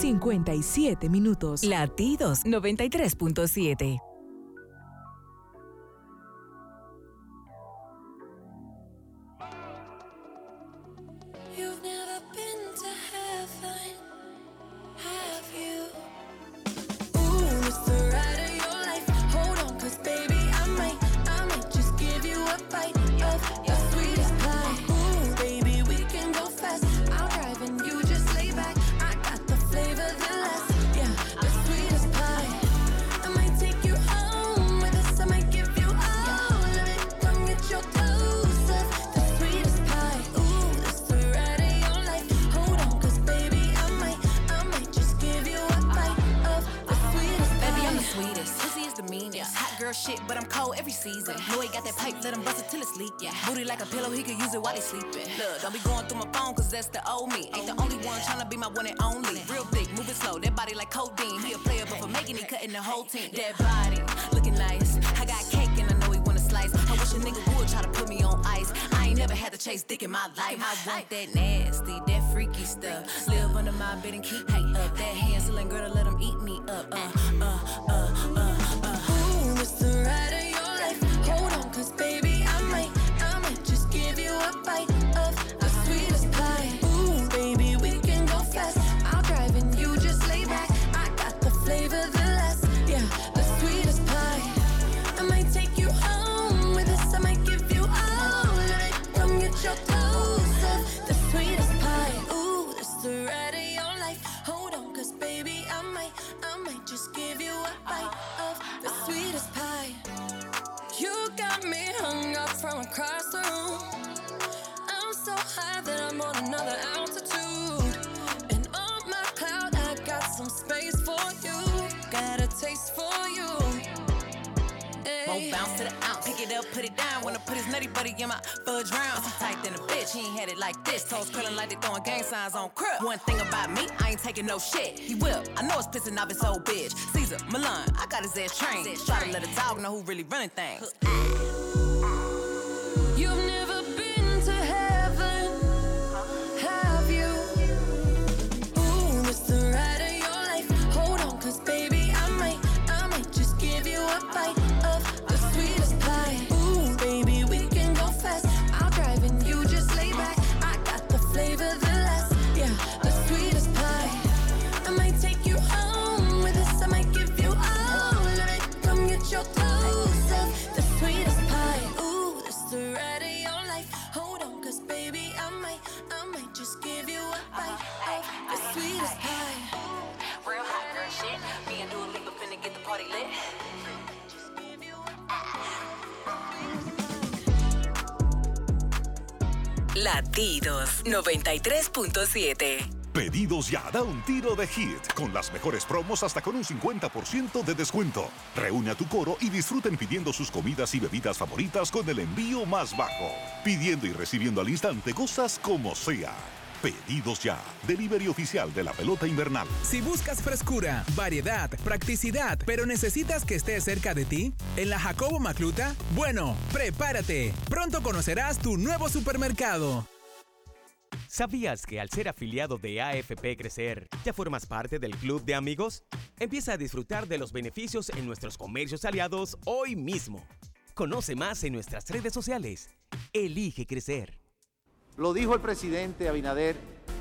6 y 57 minutos. Latidos 93.7. really running things. Latidos 93.7. Pedidos ya, da un tiro de hit, con las mejores promos hasta con un 50% de descuento. Reúne a tu coro y disfruten pidiendo sus comidas y bebidas favoritas con el envío más bajo. Pidiendo y recibiendo al instante cosas como sea. Pedidos ya. Delivery oficial de la pelota invernal. Si buscas frescura, variedad, practicidad, pero necesitas que esté cerca de ti, en la Jacobo Macluta, bueno, prepárate. Pronto conocerás tu nuevo supermercado. ¿Sabías que al ser afiliado de AFP Crecer, ya formas parte del club de amigos? Empieza a disfrutar de los beneficios en nuestros comercios aliados hoy mismo. Conoce más en nuestras redes sociales. Elige crecer. Lo dijo el presidente Abinader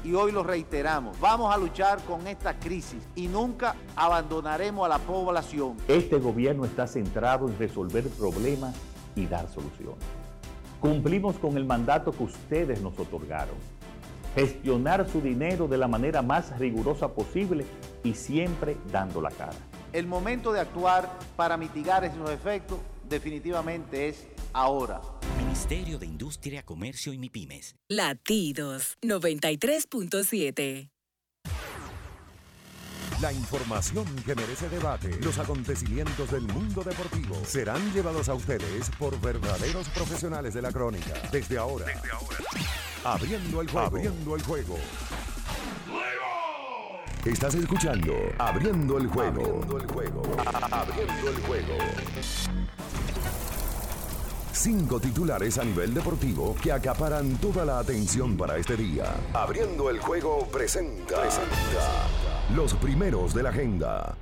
y hoy lo reiteramos. Vamos a luchar con esta crisis y nunca abandonaremos a la población. Este gobierno está centrado en resolver problemas y dar soluciones. Cumplimos con el mandato que ustedes nos otorgaron. Gestionar su dinero de la manera más rigurosa posible y siempre dando la cara. El momento de actuar para mitigar esos efectos definitivamente es ahora. Ministerio de Industria, Comercio y MIPIMES. Latidos 93.7. La información que merece debate, los acontecimientos del mundo deportivo serán llevados a ustedes por verdaderos profesionales de la crónica. Desde ahora, Desde ahora. abriendo el juego. Abriendo el juego. Estás escuchando Abriendo el juego. Abriendo el juego. Abriendo el juego. Cinco titulares a nivel deportivo que acaparan toda la atención para este día. Abriendo el juego presenta, presenta los primeros de la agenda.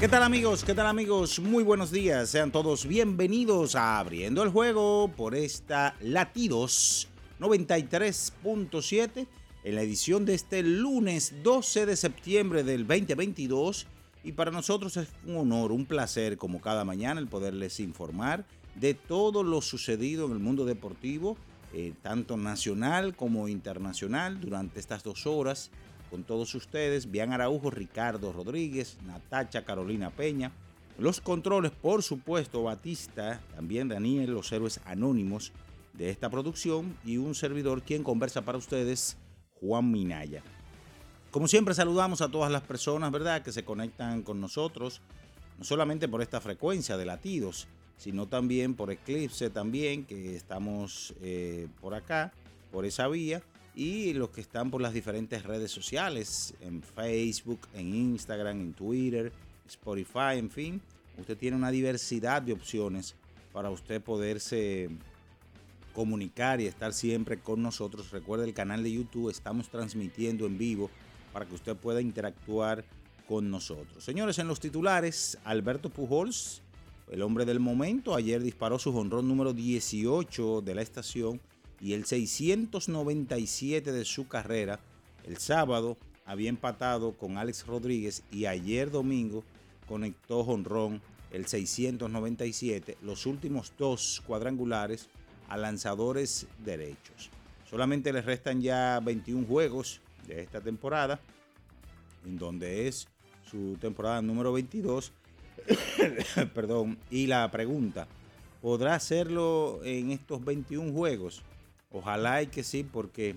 ¿Qué tal amigos? ¿Qué tal amigos? Muy buenos días. Sean todos bienvenidos a Abriendo el Juego por esta Latidos 93.7 en la edición de este lunes 12 de septiembre del 2022. Y para nosotros es un honor, un placer como cada mañana el poderles informar de todo lo sucedido en el mundo deportivo, eh, tanto nacional como internacional, durante estas dos horas con todos ustedes, Bian Araujo, Ricardo Rodríguez, Natacha Carolina Peña, los controles, por supuesto, Batista, también Daniel, los héroes anónimos de esta producción y un servidor quien conversa para ustedes, Juan Minaya. Como siempre saludamos a todas las personas, ¿verdad?, que se conectan con nosotros, no solamente por esta frecuencia de latidos, sino también por Eclipse también, que estamos eh, por acá, por esa vía y los que están por las diferentes redes sociales, en Facebook, en Instagram, en Twitter, Spotify, en fin. Usted tiene una diversidad de opciones para usted poderse comunicar y estar siempre con nosotros. Recuerde el canal de YouTube, estamos transmitiendo en vivo para que usted pueda interactuar con nosotros. Señores, en los titulares, Alberto Pujols, el hombre del momento, ayer disparó su jonrón número 18 de la estación y el 697 de su carrera. El sábado había empatado con Alex Rodríguez y ayer domingo conectó jonrón el 697, los últimos dos cuadrangulares a lanzadores derechos. Solamente les restan ya 21 juegos de esta temporada, en donde es su temporada número 22. Perdón, y la pregunta, ¿podrá hacerlo en estos 21 juegos? Ojalá y que sí, porque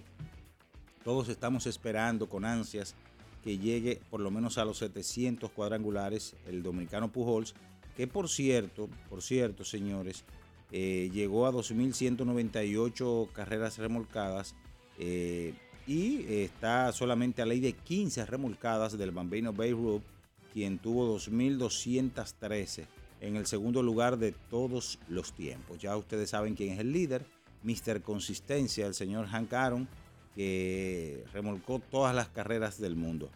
todos estamos esperando con ansias que llegue por lo menos a los 700 cuadrangulares el dominicano Pujols, que por cierto, por cierto, señores, eh, llegó a 2.198 carreras remolcadas eh, y está solamente a ley de 15 remolcadas del Bambino Beirut, quien tuvo 2.213 en el segundo lugar de todos los tiempos. Ya ustedes saben quién es el líder Mr. Consistencia, el señor Hank Aaron, que remolcó todas las carreras del mundo.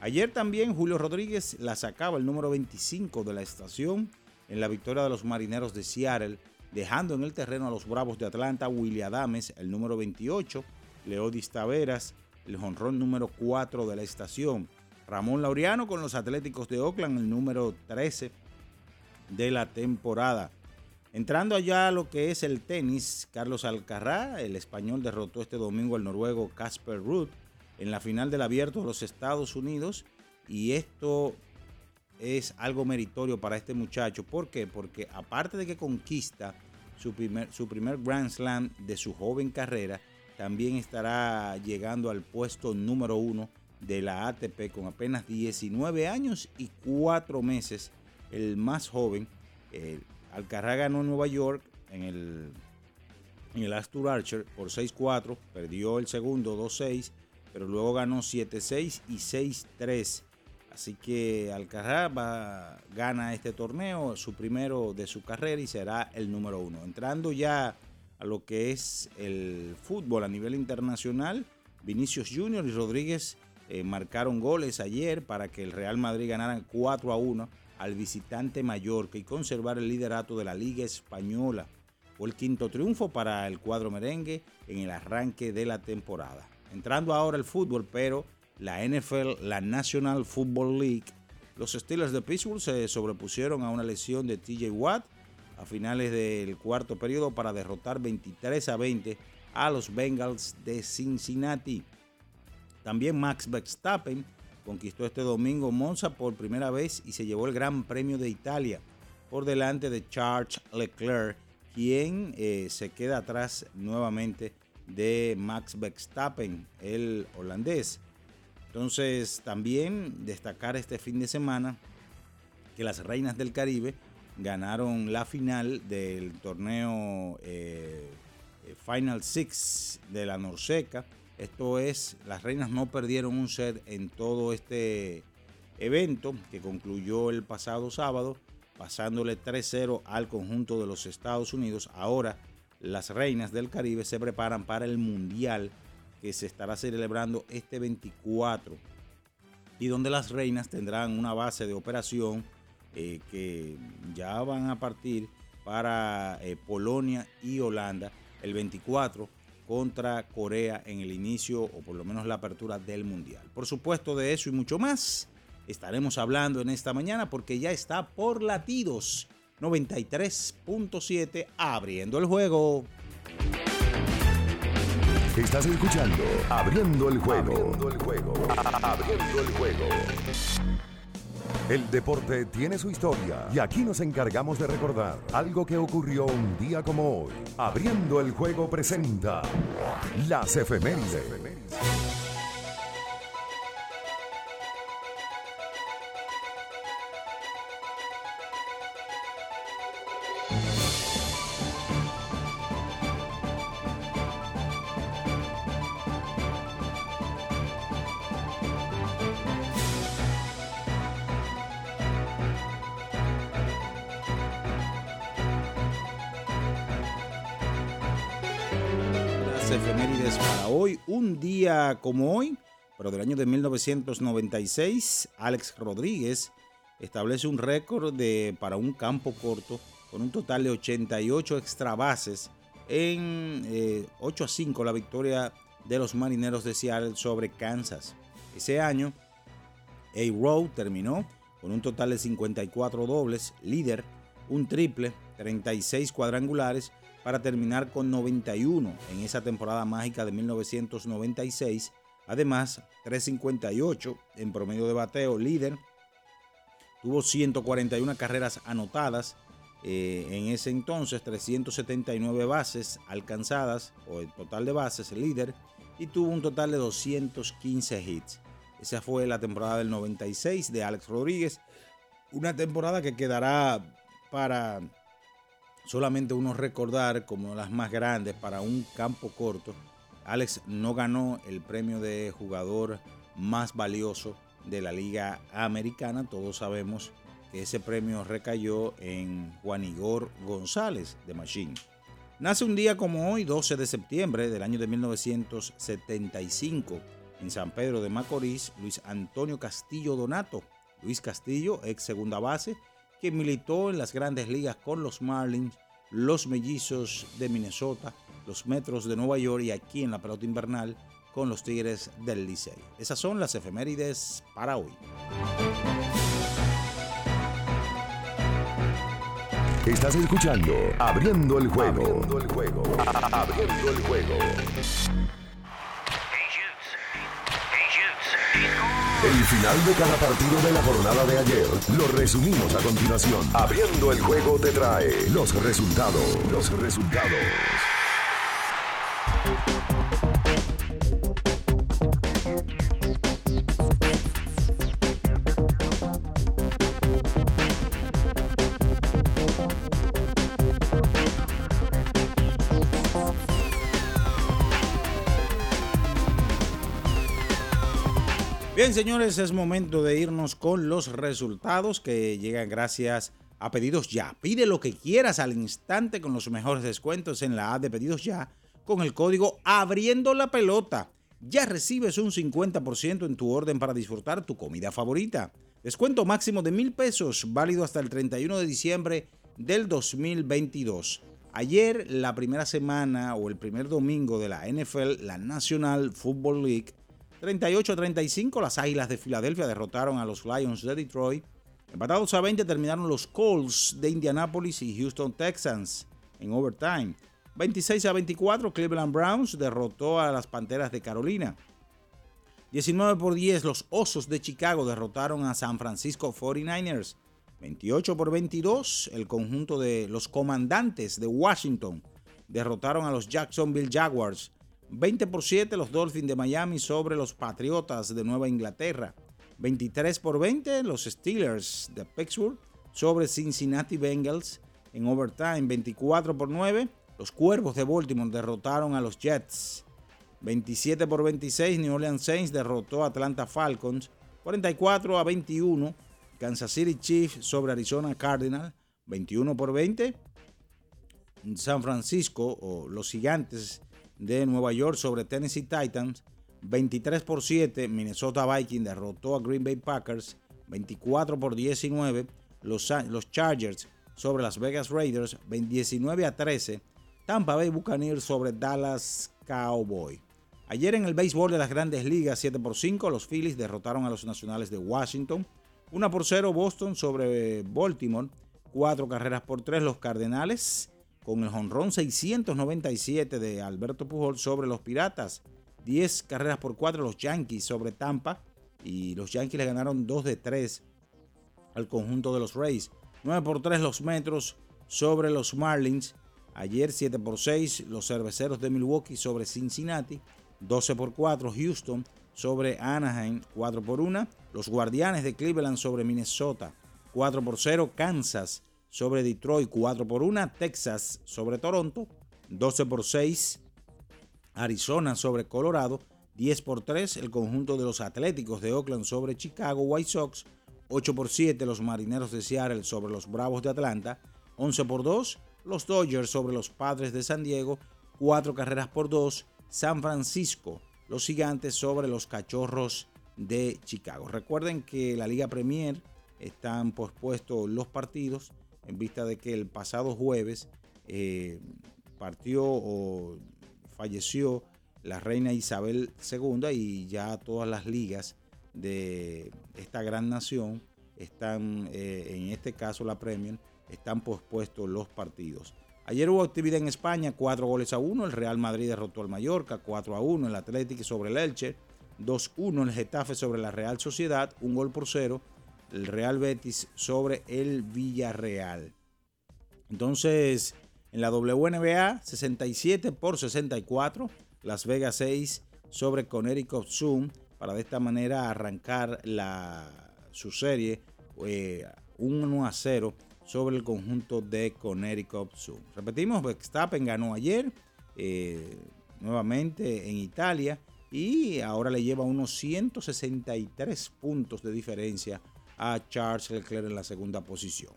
Ayer también Julio Rodríguez la sacaba el número 25 de la estación en la victoria de los Marineros de Seattle, dejando en el terreno a los Bravos de Atlanta, William Adames, el número 28, Leodis Taveras, el jonrón número 4 de la estación, Ramón Laureano con los Atléticos de Oakland, el número 13 de la temporada. Entrando allá a lo que es el tenis, Carlos Alcaraz, el español, derrotó este domingo al noruego Casper Ruud en la final del abierto de los Estados Unidos. Y esto es algo meritorio para este muchacho. ¿Por qué? Porque aparte de que conquista su primer, su primer Grand Slam de su joven carrera, también estará llegando al puesto número uno de la ATP con apenas 19 años y 4 meses, el más joven. Alcaraz ganó en Nueva York en el, en el Astur Archer por 6-4, perdió el segundo 2-6, pero luego ganó 7-6 y 6-3. Así que Alcaraz va, gana este torneo, su primero de su carrera y será el número uno. Entrando ya a lo que es el fútbol a nivel internacional, Vinicius Junior y Rodríguez eh, marcaron goles ayer para que el Real Madrid ganara 4 a 1 al visitante Mallorca y conservar el liderato de la Liga Española. Fue el quinto triunfo para el cuadro merengue en el arranque de la temporada. Entrando ahora el fútbol, pero la NFL, la National Football League, los Steelers de Pittsburgh se sobrepusieron a una lesión de TJ Watt a finales del cuarto periodo para derrotar 23 a 20 a los Bengals de Cincinnati. También Max Verstappen conquistó este domingo Monza por primera vez y se llevó el Gran Premio de Italia por delante de Charles Leclerc, quien eh, se queda atrás nuevamente de Max Verstappen, el holandés. Entonces, también destacar este fin de semana que las Reinas del Caribe ganaron la final del torneo eh, Final Six de la Norseca. Esto es, las reinas no perdieron un set en todo este evento que concluyó el pasado sábado, pasándole 3-0 al conjunto de los Estados Unidos. Ahora las reinas del Caribe se preparan para el Mundial que se estará celebrando este 24 y donde las reinas tendrán una base de operación eh, que ya van a partir para eh, Polonia y Holanda el 24 contra Corea en el inicio o por lo menos la apertura del Mundial. Por supuesto de eso y mucho más estaremos hablando en esta mañana porque ya está por latidos 93.7 abriendo el juego. Estás escuchando Abriendo el juego. Abriendo el juego. Abriendo el juego. El deporte tiene su historia y aquí nos encargamos de recordar algo que ocurrió un día como hoy. Abriendo el juego presenta las efemérides. Efemérides para hoy, un día como hoy, pero del año de 1996, Alex Rodríguez establece un récord de, para un campo corto con un total de 88 extra bases en eh, 8 a 5 la victoria de los marineros de Seattle sobre Kansas. Ese año, A. Rowe terminó con un total de 54 dobles, líder, un triple, 36 cuadrangulares para terminar con 91 en esa temporada mágica de 1996. Además, 358 en promedio de bateo, líder. Tuvo 141 carreras anotadas eh, en ese entonces, 379 bases alcanzadas, o el total de bases, líder, y tuvo un total de 215 hits. Esa fue la temporada del 96 de Alex Rodríguez. Una temporada que quedará para solamente uno recordar como las más grandes para un campo corto. Alex no ganó el premio de jugador más valioso de la Liga Americana. Todos sabemos que ese premio recayó en Juan Igor González de Machine. Nace un día como hoy, 12 de septiembre del año de 1975, en San Pedro de Macorís, Luis Antonio Castillo Donato. Luis Castillo, ex segunda base, que militó en las grandes ligas con los Marlins, los Mellizos de Minnesota, los Metros de Nueva York y aquí en la pelota invernal con los Tigres del Licey. Esas son las efemérides para hoy. Estás escuchando Abriendo el juego. Abriendo el juego. Abriendo el juego. El final de cada partido de la jornada de ayer lo resumimos a continuación. Abriendo el juego te trae los resultados. Los resultados. Bien, señores, es momento de irnos con los resultados que llegan gracias a Pedidos Ya. Pide lo que quieras al instante con los mejores descuentos en la app de Pedidos Ya con el código Abriendo la Pelota. Ya recibes un 50% en tu orden para disfrutar tu comida favorita. Descuento máximo de mil pesos, válido hasta el 31 de diciembre del 2022. Ayer, la primera semana o el primer domingo de la NFL, la National Football League, 38 a 35, las Águilas de Filadelfia derrotaron a los Lions de Detroit. Empatados a 20 terminaron los Colts de Indianapolis y Houston Texans en overtime. 26 a 24, Cleveland Browns derrotó a las Panteras de Carolina. 19 por 10, los Osos de Chicago derrotaron a San Francisco 49ers. 28 por 22, el conjunto de los Comandantes de Washington derrotaron a los Jacksonville Jaguars. 20 por 7 los Dolphins de Miami sobre los Patriotas de Nueva Inglaterra. 23 por 20 los Steelers de Pittsburgh sobre Cincinnati Bengals en overtime 24 por 9. Los Cuervos de Baltimore derrotaron a los Jets 27 por 26. New Orleans Saints derrotó a Atlanta Falcons 44 a 21. Kansas City Chiefs sobre Arizona Cardinal 21 por 20. San Francisco o los Gigantes de Nueva York sobre Tennessee Titans 23 por 7. Minnesota Vikings derrotó a Green Bay Packers 24 por 19. Los, los Chargers sobre Las Vegas Raiders 19 a 13. Tampa Bay Buccaneers sobre Dallas Cowboys. Ayer en el béisbol de las grandes ligas 7 por 5 los Phillies derrotaron a los Nacionales de Washington. 1 por 0 Boston sobre Baltimore. 4 carreras por 3 los Cardenales con el jonrón 697 de Alberto Pujol sobre los Piratas. 10 carreras por 4 los Yankees sobre Tampa y los Yankees le ganaron 2 de 3 al conjunto de los Rays. 9 por 3 los Metros sobre los Marlins. Ayer 7 por 6 los Cerveceros de Milwaukee sobre Cincinnati. 12 por 4 Houston sobre Anaheim, 4 por 1. Los Guardianes de Cleveland sobre Minnesota, 4 por 0. Kansas sobre Detroit, 4 por 1. Texas sobre Toronto, 12 por 6. Arizona sobre Colorado, 10 por 3. El conjunto de los Atléticos de Oakland sobre Chicago White Sox, 8 por 7. Los Marineros de Seattle sobre los Bravos de Atlanta, 11 por 2. Los Dodgers sobre los Padres de San Diego, 4 carreras por 2. San Francisco, los gigantes sobre los cachorros de Chicago. Recuerden que la Liga Premier están pospuestos los partidos en vista de que el pasado jueves eh, partió o falleció la reina Isabel II y ya todas las ligas de esta gran nación están, eh, en este caso la Premier, están pospuestos los partidos. Ayer hubo actividad en España, 4 goles a 1. El Real Madrid derrotó al Mallorca, 4 a 1. El Atlético sobre el Elche, 2-1. El Getafe sobre la Real Sociedad, un gol por cero. El Real Betis sobre el Villarreal. Entonces, en la WNBA, 67 por 64. Las Vegas 6 sobre Connecticut Zoom. Para de esta manera arrancar la, su serie 1 eh, a 0 sobre el conjunto de Connecticut Zoom. Repetimos, Verstappen ganó ayer eh, nuevamente en Italia y ahora le lleva unos 163 puntos de diferencia a Charles Leclerc en la segunda posición.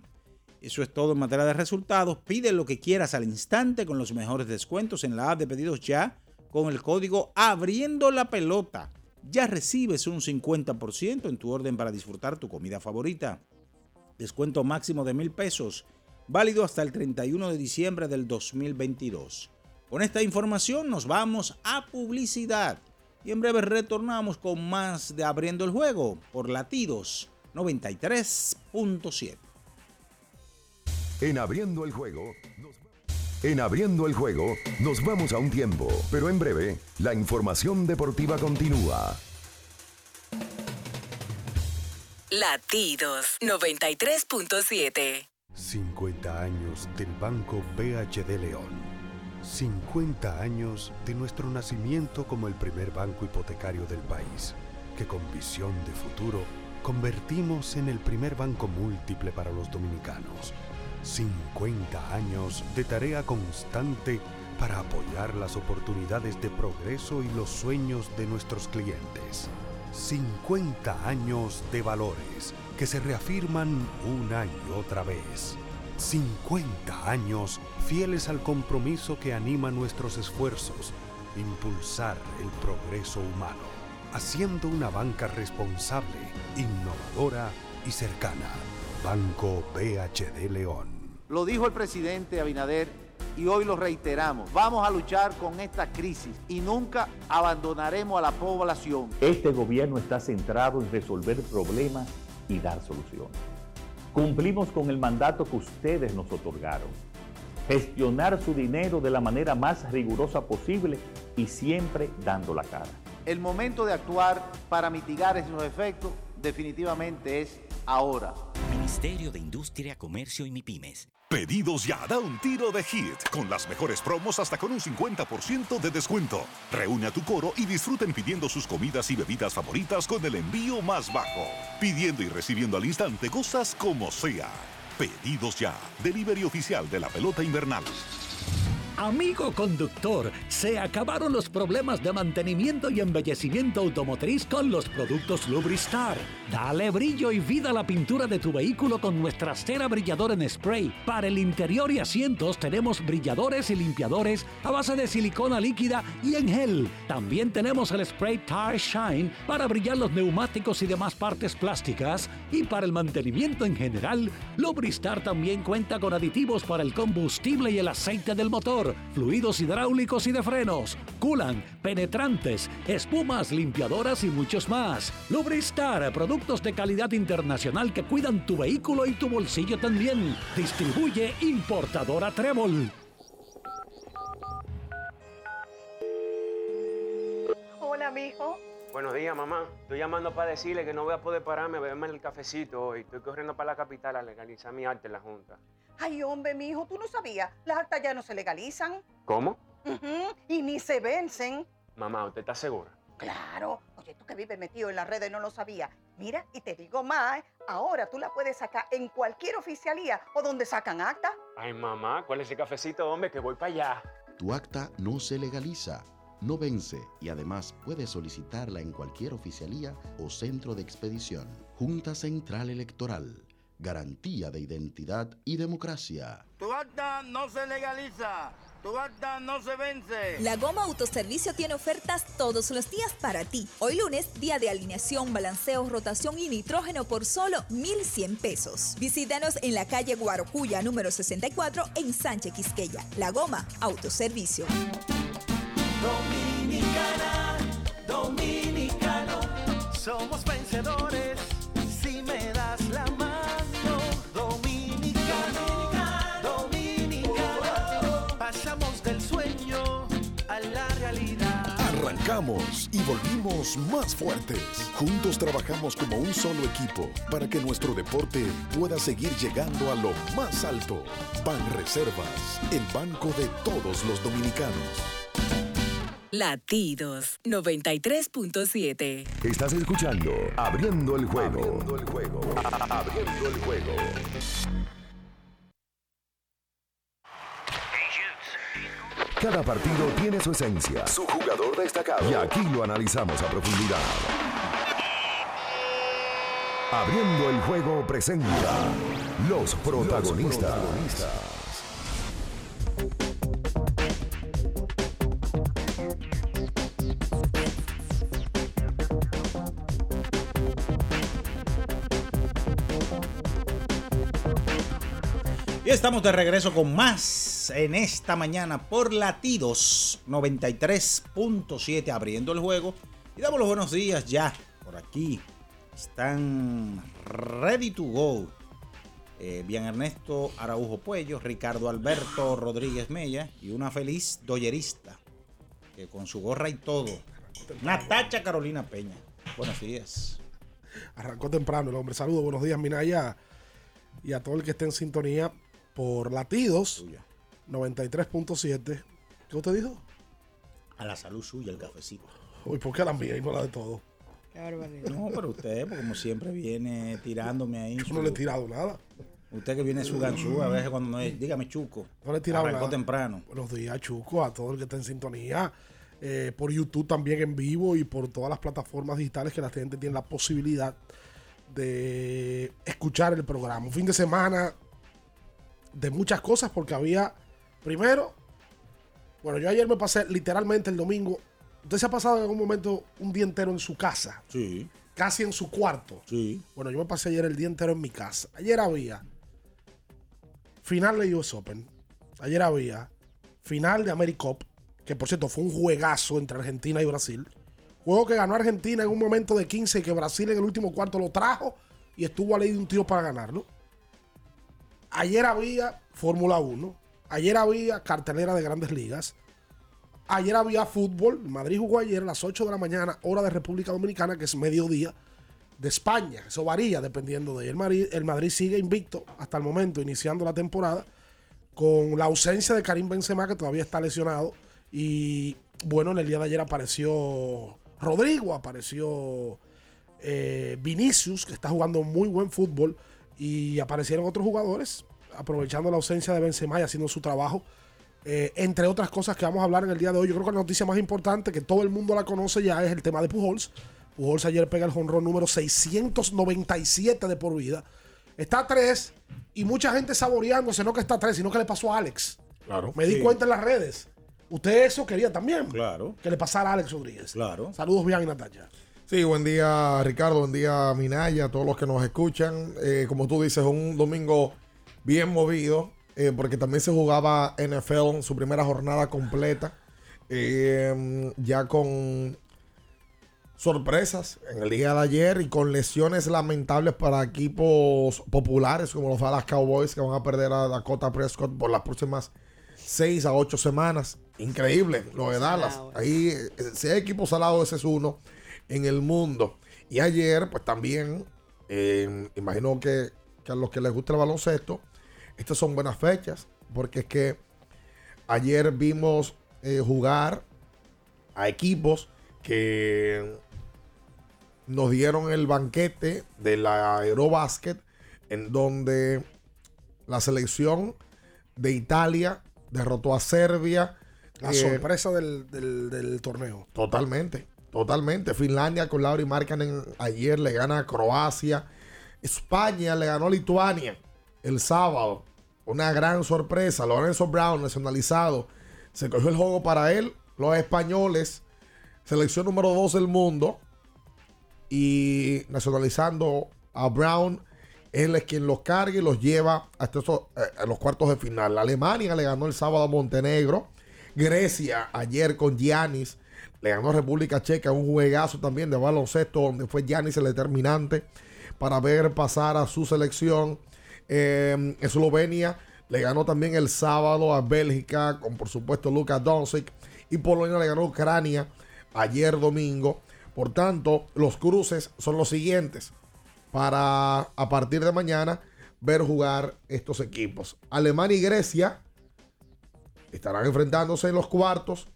Eso es todo en materia de resultados. Pide lo que quieras al instante con los mejores descuentos en la app de pedidos ya con el código abriendo la pelota. Ya recibes un 50% en tu orden para disfrutar tu comida favorita. Descuento máximo de mil pesos, válido hasta el 31 de diciembre del 2022. Con esta información nos vamos a publicidad y en breve retornamos con más de Abriendo el Juego por Latidos 93.7. En Abriendo el Juego. En Abriendo el Juego nos vamos a un tiempo, pero en breve la información deportiva continúa. Latidos 93.7. 50 años del Banco BHD León. 50 años de nuestro nacimiento como el primer banco hipotecario del país, que con visión de futuro convertimos en el primer banco múltiple para los dominicanos. 50 años de tarea constante para apoyar las oportunidades de progreso y los sueños de nuestros clientes. 50 años de valores que se reafirman una y otra vez. 50 años fieles al compromiso que anima nuestros esfuerzos, impulsar el progreso humano, haciendo una banca responsable, innovadora y cercana. Banco BHD León. Lo dijo el presidente Abinader y hoy lo reiteramos. Vamos a luchar con esta crisis y nunca abandonaremos a la población. Este gobierno está centrado en resolver problemas y dar soluciones. Cumplimos con el mandato que ustedes nos otorgaron. Gestionar su dinero de la manera más rigurosa posible y siempre dando la cara. El momento de actuar para mitigar esos efectos definitivamente es ahora. Ministerio de Industria, Comercio y MIPIMES. Pedidos ya, da un tiro de hit, con las mejores promos hasta con un 50% de descuento. Reúne a tu coro y disfruten pidiendo sus comidas y bebidas favoritas con el envío más bajo. Pidiendo y recibiendo al instante cosas como sea. Pedidos ya. Delivery oficial de la pelota invernal. Amigo conductor, se acabaron los problemas de mantenimiento y embellecimiento automotriz con los productos Lubristar. Dale brillo y vida a la pintura de tu vehículo con nuestra cera brilladora en spray. Para el interior y asientos tenemos brilladores y limpiadores a base de silicona líquida y en gel. También tenemos el spray Tire Shine para brillar los neumáticos y demás partes plásticas. Y para el mantenimiento en general, Lubristar también cuenta con aditivos para el combustible y el aceite del motor fluidos hidráulicos y de frenos, culan, penetrantes, espumas, limpiadoras y muchos más. Lubristar, productos de calidad internacional que cuidan tu vehículo y tu bolsillo también. Distribuye importadora Trébol. Hola, mijo. Buenos días, mamá. Estoy llamando para decirle que no voy a poder pararme a beberme el cafecito hoy. Estoy corriendo para la capital a legalizar mi arte en la Junta. Ay, hombre, mijo, tú no sabías. Las actas ya no se legalizan. ¿Cómo? Y ni se vencen. Mamá, ¿usted está segura? Claro. Oye, tú que vives metido en las redes no lo sabías. Mira, y te digo más, ahora tú la puedes sacar en cualquier oficialía o donde sacan acta. Ay, mamá, ¿cuál es ese cafecito, hombre? Que voy para allá. Tu acta no se legaliza, no vence y además puedes solicitarla en cualquier oficialía o centro de expedición. Junta Central Electoral. Garantía de identidad y democracia. Tu acta no se legaliza. Tu acta no se vence. La Goma Autoservicio tiene ofertas todos los días para ti. Hoy lunes, día de alineación, balanceo, rotación y nitrógeno por solo 1,100 pesos. Visítanos en la calle Guarocuya, número 64, en Sánchez Quisqueya. La Goma Autoservicio. Dominicana, dominicano, somos Arrancamos y volvimos más fuertes. Juntos trabajamos como un solo equipo para que nuestro deporte pueda seguir llegando a lo más alto. Ban Reservas, el banco de todos los dominicanos. Latidos 93.7. Estás escuchando Abriendo el juego. Abriendo el juego. Abriendo el juego. Cada partido tiene su esencia, su jugador destacado. Y aquí lo analizamos a profundidad. Abriendo el juego presenta los protagonistas. Y estamos de regreso con más en esta mañana por Latidos 93.7 abriendo el juego. Y damos los buenos días ya por aquí. Están ready to go. Eh, bien Ernesto Araujo Puello, Ricardo Alberto Rodríguez Mella y una feliz doyerista que con su gorra y todo. Natacha Carolina Peña. Buenos días. Arrancó temprano el hombre. Saludos, buenos días, Minaya. Y a todo el que esté en sintonía por latidos 93.7. ¿Qué usted dijo? A la salud suya, el cafecito. Uy, ¿por qué la mía y no la de todo? No, pero usted, como siempre, viene tirándome ahí. Yo no le he tirado nada. Usted que viene su ganzú a veces cuando no es. Dígame, Chuco. No le he tirado nada. temprano. Buenos días, Chuco, a todo el que está en sintonía. eh, por YouTube también en vivo y por todas las plataformas digitales que la gente tiene la posibilidad de escuchar el programa. Un fin de semana de muchas cosas porque había, primero, bueno, yo ayer me pasé literalmente el domingo. ¿Usted se ha pasado en algún momento un día entero en su casa? Sí. Casi en su cuarto. Sí. Bueno, yo me pasé ayer el día entero en mi casa. Ayer había final de US Open. Ayer había final de AmeriCup, que por cierto fue un juegazo entre Argentina y Brasil. Juego que ganó Argentina en un momento de 15 y que Brasil en el último cuarto lo trajo y estuvo a ley de un tiro para ganarlo. Ayer había Fórmula 1. Ayer había cartelera de grandes ligas. Ayer había fútbol. Madrid jugó ayer a las 8 de la mañana, hora de República Dominicana, que es mediodía de España. Eso varía dependiendo de el Madrid. El Madrid sigue invicto hasta el momento, iniciando la temporada, con la ausencia de Karim Benzema, que todavía está lesionado. Y bueno, en el día de ayer apareció Rodrigo, apareció eh, Vinicius, que está jugando muy buen fútbol. y aparecieron otros jugadores aprovechando la ausencia de Benzema y haciendo su trabajo. Eh, entre otras cosas que vamos a hablar en el día de hoy, yo creo que la noticia más importante, que todo el mundo la conoce ya, es el tema de Pujols. Pujols ayer pega el jonrón número 697 de por vida. Está a 3 y mucha gente saboreándose, no que está a 3, sino que le pasó a Alex. Claro. Me di Sí. cuenta en las redes. Usted eso quería también. Claro. Que le pasara a Alex Rodríguez. Claro. Saludos, bien y Natalia. Sí, buen día Ricardo, buen día Minaya, a todos los que nos escuchan. Eh, como tú dices, un domingo bien movido, eh, porque también se jugaba NFL en su primera jornada completa, eh, ya con sorpresas en el día de ayer y con lesiones lamentables para equipos populares como los Dallas Cowboys que van a perder a Dakota Prescott por las próximas seis a ocho semanas. Increíble lo de Dallas. Ahí, eh, si hay equipos salados, ese es uno en el mundo. Y ayer, pues también, eh, imagino que, que a los que les gusta el baloncesto, estas son buenas fechas, porque es que ayer vimos eh, jugar a equipos que nos dieron el banquete de la Aerobasket, en donde la selección de Italia derrotó a Serbia. La eh, sorpresa del, del- del torneo. Totalmente, totalmente. Finlandia con Lauri Markkanen ayer le gana a Croacia. España le ganó a Lituania el sábado. Una gran sorpresa. Lorenzo Brown, nacionalizado, se cogió el juego para él. Los españoles, selección número 2 del mundo. Y nacionalizando a Brown, él es quien los carga y los lleva hasta eh, a los cuartos de final. Alemania le ganó el sábado a Montenegro. Grecia ayer con Giannis le ganó República Checa un juegazo también de baloncesto donde fue Giannis el determinante para ver pasar a su selección. Eslovenia le ganó también el sábado a Bélgica con por supuesto Luka Doncic y Polonia le ganó a Ucrania ayer domingo. Por tanto, los cruces son los siguientes para a partir de mañana ver jugar estos equipos. Alemania y Grecia estarán enfrentándose en los cuartos.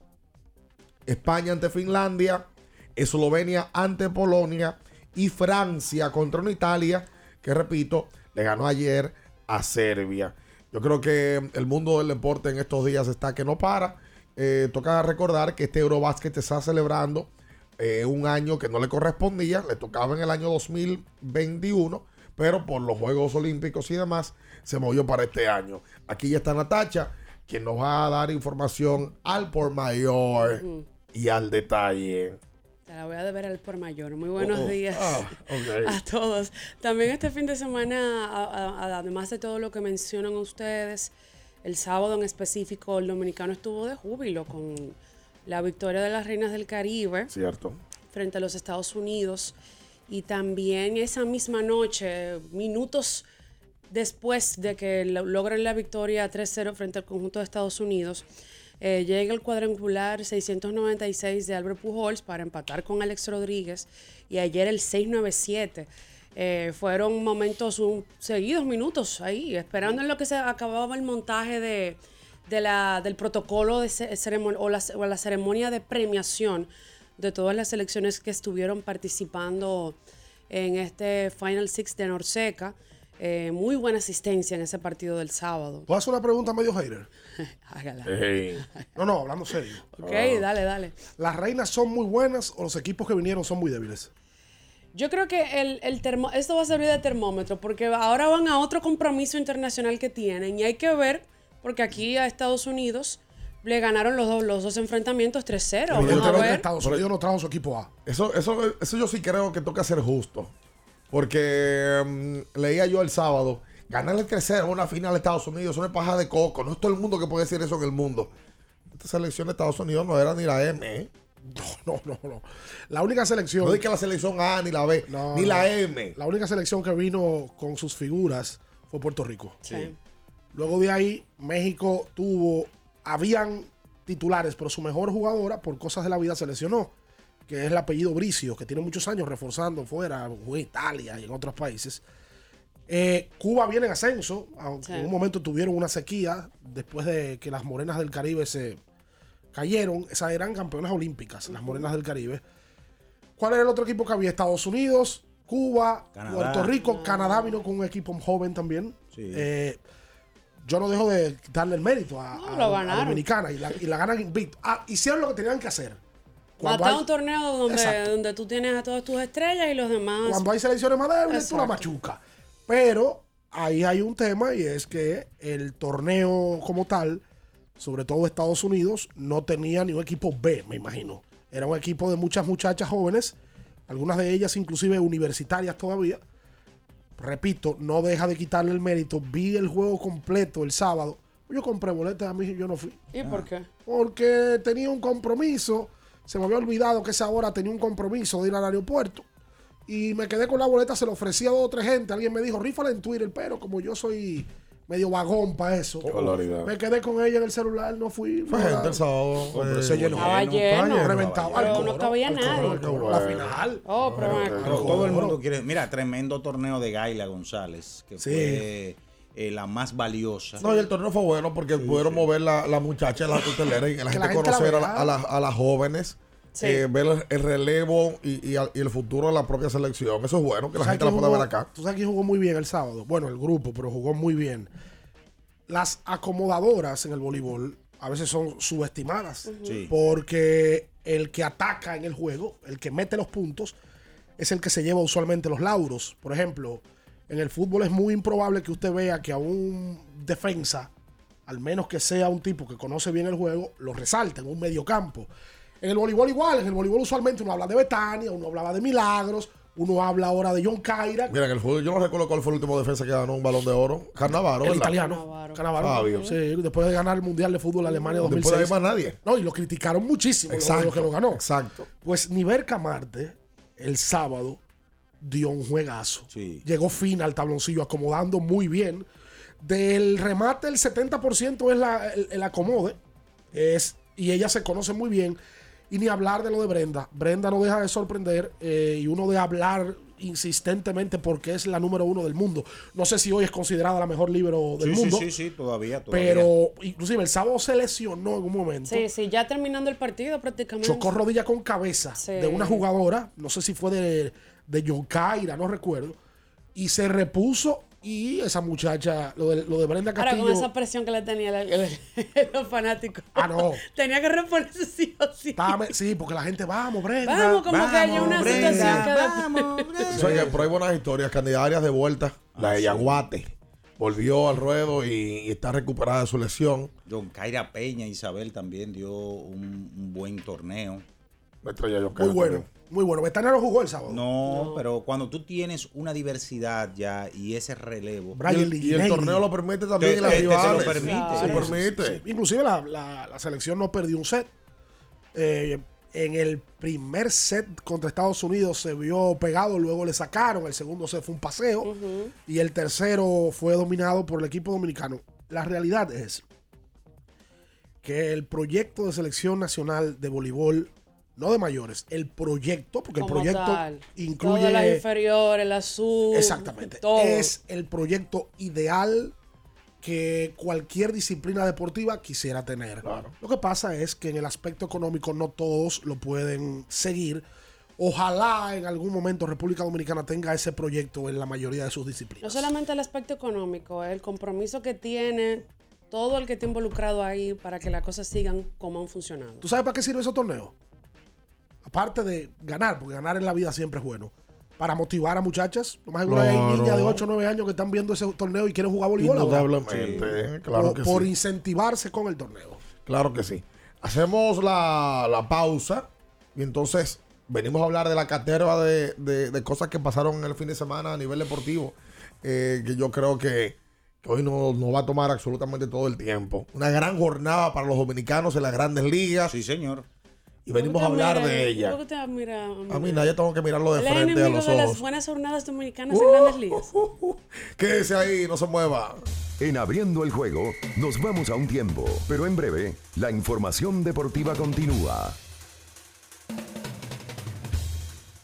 España ante Finlandia, Eslovenia ante Polonia y Francia contra una Italia que, repito, le ganó ayer a Serbia. Yo creo que el mundo del deporte en estos días está que no para. Eh, toca recordar que este Eurobasket está celebrando eh, un año que no le correspondía, le tocaba en el año 2021, pero por los Juegos Olímpicos y demás se movió para este año. Aquí ya está Natacha, quien nos va a dar información al por mayor y al detalle. Te la voy a deber al por mayor. Muy buenos Oh, oh. días Ah, ok. a todos. También este fin de semana, a- a- además de todo lo que mencionan ustedes, el sábado en específico, el dominicano estuvo de júbilo con la victoria de las Reinas del Caribe Cierto. frente a los Estados Unidos. Y también esa misma noche, minutos después de que lo- logran la victoria 3-0 frente al conjunto de Estados Unidos, eh, llega el cuadrangular 696 de Albert Pujols para empatar con Alex Rodríguez y ayer el 697. Eh, fueron momentos, un- seguidos minutos ahí, esperando en lo que se acababa el montaje de, de la, del protocolo de ce- ceremon- o, la, o la ceremonia de premiación de todas las selecciones que estuvieron participando en este Final Six de Norseca. Eh, muy buena asistencia en ese partido del sábado. ¿Puedo hacer una pregunta medio hater? Hágala. No, no, hablando serio. Ok, dale, dale. ¿Las reinas son muy buenas o los equipos que vinieron son muy débiles? Yo creo que el, el termo, esto va a servir de termómetro porque ahora van a otro compromiso internacional que tienen y hay que ver, porque aquí a Estados Unidos le ganaron los dos, los dos enfrentamientos 3-0. Vamos a Evidentemente ver. Estados Unidos no trajo su equipo A. Eso, eso, eso yo sí creo que toca ser justo. Porque mm, leía yo el sábado, ganarle 3-0 en una final a Estados Unidos es una paja de coco. No es todo el mundo que puede decir eso en el mundo. Esta selección de Estados Unidos no era ni la M. ¿eh? No, no, no. La única selección. No es que la selección A ni la B, No, ni no. la M. La única selección que vino con sus figuras fue Puerto Rico. Sí. Luego de ahí, México tuvo. Habían titulares, pero su mejor jugadora, por cosas de la vida, se lesionó. Que es el apellido Bricio, que tiene muchos años reforzando fuera, en Italia y en otros países. Eh, Cuba viene en ascenso, aunque Sí. en un momento tuvieron una sequía después de que las morenas del Caribe se cayeron. Esas eran campeonas olímpicas, las morenas del Caribe. ¿Cuál era el otro equipo que había? Estados Unidos, Cuba, Canadá. Puerto Rico, Canadá vino con un equipo joven también. Eh, yo no dejo de darle el mérito a, a- lo a ganaron. Dominicana y la, y la ganan invicto. Ah, hicieron lo que tenían que hacer. Hasta hay- un torneo donde, donde tú tienes a todas tus estrellas y los demás. Cuando hay selecciones más débiles, tú la Exacto. machucas. Pero ahí hay un tema y es que el torneo como tal, sobre todo Estados Unidos, no tenía ni un equipo B, me imagino. Era un equipo de muchas muchachas jóvenes, algunas de ellas inclusive universitarias todavía. Repito, no deja de quitarle el mérito. Vi el juego completo el sábado. Yo compré boletas, a mí yo no fui. ¿Y por qué? Porque tenía un compromiso. Se me había olvidado que esa hora tenía un compromiso de ir al aeropuerto. Y me quedé con la boleta, se lo ofrecía a dos o tres gente. Alguien me dijo, rífala en Twitter, pero como yo soy medio vagón para eso, me quedé con ella en el celular, no fui. Fue gente el sábado. pero eh, se llenó. Estaba lleno. reventado. Pero Al no cabía nadie. La final. Oh, pero todo el mundo quiere. Mira, tremendo torneo de Gaila González, que Sí. fue eh, la más valiosa. No, y el torneo fue bueno porque pudieron mover la, la muchacha en la tutelera y la Que gente la gente la conocer a, la- a las- a las jóvenes, Sí. eh, ver el, el relevo y, y el futuro de la propia selección. Eso es bueno, que la ¿Tú sabes gente la pueda ver acá. Tú sabes quién jugó muy bien el sábado. Bueno, el grupo, pero jugó muy bien. Las acomodadoras en el voleibol a veces son subestimadas. Porque el que ataca en el juego, el que mete los puntos, es el que se lleva usualmente los lauros. Por ejemplo, en el fútbol es muy improbable que usted vea que a un defensa, al menos que sea un tipo que conoce bien el juego, lo resalte en un mediocampo. En el voleibol igual, en el voleibol usualmente uno habla de Betania, uno hablaba de Milagros, uno habla ahora de John Caira, Mira, en el fútbol, yo no recuerdo cuál fue el último defensa que ganó un balón de oro. Carnavaro, el ¿verdad? italiano. Cannavaro. Fabio. Sí, después de ganar el Mundial de Fútbol Alemania Después 2006. de ahí más nadie. No, y lo criticaron muchísimo Exacto, lo que lo ganó. Exacto. Pues Niver Camarte, el sábado, dio un juegazo. Llegó fin al tabloncillo, acomodando muy bien. Del remate, el 70% es la- el, el acomode. Es, y ella se conoce muy bien. Y ni hablar de lo de Brenda. Brenda no deja de sorprender. eh, y uno de hablar insistentemente porque es la número uno del mundo. No sé si hoy es considerada la mejor libro del Sí, sí, mundo. sí, sí, todavía, todavía. Pero inclusive el sábado se lesionó en un momento. Sí, sí, ya terminando el partido prácticamente. Chocó rodilla con cabeza Sí. de una jugadora, no sé si fue de, de John Caira, no recuerdo, y se repuso y esa muchacha, lo de, lo de Brenda Ahora Castillo, con esa presión que le tenía la- los fanáticos. Ah, no. Tenía que reponerse sí o sí. estaba- sí, porque la gente, vamos, Brenda. Vamos, como que hay una Brenda, situación que... O sea, que, pero hay buenas historias. Candidarias de vuelta. la de Yaguate. Volvió al ruedo y, y está recuperada de su lesión. John Caira Peña, Isabel también dio un, un buen torneo. Muy bueno, muy bueno. Betania no jugó el sábado. No, pero cuando tú tienes una diversidad ya y ese relevo. Brian Y el- y el Liginelli. torneo lo permite también Te- en las te- te lo permite. Se Sí, permite. sí, sí. Inclusive la, la- la selección no perdió un set. Eh, en el primer set contra Estados Unidos se vio pegado, luego le sacaron. El segundo set fue un paseo. Y el tercero fue dominado por el equipo dominicano. La realidad es que el proyecto de selección nacional de voleibol, no de mayores, el proyecto, porque el proyecto tal. incluye... Todas las inferiores, la sub. Exactamente. Todo. Es el proyecto ideal que cualquier disciplina deportiva quisiera tener. Lo que pasa es que en el aspecto económico no todos lo pueden seguir. Ojalá en algún momento República Dominicana tenga ese proyecto en la mayoría de sus disciplinas. No solamente el aspecto económico, el compromiso que tiene todo el que está involucrado ahí para que las cosas sigan como han funcionado. ¿Tú sabes para qué sirve ese torneo? Aparte de ganar, porque ganar en la vida siempre es bueno. Para motivar a muchachas. Lo más seguro hay Claro. niñas de 8 o 9 años que están viendo ese torneo y quieren jugar voleibol. Indudablemente, claro por, que por sí. incentivarse con el torneo. Claro que sí. Hacemos la, la pausa y entonces venimos a hablar de la caterva de, de- de cosas que pasaron en el fin de semana a nivel deportivo, eh, que yo creo que, que hoy no, no va a tomar absolutamente todo el tiempo. Una gran jornada para los dominicanos en las grandes ligas. Sí, señor. Y venimos a hablar de ella. ¿Por qué te mira, A mí nadie tengo que mirarlo de Él frente a los de las ojos. buenas jornadas dominicanas en grandes ligas. Quédese ahí, no se mueva. En abriendo el juego, nos vamos a un tiempo, pero en breve, la información deportiva continúa.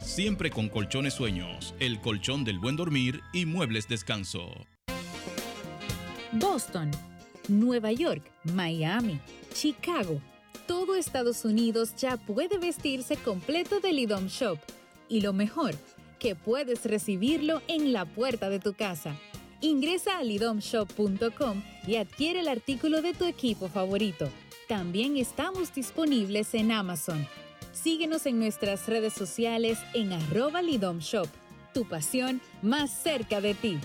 siempre con colchones sueños, el colchón del buen dormir y muebles descanso. Boston, Nueva York, Miami, Chicago. Todo Estados Unidos ya puede vestirse completo del IDOM Shop. Y lo mejor, que puedes recibirlo en la puerta de tu casa. Ingresa a lidomshop.com y adquiere el artículo de tu equipo favorito. También estamos disponibles en Amazon. Síguenos en nuestras redes sociales en arroba lidomshop. Tu pasión más cerca de ti.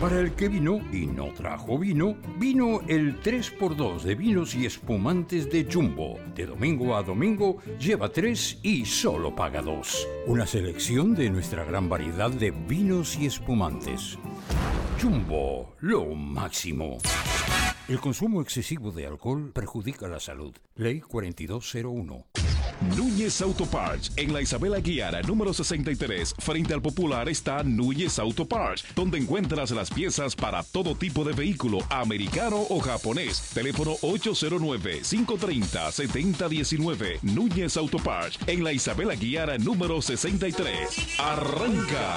Para el que vino y no trajo vino, vino el 3x2 de vinos y espumantes de Jumbo. De domingo a domingo lleva 3 y solo paga 2. Una selección de nuestra gran variedad de vinos y espumantes. Jumbo, lo máximo. El consumo excesivo de alcohol perjudica la salud. Ley 4201. Núñez Auto Parts. En la Isabela Guiara, número 63, frente al Popular, está Núñez Auto Parts, donde encuentras las piezas para todo tipo de vehículo, americano o japonés. Teléfono 809-530-7019. Núñez Auto Parts. En la Isabela Guiara, número 63. ¡Arranca!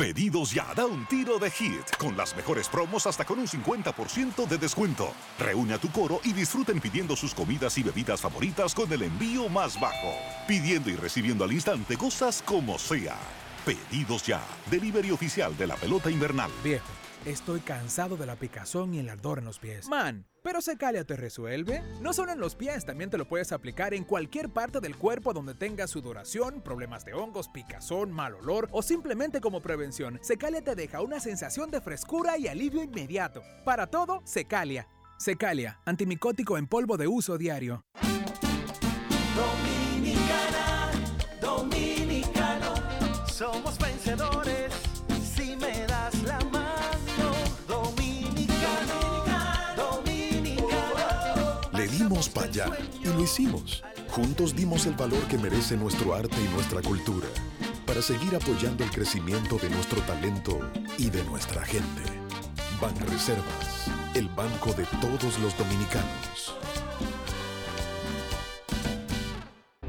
Pedidos ya, da un tiro de hit, con las mejores promos hasta con un 50% de descuento. Reúne a tu coro y disfruten pidiendo sus comidas y bebidas favoritas con el envío más bajo. Pidiendo y recibiendo al instante cosas como sea. Pedidos ya, delivery oficial de la pelota invernal. Viejo, estoy cansado de la picazón y el ardor en los pies. Man, pero Secalia te resuelve. No solo en los pies, también te lo puedes aplicar en cualquier parte del cuerpo donde tengas sudoración, problemas de hongos, picazón, mal olor o simplemente como prevención. Secalia te deja una sensación de frescura y alivio inmediato. Para todo, Secalia. Secalia, antimicótico en polvo de uso diario. Y lo hicimos. Juntos dimos el valor que merece nuestro arte y nuestra cultura para seguir apoyando el crecimiento de nuestro talento y de nuestra gente. Banreservas, el banco de todos los dominicanos.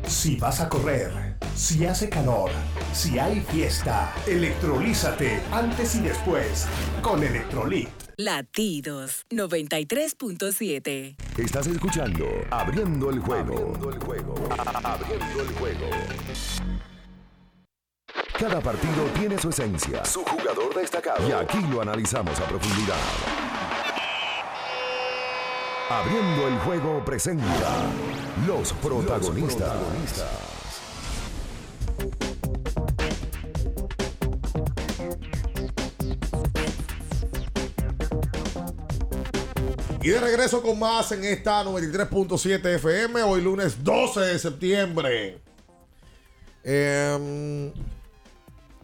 Si vas a correr, si hace calor, si hay fiesta, electrolízate antes y después con Electrolit. Latidos 93.7. Estás escuchando Abriendo el juego. Abriendo el juego. Abriendo el juego. Cada partido tiene su esencia, su jugador destacado. Y aquí lo analizamos a profundidad. Abriendo el juego presenta los protagonistas. Y de regreso con más en esta 93.7 FM, hoy lunes 12 de septiembre. Em,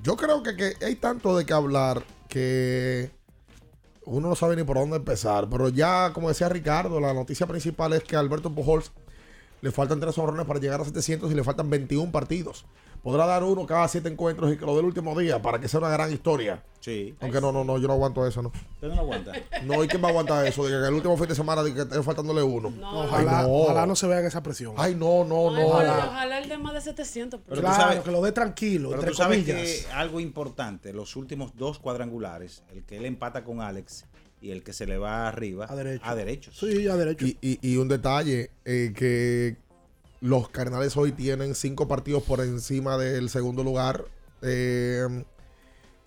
yo creo que, que hay tanto de qué hablar que uno no sabe ni por dónde empezar. Pero ya, como decía Ricardo, la noticia principal es que Alberto Pujols le faltan tres honrones para llegar a 700 y le faltan 21 partidos. Podrá dar uno cada siete encuentros y que lo del último día para que sea una gran historia. Sí. Aunque no, no, no, yo no aguanto eso, ¿no? ¿Usted no lo aguanta? No, ¿y quién va a aguantar eso? De que el último fin de semana de que esté faltándole uno. Ojalá, Ay, no. ojalá no se vean esa presión. Ay, no, no, no. Ojalá, ojalá el de más de 700. Pero tú claro, sabes- que lo dé tranquilo, Pero entre tú sabes comillas. que algo importante, los últimos dos cuadrangulares, el que él empata con Alex y el que se le va arriba a derecho. A derecho. Sí, a derecho. Y, y- y un detalle, eh, que los Cardenales hoy tienen cinco partidos por encima del segundo lugar, eh,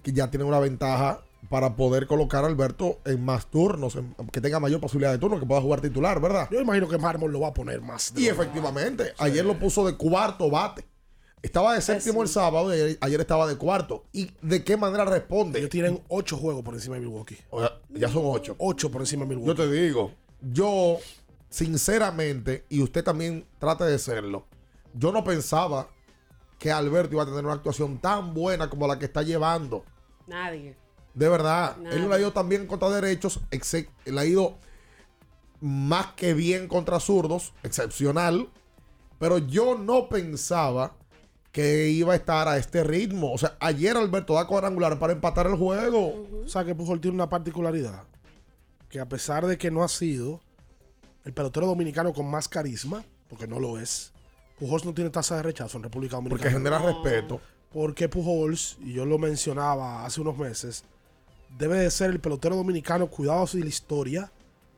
que ya tienen una ventaja para poder colocar a Alberto en más turnos, en- que tenga mayor posibilidad de turno, que pueda jugar titular, ¿verdad? Yo imagino que Mármol lo va a poner más. Y efectivamente, ayer lo puso de cuarto bate. Estaba de séptimo el sábado y ayer, ayer estaba de cuarto. ¿Y de qué manera responde? Ellos tienen ocho juegos por encima de Milwaukee. O sea, ya son ocho. Ocho por encima de Milwaukee. Yo te digo, yo, sinceramente, y usted también trate de serlo, yo no pensaba que Alberto iba a tener una actuación tan buena como la que está llevando. Nadie. De verdad, Nada. él no le ha ido tan bien contra derechos, le ha ido más que bien contra zurdos, excepcional. Pero yo no pensaba que iba a estar a este ritmo. O sea, ayer Alberto da cuadrangular para empatar el juego. O sea que Pujol tiene una particularidad. Que a pesar de que no ha sido el pelotero dominicano con más carisma, porque no lo es, Pujols no tiene tasa de rechazo en República Dominicana. Porque genera respeto. Porque Pujols, y yo lo mencionaba hace unos meses, debe de ser el pelotero dominicano, cuidados de la historia,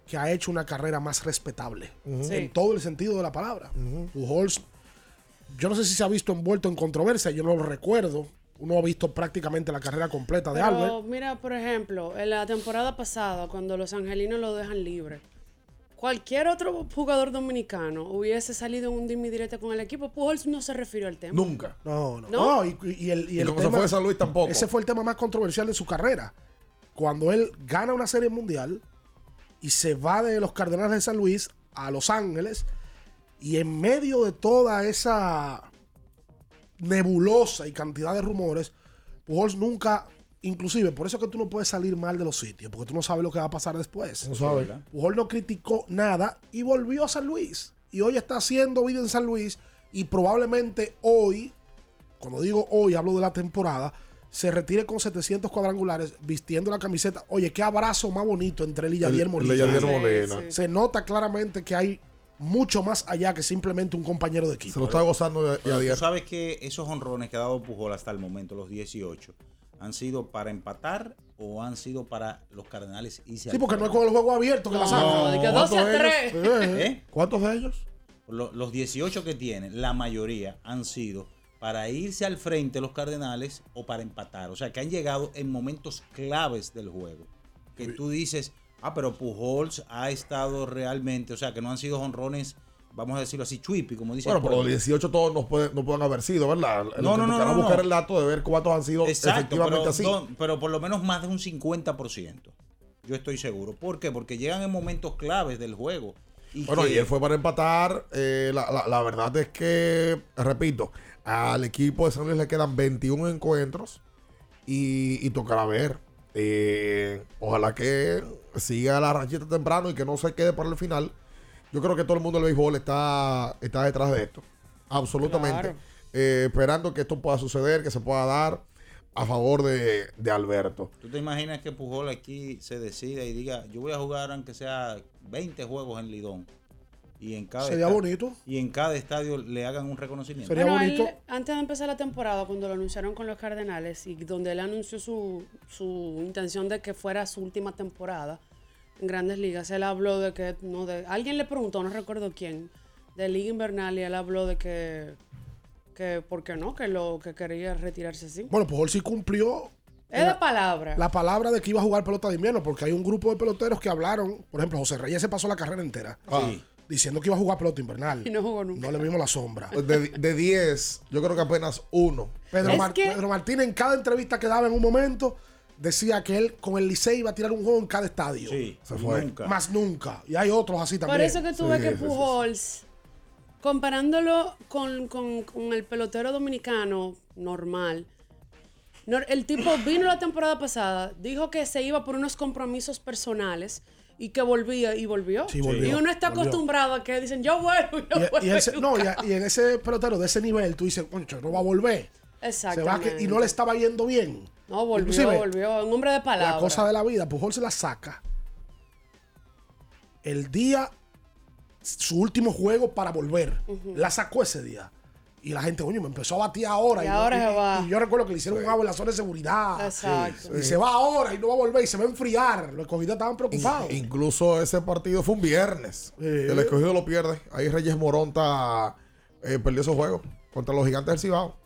que ha hecho una carrera más respetable. Sí. En todo el sentido de la palabra. Pujols, yo no sé si se ha visto envuelto en controversia, yo no lo recuerdo. Uno ha visto prácticamente la carrera completa de Pero Albert. mira, por ejemplo, en la temporada pasada, cuando los angelinos lo dejan libre, cualquier otro jugador dominicano hubiese salido en un dimi directo con el equipo, Pujols no se refirió al tema. Nunca. No, no. ¿No? No, y, y el, y Y el como se tema- fue de San Luis tampoco. Ese fue el tema más controversial de su carrera. Cuando él gana una serie mundial y se va de los Cardenales de San Luis a Los Ángeles y en medio de toda esa nebulosa y cantidad de rumores, Pujols nunca, inclusive, por eso es que tú no puedes salir mal de los sitios, porque tú no sabes lo que va a pasar después. No sabe. Pujol no criticó nada y volvió a San Luis. Y hoy está haciendo vida en San Luis y probablemente hoy, cuando digo hoy, hablo de la temporada, se retire con 700 cuadrangulares vistiendo la camiseta. Oye, qué abrazo más bonito entre él y El- el Molina. de Yadier Molina. Sí, sí. Se nota claramente que hay mucho más allá que simplemente un compañero de equipo. Se lo está gozando Yadier. Tú sabes que esos honrones que ha dado Pujol hasta el momento, los 18, han sido para empatar o han sido para los Cardenales irse Sí, porque no es con el juego abierto que la sacan. No, De que ¿cuántos 12 a de ellos? 3. ¿Eh? ¿Cuántos de ellos? Lo- Los 18 que tienen, la mayoría han sido para irse al frente los Cardenales o para empatar. O sea, que han llegado en momentos claves del juego. Que tú dices, ah, pero Pujols ha estado realmente, o sea, que no han sido honrones, vamos a decirlo así, chuipi, como dice Bueno, pero los pueblo. 18 todos no pueden, no pueden haber sido, ¿verdad? No, no, no, no, buscar el dato de ver cuántos han sido Exacto, efectivamente pero, así. no, pero por lo menos más de un 50%. Yo estoy seguro. ¿Por qué? Porque llegan en momentos claves del juego. Y Bueno, que- ayer fue para empatar. eh, la, la- la verdad es que, repito, al equipo de San Luis le quedan 21 encuentros y, y tocará ver. Eh, ojalá que siga la ranchita temprano y que no se quede para el final. Yo creo que todo el mundo del béisbol está, está detrás de esto. Absolutamente. Claro. Eh, esperando que esto pueda suceder, que se pueda dar a favor de, de Alberto. ¿Tú te imaginas que Pujol aquí se decida y diga, yo voy a jugar aunque sea 20 juegos en Lidón? Y en cada Sería esta- bonito. Y en cada estadio le hagan un reconocimiento. Bueno, él, antes de empezar la temporada, cuando lo anunciaron con los Cardenales y donde él anunció su, su intención de que fuera su última temporada en Grandes Ligas, él habló de que, no de, alguien le preguntó, no recuerdo quién, de Liga Invernal y él habló de que, que ¿por qué no? Que lo que quería retirarse así. Bueno, Pujol sí cumplió Es de palabra. la palabra de que iba a jugar pelota de invierno, porque hay un grupo de peloteros que hablaron, por ejemplo, José Reyes se pasó la carrera entera Sí. Diciendo que iba a jugar pelota invernal. Y no jugó nunca. No le vimos la sombra. Pues De, de 10, yo creo que apenas uno. Pedro, Mar- que- Pedro Martínez en cada entrevista que daba en un momento decía que él con el Licey iba a tirar un juego en cada estadio. Sí, Se fue. nunca. Más nunca. Y hay otros así también. Por eso que Sí, ves que sí. Pujols, comparándolo con, con- con el pelotero dominicano normal, no- el tipo vino la temporada pasada, dijo que se iba por unos compromisos personales y que volvía y volvió. Sí, volvió, y uno está volvió. acostumbrado a que dicen, yo vuelvo, yo Y, y vuelvo. ese- no, y, a- y en ese pelotero de ese nivel, tú dices, concho, no va a volver. Que, y no le estaba yendo bien. No, volvió, Inclusive, volvió. Un hombre de palabra. La cosa de la vida, Pujol se la saca. El día, su último juego para volver. La sacó ese día. Y la gente, coño, me empezó a batir ahora. Y ahora se va. y yo recuerdo que le hicieron un agua en la zona de seguridad. Exacto. Y se va ahora y no va a volver y se va a enfriar. Los escogidos estaban preocupados. Incluso ese partido fue un viernes. El escogido lo pierde. Ahí Reyes Moronta eh, perdió ese juego contra los gigantes del Cibao.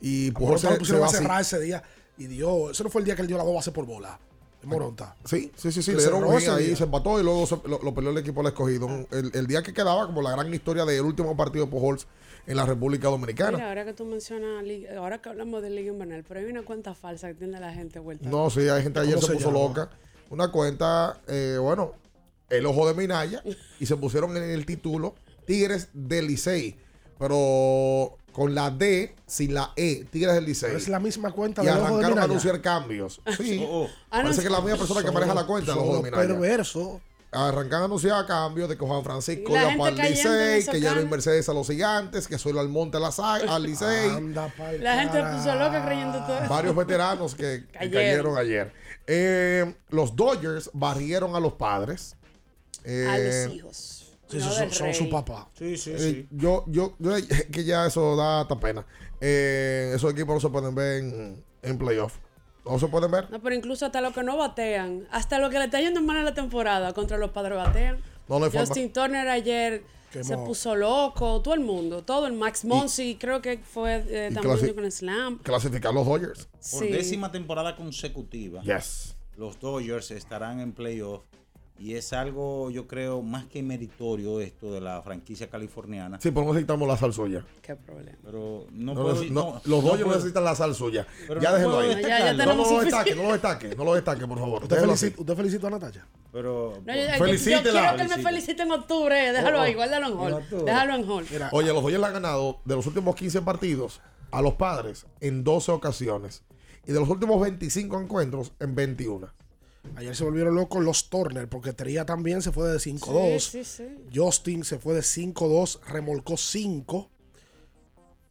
Y A Pujol se, lo pusieron se a va así. cerrar ese día. Y dio, ese no fue el día que él dio la dos bases por bola. Moronta. Sí, sí, sí, sí. Le se dieron un ahí, día. se empató y luego se- lo, lo peleó el equipo del escogido. El, el día que quedaba como la gran historia del último partido de Pujols en la República Dominicana. Mira, ahora que tú mencionas, ahora que hablamos de Liga Invernal, pero hay una cuenta falsa que tiene la gente vuelta. No, sí, hay gente ayer ¿Cómo se, se puso llama? loca. Una cuenta, eh, bueno, el ojo de Minaya y se pusieron en el título Tigres del Licey, pero con la D sin la E, Tigres del Licey. Es la misma cuenta y del ojo de arrancaron a anunciar cambios. Sí, Oh, oh. parece que es la misma persona que maneja la cuenta, el son ojo de Minaya. perversos. Arrancan a anunciar cambios de que Juan Francisco Y la iba para el Licey, que ya no hay. Mercedes a los gigantes, que soy al Monte a la Sa- al Licey. La gente puso loca creyendo todo eso. Varios veteranos que, que Cayeron. cayeron ayer. Eh, los Dodgers barrieron a los padres. Eh, A los hijos. Sí, no son, son su papá. Sí, sí, eh, yo, yo, yo- que ya eso da hasta pena. Eh, esos equipos no se pueden ver en, en playoff. No se pueden ver. No, pero incluso hasta los que no batean, hasta los que le está yendo mal en la temporada contra los padres batean. No, no hay forma. Justin Turner ayer Quemó. se puso loco, todo el mundo, todo el Max Monsi, creo que fue eh, también con el Slam. Clasificar los Dodgers. Por Sí. décima temporada consecutiva, Yes. los Dodgers estarán en playoff y es algo, yo creo, más que meritorio esto de la franquicia californiana. Sí, pero no necesitamos la sal suya. Qué problema. Pero no, No puedo- no, no, los puedo- necesitan la sal suya. Pero ya no déjenlo ahí. destacarlo. Ya- ya no, tenemos no lo suficiente. destaque, no lo destaque, no lo destaque, por favor. ¿Usted, felicita. ¿Usted felicitó a Natalia? Pero No, yo, yo- yo Felicítela. quiero que me felicite en octubre, déjalo Oh, oh. ahí, guárdalo en Mira hall. tú. Déjalo en hall. Oye, los Dodgers le han ganado de los últimos 15 partidos a los padres en 12 ocasiones. Y de los últimos 25 encuentros en 21. Ayer se volvieron locos los Turner porque Tría también se fue de 5-2. Sí, sí, sí. Justin se fue de 5-2, remolcó 5.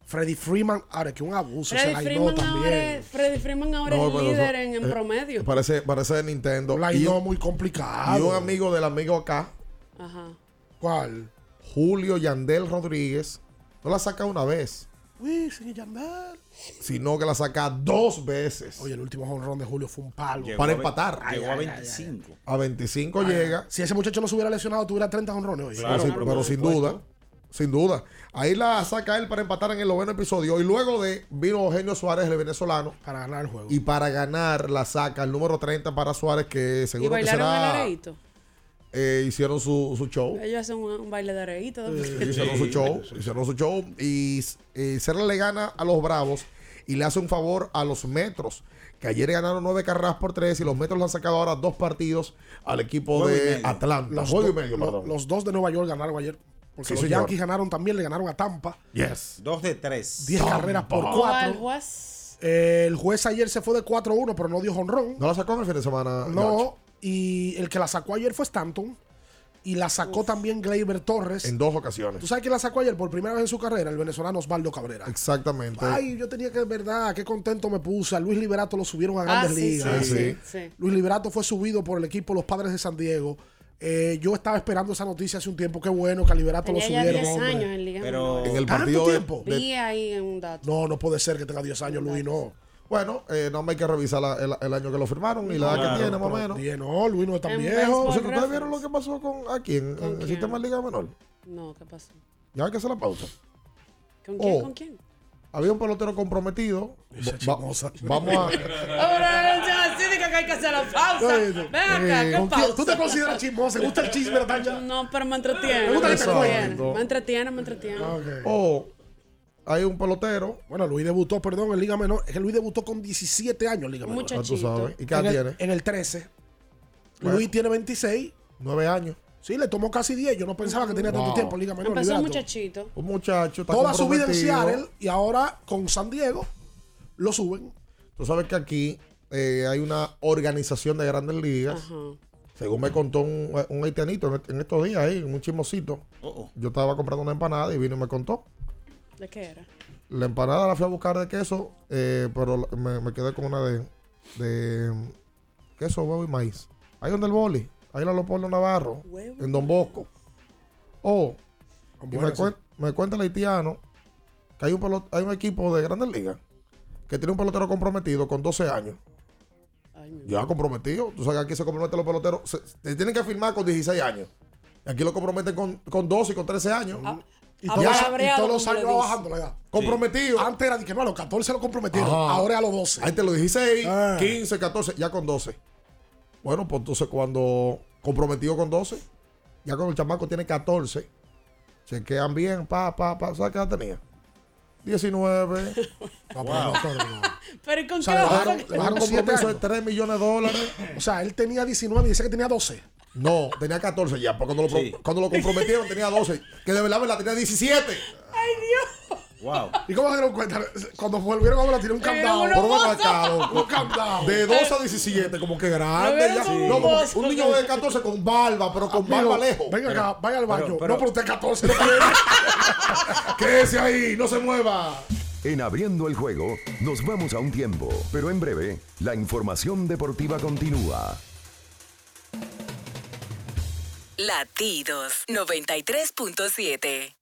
Freddy Freeman, ahora que un abuso Freddy se la Freeman, ahora, también. es- Freddy Freeman ahora No, es líder eso- en, en eh, promedio. Parece, parece de Nintendo. La y, un- muy complicado. y un amigo del amigo acá, Ajá. ¿Cuál? Julio Yandel Rodríguez, no la saca una vez, Uy, señor Yandel. Sino que la saca dos veces. Oye, el último run de Julio fue un palo. Llegó para a empatar. Llegó Ay, a ay, 25. A 25 Ah, llega. Si ese muchacho no se hubiera lesionado, tuviera 30 honrones hoy. Pero, sin, pero sin duda, sin duda. Ahí la saca él para empatar en el noveno episodio. Y luego de vino Eugenio Suárez, el venezolano. Para ganar el juego. Y para ganar la saca el número 30 para Suárez, que ¿Y seguro que bailaron el será. areíto? Eh, hicieron su, su show. Ellos hacen un, un baile de. ¿no? Hicieron su show. Hicieron su show. Y eh, Serra le gana a los Bravos y le hace un favor a los Metros. Que ayer ganaron nueve carreras por tres y los Metros le han sacado ahora dos partidos al equipo de. Atlanta. Los, Juego y do- medio, lo- perdón. los dos de Nueva York ganaron ayer. Porque Sí, los señor. Yankees ganaron también, le ganaron a Tampa. Yes. Dos de tres. 10 carreras por ¿Cuál 4. juez? el juez ayer se fue de 4-1, pero no dio honrón. ¿No la sacó en el fin de semana? George? No, y el que la sacó ayer fue Stanton. Y la sacó también Gleyber Torres. En dos ocasiones. ¿Tú sabes quién la sacó ayer por primera vez en su carrera? El venezolano Osvaldo Cabrera. Exactamente. Ay, yo tenía que, verdad, qué contento me puse. A Luis Liberato lo subieron a Ah, grandes sí, ligas. Sí, sí, sí. Luis Liberato fue subido por el equipo Los Padres de San Diego. Eh, yo estaba esperando esa noticia hace un tiempo. Qué bueno que a Liberato lo ya subieron. 10 hombre. años en Liga Pero- en el ¿Tanto partido de- tiempo? de, Vi ahí en un dato. No, no puede ser que tenga 10 años, Luis, no. Bueno, eh, no me hay que revisar la- el, el año que lo firmaron y la edad Claro, que tiene, más o menos. 10 no, Luis no es tan En viejo. cierto, ¿ustedes vieron lo que pasó con aquí en, en el sistema de Liga Menor? No, ¿qué pasó? Ya hay que hacer la pausa. ¿Con quién? Oh. ¿Con quién? Había un pelotero comprometido. Va- chismosa. vamos a. Que hay que hacer la pausa. Ven acá, Eh, ¿qué pausa? ¿Tú te consideras chismoso? ¿Te gusta el chisme, Natalia? No, pero me entretiene. Me gusta que te. Me entretiene, me entretiene. Ok. Hay un pelotero. Bueno, Luis debutó, perdón, en Liga Menor. Es que Luis debutó con 17 años en Liga Menor. tú sabes. ¿Y qué edad En tiene? el, en el 13. Bueno. Luis tiene 26. Nueve años. Sí, le tomó casi 10. Yo no pensaba que tenía tanto tiempo en Liga Menor. Empezó un muchachito. Un muchacho. Está Toda su vida en. Seattle y ahora con San Diego lo suben. Tú sabes que aquí eh, hay una organización de grandes ligas. Ajá. Según me contó un, un haitianito en, en estos días ahí, un chismosito. Oh. Yo estaba comprando una empanada y vino y me contó. ¿De qué era? La empanada la fui a buscar de queso, eh, pero me, me quedé con una de, de queso, huevo y maíz. Ahí donde el boli, ahí en la Leopoldo Navarro, Huevo. en Don Bosco. Oh, y me, cuen- me cuenta el haitiano que hay un, pelot- hay un equipo de grandes ligas que tiene un pelotero comprometido con 12 años. Ay, Ya comprometido. Tú sabes que aquí se comprometen los peloteros. Se, se tienen que firmar con 16 años. Aquí lo comprometen con, con 12 y con 13 años. Ah, todos, los- y todos los años bajando la edad. Comprometido. Antes era de que no, a los 14 lo comprometieron. Ajá. Ahora es a los 12. Ahí te los 16, Ah. 15, 14, ya con 12. Bueno, pues entonces cuando comprometido con 12, ya cuando el chamaco tiene 14, chequean bien, pa, pa, pa, ¿sabes qué edad tenía? 19. No, Wow. pero no. Pero ¿y con O qué sea, ojo? bajaron- le bajaron compromiso de años. 3 millones de dólares. O sea, él tenía 19 y dice que tenía 12. No, tenía 14 ya, porque cuando lo, Sí. cuando lo comprometieron tenía 12, que de verdad, verdad tenía 17. Ay, Dios. Wow. ¿Y cómo se dieron cuenta? Cuando volvieron a hablar, tiene un candado. bozo. acá, loco. Un candado. De 12 a 17, como que grande. Ya. un No, un niño de 14 con barba, pero con Amigo, barba lejos. Venga acá, vaya al baño. pero- pero- no, pero usted 14 no tiene. Quédese ahí, no se mueva. En abriendo el juego, nos vamos a un tiempo, pero en breve, la información deportiva continúa. Latidos 93.7.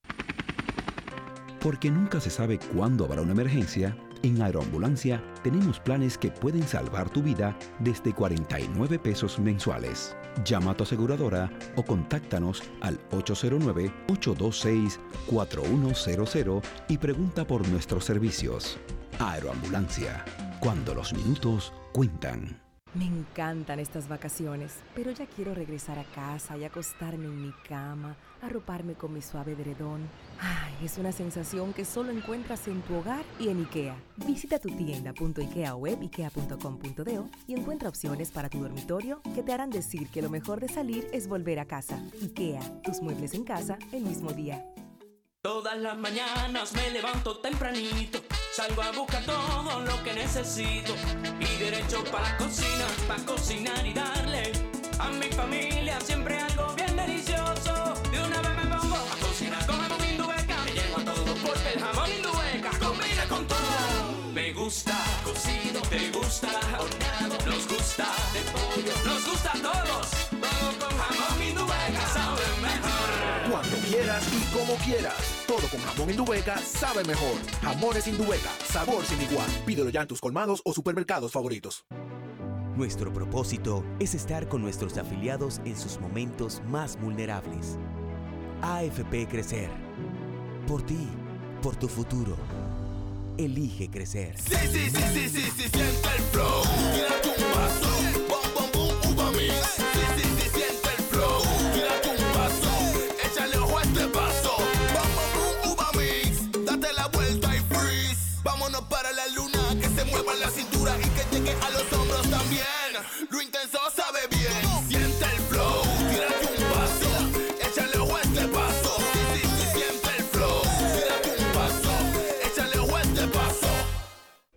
Porque nunca se sabe cuándo habrá una emergencia, en Aeroambulancia tenemos planes que pueden salvar tu vida desde 49 pesos mensuales. Llama a tu aseguradora o contáctanos al 809-826-4100 y pregunta por nuestros servicios. Aeroambulancia, cuando los minutos cuentan. Me encantan estas vacaciones, pero ya quiero regresar a casa y acostarme en mi cama, arroparme con mi suave edredón. Ay, es una sensación que solo encuentras en tu hogar y en IKEA. Visita tu tienda.ikea o web ikea.com.do y encuentra opciones para tu dormitorio que te harán decir que lo mejor de salir es volver a casa. IKEA, tus muebles en casa el mismo día. Todas las mañanas me levanto tempranito, salgo a buscar todo lo que necesito y derecho para la cocina, para cocinar y darle a mi familia siempre algo bien delicioso. De una vez me pongo a cocinar con jamón indubeca, me llevo a todo porque el jamón indubeca combina con todo. Me gusta cocido, te gusta horneado, nos gusta de pollo, nos gusta a todos. Quieras y como quieras. Todo con jamón Indubeca sabe mejor. Jamones Indubeca, sabor sin igual. Pídelo ya en tus colmados o supermercados favoritos. Nuestro propósito es estar con nuestros afiliados en sus momentos más vulnerables. AFP Crecer. Por ti, por tu futuro. Elige crecer. Sí, sí, sí, sí, sí, sí, siente el flow. Tírate un vaso. Bom, bom, boom, uva mix. A los hombros también. Lo intenso sabe bien. Siente el flow. Tírate un vaso. Échale ojo a este vaso. Sí, sí, sí, siente el flow. Tírate un vaso. Échale ojo a este vaso.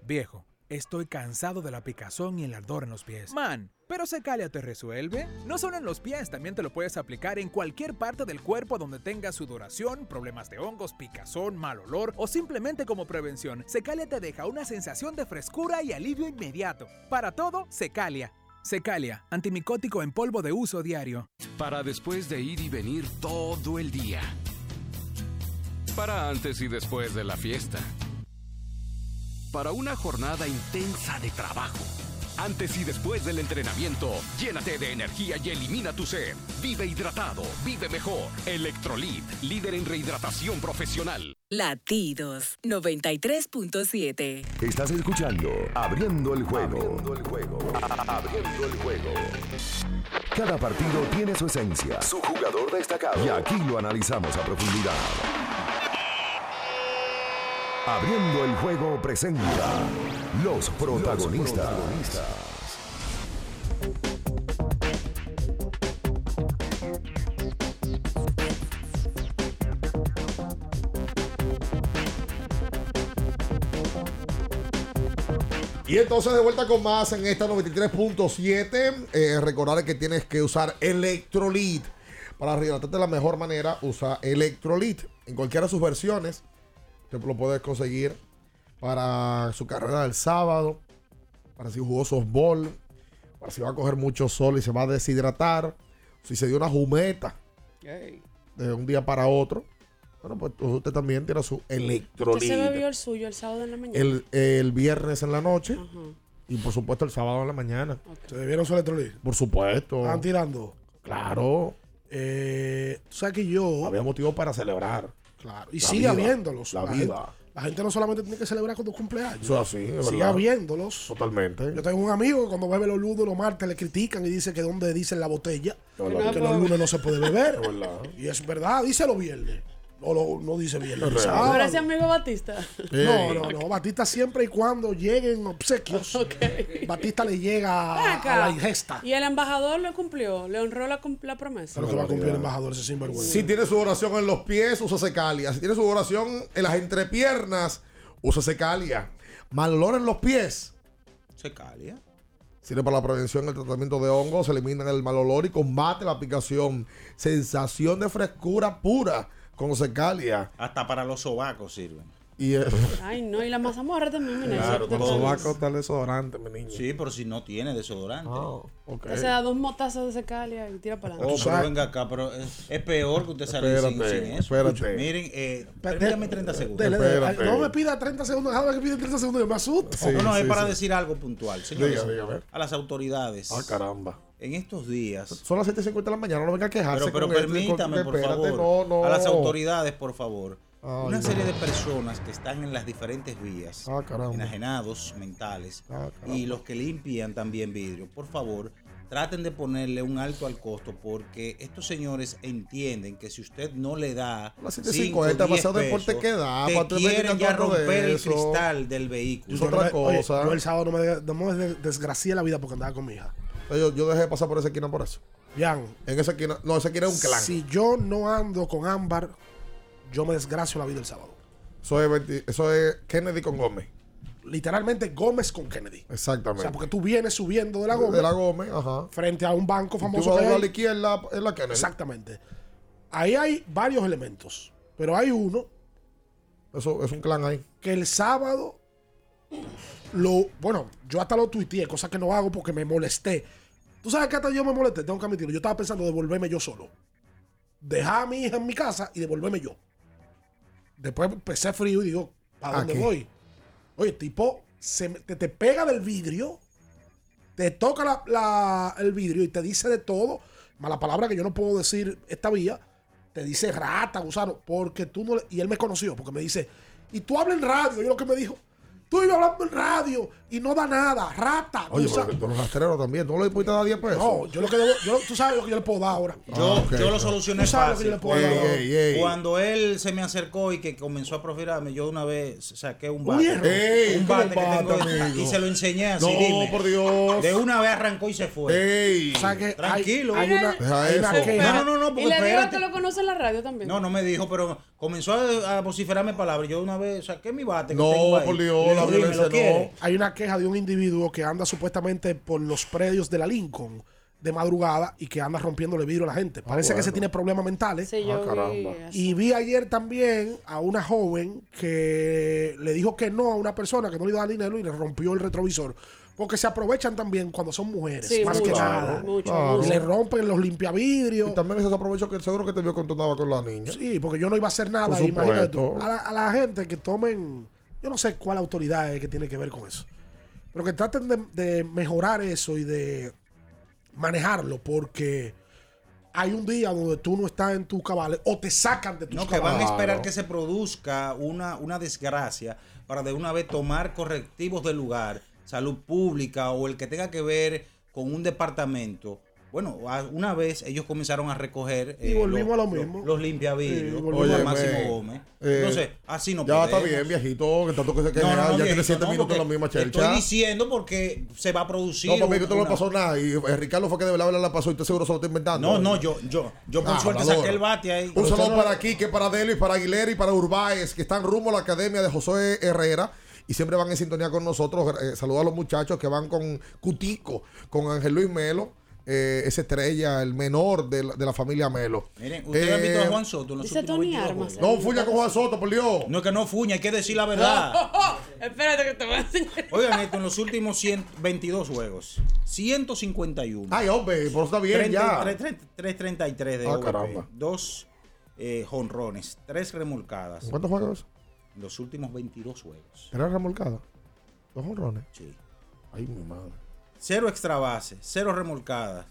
Viejo, estoy cansado de la picazón y el ardor en los pies. Man, pero Secalia te resuelve. No solo en los pies, también te lo puedes aplicar en cualquier parte del cuerpo donde tengas sudoración, problemas de hongos, picazón, mal olor o simplemente como prevención. Secalia te deja una sensación de frescura y alivio inmediato. Para todo, Secalia. Secalia, antimicótico en polvo de uso diario. Para después de ir y venir todo el día. Para antes y después de la fiesta. Para una jornada intensa de trabajo. Antes y después del entrenamiento, llénate de energía y elimina tu sed. Vive hidratado, vive mejor. Electrolit, líder en rehidratación profesional. Latidos 93.7. Estás escuchando Abriendo el juego. Abriendo el juego. Abriendo el juego. Cada partido tiene su esencia, su jugador destacado. Y aquí lo analizamos a profundidad. Abriendo el juego presenta los protagonistas. Y entonces de vuelta con más en esta 93.7. Eh, recordar que tienes que usar Electrolit. Para rehidratarte de la mejor manera, usa Electrolit. En cualquiera de sus versiones, te lo puedes conseguir para su carrera del sábado, para si jugó softball, para si va a coger mucho sol y se va a deshidratar, si se dio una jumeta de un día para otro. Bueno, pues usted también tiene su ¿Usted Electrolit se bebió el suyo el sábado en la mañana? el, el viernes en la noche y por supuesto el sábado en la mañana. ¿Se bebieron su electrolit? Por supuesto. Estaban tirando. Claro. Eh, tú sabes que yo. Había motivo para celebrar. Claro. Y La sigue vida, habiéndolos. La gente- vida. La gente no solamente tiene que celebrar con tu cumpleaños. Eso es así, es verdad. viéndolos. Totalmente. Yo tengo un amigo que cuando bebe los lunes los martes le critican y dice que donde dicen la botella, que los lunes no se puede beber. Es verdad. Y es verdad, dice los viernes. No, lo- no dice viernes. Es dice amigo Batista. No, no, no. Batista siempre y cuando lleguen obsequios, Batista le llega a, la ingesta. Y el embajador le cumplió, le honró la, promesa. Pero que va a cumplir el embajador ese sinvergüenza. Si tiene su oración en los pies, usa secalia. Si tiene su oración en las entrepiernas, usa secalia. Mal olor en los pies. Secalia. Sirve para la prevención y el tratamiento de hongos, se elimina el mal olor y combate la picación. Sensación de frescura pura con secalia. Hasta para los sobacos sirven. Y eh, Ay, no, y la mazamorra también, mira. claro, con eso- sobacos está el desodorante, mi niño. Sí, pero si no tiene desodorante. ok. Usted se da dos motazos de secalia y tira para Oh, adelante. pero venga acá, pero es, es peor que usted salga sin, Espérate, sin eso. espérate. Miren, eh, permítame 30 segundos. Dele, dele. Espérate. No me pida 30 segundos, vez que pide 30 segundos yo me asusto. no, no, es sí, para sí. decir algo puntual. Señores, Diga, diga, a ver. a las autoridades. Ah, caramba. En estos días. Son las 7.50 de la mañana, no venga a quejarse. Pero, pero con esto y con- permítame, por espérate, favor. no, no. A las autoridades, por favor. Ay, Una serie de personas que están en las diferentes vías, Ah, enajenados mentales, Ah, y los que limpian también vidrio, por favor, traten de ponerle un alto al costo porque estos señores entienden que si usted no le da Las 5, 750, 10 demasiado deporte que da, te quieren ya romper el cristal del vehículo. Es otra Oye, cosa. yo el sábado no me, no me de- desgracié la vida porque andaba con mi hija. Yo, yo dejé de pasar por esa esquina por eso. Bien. En esa esquina, no, esa esquina es un clan. Si yo no ando con Ámbar, yo me desgracio la vida el sábado. Eso es, 20 eso es Kennedy con Gómez. Literalmente Gómez con Kennedy. O Exactamente. sea, porque tú vienes subiendo de la Gómez, de la Gómez, ajá. frente a un banco Y tú famoso vas que hay. a la izquierda en la Kennedy. Exactamente. Ahí hay varios elementos, pero hay uno Eso es un clan ahí. que el sábado lo, bueno, yo hasta lo tuiteé, cosa que no hago porque me molesté. Tú sabes que hasta yo me molesté, tengo que admitirlo. Yo estaba pensando devolverme yo solo. Dejar a mi hija en mi casa y devolverme yo. Después empecé frío y digo, ¿para dónde Aquí. voy? Oye, tipo, se te, te pega del vidrio, te toca la- la- el vidrio y te dice de todo. Mala palabra que yo no puedo decir esta vía. Te dice rata, gusano, porque tú no le- Y él me conoció, porque me dice, y tú hablas en radio. Yo lo que me dijo, tú ibas hablando en radio y no da nada, rata. Oye, gusano". pero tú los rastreros también. ¿Tú no le pudiste dar 10 pesos? No, yo lo que debo, yo, tú sabes lo que yo le puedo dar ahora. Yo, Ah, ok, yo lo solucioné Tú sabes lo que fácil. yo le puedo ahora. Ey, ey. cuando él se me acercó y que comenzó a profirarme, yo de una vez saqué un bate. Ey, un ¿cómo bate que bate, tengo amigo? y se lo enseñé así. No, dime. por Dios. De una vez arrancó y se fue. Ey. O sea que Tranquilo. Hay, una, hay una eso. queja. No, no, no, porque Y le digo que lo conoce en la radio también. No, no me dijo, pero comenzó a, a vociferarme palabras. Yo de una vez saqué mi bate. que No, tengo ahí. por Dios, Y. Hay una queja de un individuo que anda supuestamente por los predios de la Lincoln de madrugada y que anda rompiéndole vidrio a la gente. Parece que bueno. se tiene problemas mentales. Sí, yo Ah, vi. Y vi ayer también a una joven que le dijo que no a una persona que no le iba a dar dinero y le rompió el retrovisor. Porque se aprovechan también cuando son mujeres, Sí, más mucho, que nada. mucho, Claro. Y mucho. le rompen los Y limpiavidrios. también ese aprovecho que seguro que te vio cuando andaba con la niña. Sí, porque yo no iba a hacer nada. Imagínate tú. supuesto. A la, a la gente que tomen, yo no sé cuál autoridad es que tiene que ver con eso, pero que traten de, de mejorar eso y de manejarlo, porque hay un día donde tú no estás en tus cabales o te sacan de tus No, que van a cabales. esperar que se produzca una, una desgracia para de una vez tomar correctivos del lugar, salud pública o el que tenga que ver con un departamento. Bueno, una vez ellos comenzaron a recoger Y eh, volvimos los, a lo mismo. los, los limpiavidrios, Sí, a- Máximo Oye, Gómez. eh, Entonces, así no Ya está bien, viejito, que tanto que se No, no, queja. no, ya tiene viejito, 7 no, minutos en la misma Estoy chelcha. diciendo porque se va a producir. No, para mí que esto no le pasó nada. Y eh, Ricardo fue que de verdad la pasó y usted seguro se lo está inventando. No, no, yo, yo, yo por Ah, suerte saqué el bate ahí. Un saludo para Quique, para Delis, para Aguilera y para Urbáez, que están rumbo a la academia de José Herrera y siempre van en sintonía con nosotros. Eh, saludos a los muchachos que van con Cutico, con Ángel Luis Melo, eh, esa estrella, el menor de la, de la familia Melo. Miren, ustedes Eh, han visto a Juan Soto en los Dice últimos Tony 22 Armas. No, fuña con Juan Soto, por Dios. No es que no fuña, hay que decir la verdad. Espérate que te voy a enseñar. Oigan esto, en los últimos 122 juegos, 151. Ay, hombre, por eso está bien ya. 333 de Ah, OVP, caramba. dos eh, jonrones, tres remolcadas. ¿Cuántos juegos? En los últimos 22 juegos. ¿Era remolcada? Dos honrones. Sí. Ay, mi madre. Cero extra base, cero remolcadas.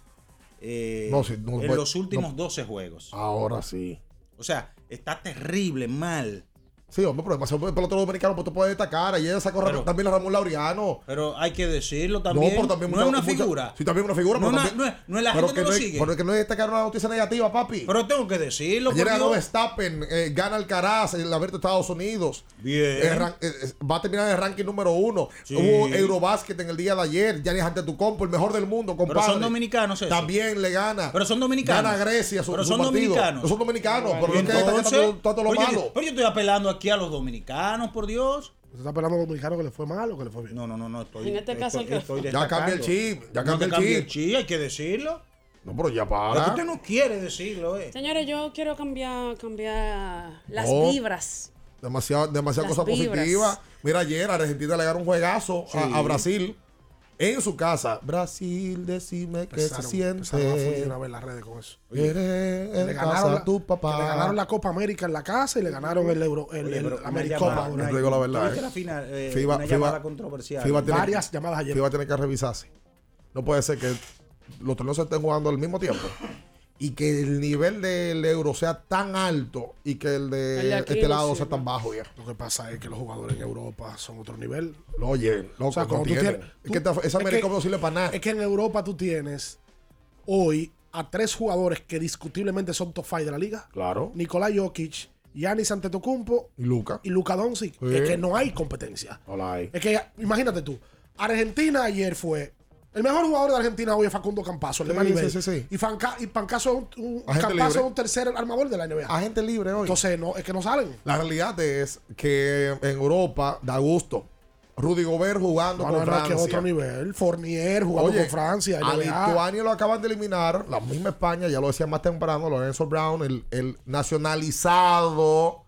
eh, No, sí, no en los últimos no. 12 juegos. Ahora sí. O sea, está terrible, mal. Sí, hombre, pero demasiado pelotero dominicano, pues tú puedes destacar. Ayer sacó Pero- también a Ramón Laureano. Pero hay que decirlo también. No, pero también no mucha- es una mucha- figura. Sí, también una figura. No, pero una- también- no es- no es la pero gente que no lo es- sigue. Pero que no es destacar una noticia negativa, papi. Pero tengo que decirlo. Ayer ganó. Verstappen, eh, gana Alcaraz, el abierto de Estados Unidos. Bien. Eh, ran- eh, va a terminar en el ranking número uno. Sí. Hubo Eurobásquet en el día de ayer. Yanis Antetokounmpo, el mejor del mundo, compadre. Pero son dominicanos esos. También le gana. Pero son dominicanos. Gana Grecia su, Pero son dominicanos. No son dominicanos, pero no es que tanto, tanto lo malo. pero yo estoy apelando aquí a los dominicanos, por Dios. ¿Usted está apelando a los dominicanos que le fue mal o que le fue bien? No, no, no, no. Estoy, En este caso, el que- estoy Ya cambia el chip, ya cambia el chip. el chip, hay que decirlo. No, pero ya Pero para. usted no quiere decirlo, eh. Señores, yo quiero cambiar, cambiar las No. vibras. Demasiado, demasiada Las cosa vibras. positiva. Mira, ayer Argentina le ganó un juegazo a- a, Brasil en su casa. Brasil, decime qué se a siente. las redes con eso. Le ganaron, la, tu papá. le ganaron la Copa América en la casa y le ganaron el Euro, el, Oye, el Americopa. ahora. Te digo la verdad, ¿Tuviste eh. la final, eh, FIBA, una FIBA- llamada controversial. FIBA tiene- Varias llamadas ayer. FIBA tiene que revisarse. No puede ser que los torneos se estén jugando al mismo tiempo y que el nivel del euro sea tan alto y que el de, El de aquí este no lado sea tan bajo ya. Lo que pasa es que los jugadores en Europa son otro nivel. Oye, loco, O sea, no cuando tú tienen. tienes- es que esta- esa es América que- no sirve para nada. Es que en Europa tú tienes hoy a tres jugadores que discutiblemente son top 5 de la liga. Claro. Nicolás Jokic, Giannis Antetokounmpo Y Luca. y Luka Doncic. Sí. Es que no hay competencia. Hola ahí. Es que imagínate tú, Argentina ayer fue el mejor jugador de Argentina hoy es Facundo Campazo, el de nivel. sí, sí, sí. Y, Fanca- y Pancaso es un, un- Campazo es un tercer armador de la NBA. Agente libre hoy. Entonces no, es que no salen. La realidad es que en Europa da gusto. Rudy Gobert jugando No, con no, no, es Francia. que otro nivel. Fournier jugando Oye, con Francia. A. Lituania lo acaban de eliminar. La misma España, ya lo decía más temprano, Lorenzo Brown, el, el nacionalizado.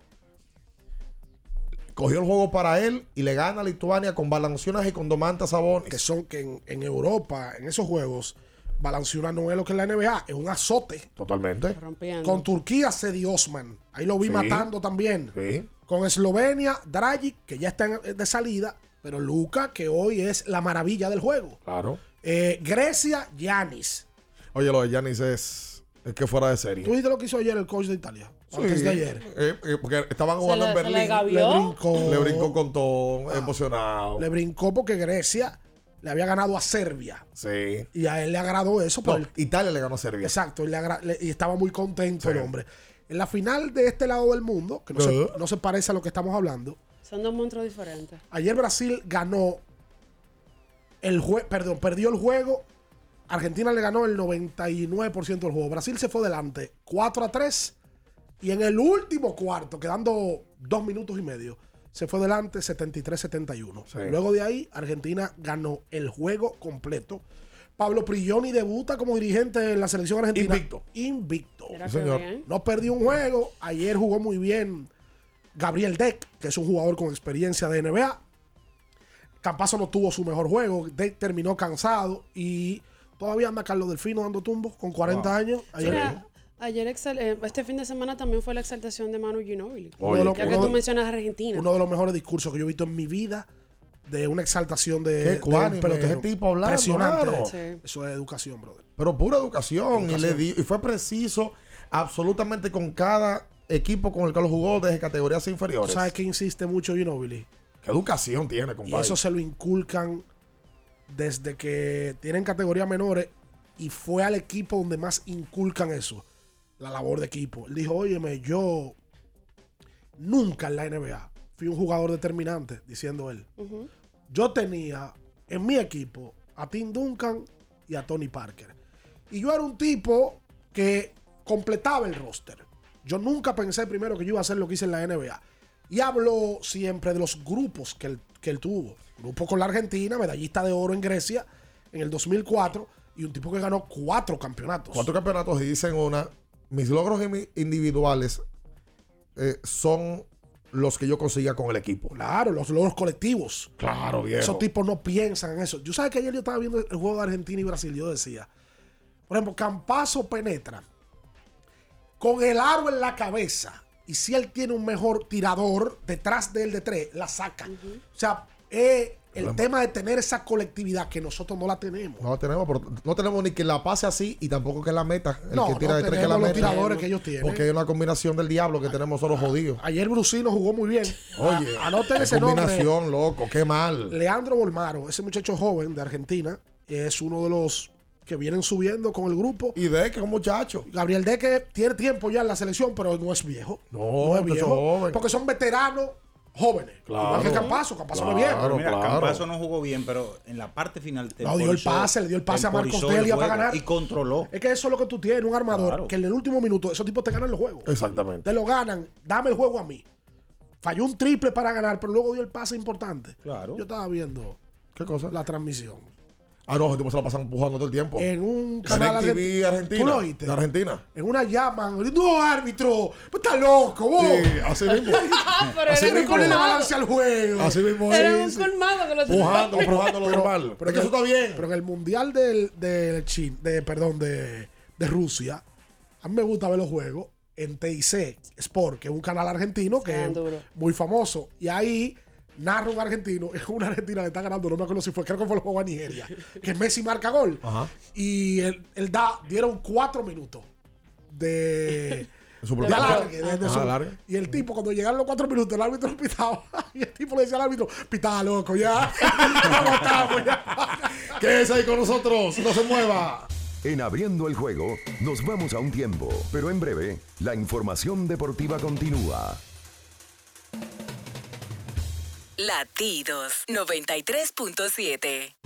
Cogió el juego para él y le gana a Lituania con Balancionas y con Domantas Sabonis. que son que en, en Europa, en esos juegos, Balanciuna no es lo que es la NBA, es un azote. Totalmente. Rompiendo. Con Turquía, Cedi Osman. Ahí lo vi Sí. matando también. Sí. Con Eslovenia, Dragic, que ya está de salida. Pero Luca, que hoy es la maravilla del juego. Claro. Eh, Grecia, Yanis. Oye, lo de Yanis es, es que fuera de serie. ¿Tú viste lo que hizo ayer el coach de Italia? Antes Sí, de ayer. eh, eh, porque estaban jugando le- en le Berlín. gavió. Le brincó. Le brincó con todo, emocionado. Le brincó porque Grecia le había ganado a Serbia. Sí. Y a él le agradó eso. No, el- Italia le ganó a Serbia. Exacto, y, le agra- le- y estaba muy contento Sí. el hombre. En la final de este lado del mundo, que no, se, no se parece a lo que estamos hablando, Son dos monstruos diferentes. ayer Brasil ganó el juego, perdón, perdió el juego. Argentina le ganó el 99% del juego. Brasil se fue delante 4 a 3 y en el último cuarto, quedando dos minutos y medio, se fue delante 73-71. Sí. Luego de ahí, Argentina ganó el juego completo. Pablo Prigioni debuta como dirigente en la selección argentina. Invicto. Invicto. Señor. No perdió un juego. Ayer jugó muy bien Gabriel Deck, que es un jugador con experiencia de NBA. Campazo no tuvo su mejor juego. Deck terminó cansado y todavía anda Carlos Delfino dando tumbos con 40 Wow. años. Ayer, ayer exal- eh, este fin de semana también fue la exaltación de Manu Ginóbili. Oye, uno, de Ya los- que tú de- mencionas a Argentina. uno de los mejores discursos que yo he visto en mi vida de una exaltación de, Qué de pelotero. ese tipo hablando, Impresionante. Sí. Eso es educación, brother. Pero pura educación. Y, le di- y fue preciso absolutamente con cada equipo con el que lo jugó desde categorías ¿Tú inferiores. sabes que insiste mucho Ginobili? ¿Qué educación tiene, Y compadre? eso se lo inculcan desde que tienen categorías menores y fue al equipo donde más inculcan eso, la labor de equipo. Él dijo, óyeme, yo nunca en la NBA fui un jugador determinante, diciendo él. Yo tenía en mi equipo a Tim Duncan y a Tony Parker. Y yo era un tipo que completaba el roster. Yo nunca pensé primero que yo iba a hacer lo que hice en la NBA. Y hablo siempre de los grupos que él, que él tuvo. Grupo con la Argentina, medallista de oro en Grecia en el 2004 y un tipo que ganó cuatro campeonatos. Cuatro campeonatos y dicen una. Mis logros individuales eh, son los que yo conseguía con el equipo. Claro, los logros colectivos. Claro, viejo. Esos tipos no piensan en eso. Yo sabes que ayer yo estaba viendo el juego de Argentina y Brasil. Yo decía, por ejemplo, Campazo penetra con el aro en la cabeza. Y si él tiene un mejor tirador detrás de él de tres, la saca. O sea, es el tema de tener esa colectividad que nosotros no la tenemos. No tenemos, pero no tenemos ni que la pase así y tampoco que la meta. El No, que tira no de tres que la los meta. tiradores que ellos tienen. Porque hay una combinación del diablo que tenemos solo jodidos. Ayer Brusino jugó muy bien. Oye, A- anoten ese nombre. combinación, loco, qué mal. Leandro Bolmaro, ese muchacho joven de Argentina, es uno de los que vienen subiendo con el grupo. Y de que es un muchacho. Gabriel Deque tiene tiempo ya en la selección, pero no es viejo. No, es viejo. joven. Porque son veteranos jóvenes. Claro. Igual que Campazo, Campazo no es viejo. Pero mira, Campazo no jugó bien, pero en la parte final No, dio el pase, le dio el pase a Marcos Delia para ganar. Y controló. Es que eso es lo que tú tienes, un armador, Claro. que en el último minuto esos tipos te ganan los juegos. Exactamente. Te lo ganan, dame el juego a mí. Falló un triple para ganar, pero luego dio el pase importante. Claro. Yo estaba viendo ¿Qué cosa? la transmisión. Ah, no, tipo se la pasan empujando todo el tiempo. En un canal argentino. Argentina. ¿Tú lo oíste? De Argentina. En una llaman, no árbitro, pues está loco, vos. Sí, así mismo. Pero Así mismo. Colmado. balance al juego. Así mismo Era un colmado que lo Empujando, empujando lo normal. Pero es que eso está bien. Pero en el mundial del, del Chin, de, perdón, de, de Rusia, a mí me gusta ver los juegos en TIC Sport, que es un canal argentino que Ah, es muy famoso. Y ahí narra un argentino, es una argentina le está ganando, no me acuerdo si fue, creo que fue el juego a Nigeria, que Messi marca gol. Ajá. Y él, él da, dieron cuatro minutos de... Su de alargue, de- de Ajá, su- alargue. y el tipo, cuando llegaron los cuatro minutos, el árbitro pitaba. Y el tipo le decía al árbitro: Pitá, loco, ya. Ya. Quédese ahí con nosotros, no se mueva. En abriendo el juego, nos vamos a un tiempo, pero en breve, la información deportiva continúa. Latidos 93.7.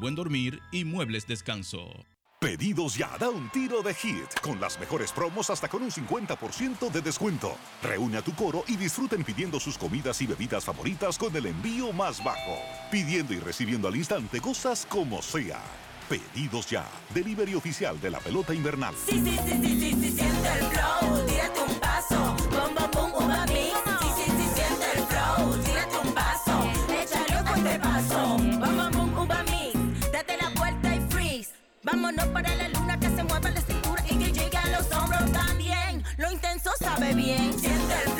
buen dormir y muebles descanso. Pedidos ya, da un tiro de hit, con las mejores promos hasta con un 50% de descuento. Reúne a tu coro y disfruten pidiendo sus comidas y bebidas favoritas con el envío más bajo. Pidiendo y recibiendo al instante cosas como sea. Pedidos ya, delivery oficial de la pelota invernal. Sí, sí, sí, sí, sí, sí, siente el flow, tírate un paso, bom, bom, bom, vámonos para la luna que se mueva la cintura y que llegue a los hombros también. Lo intenso sabe bien, siente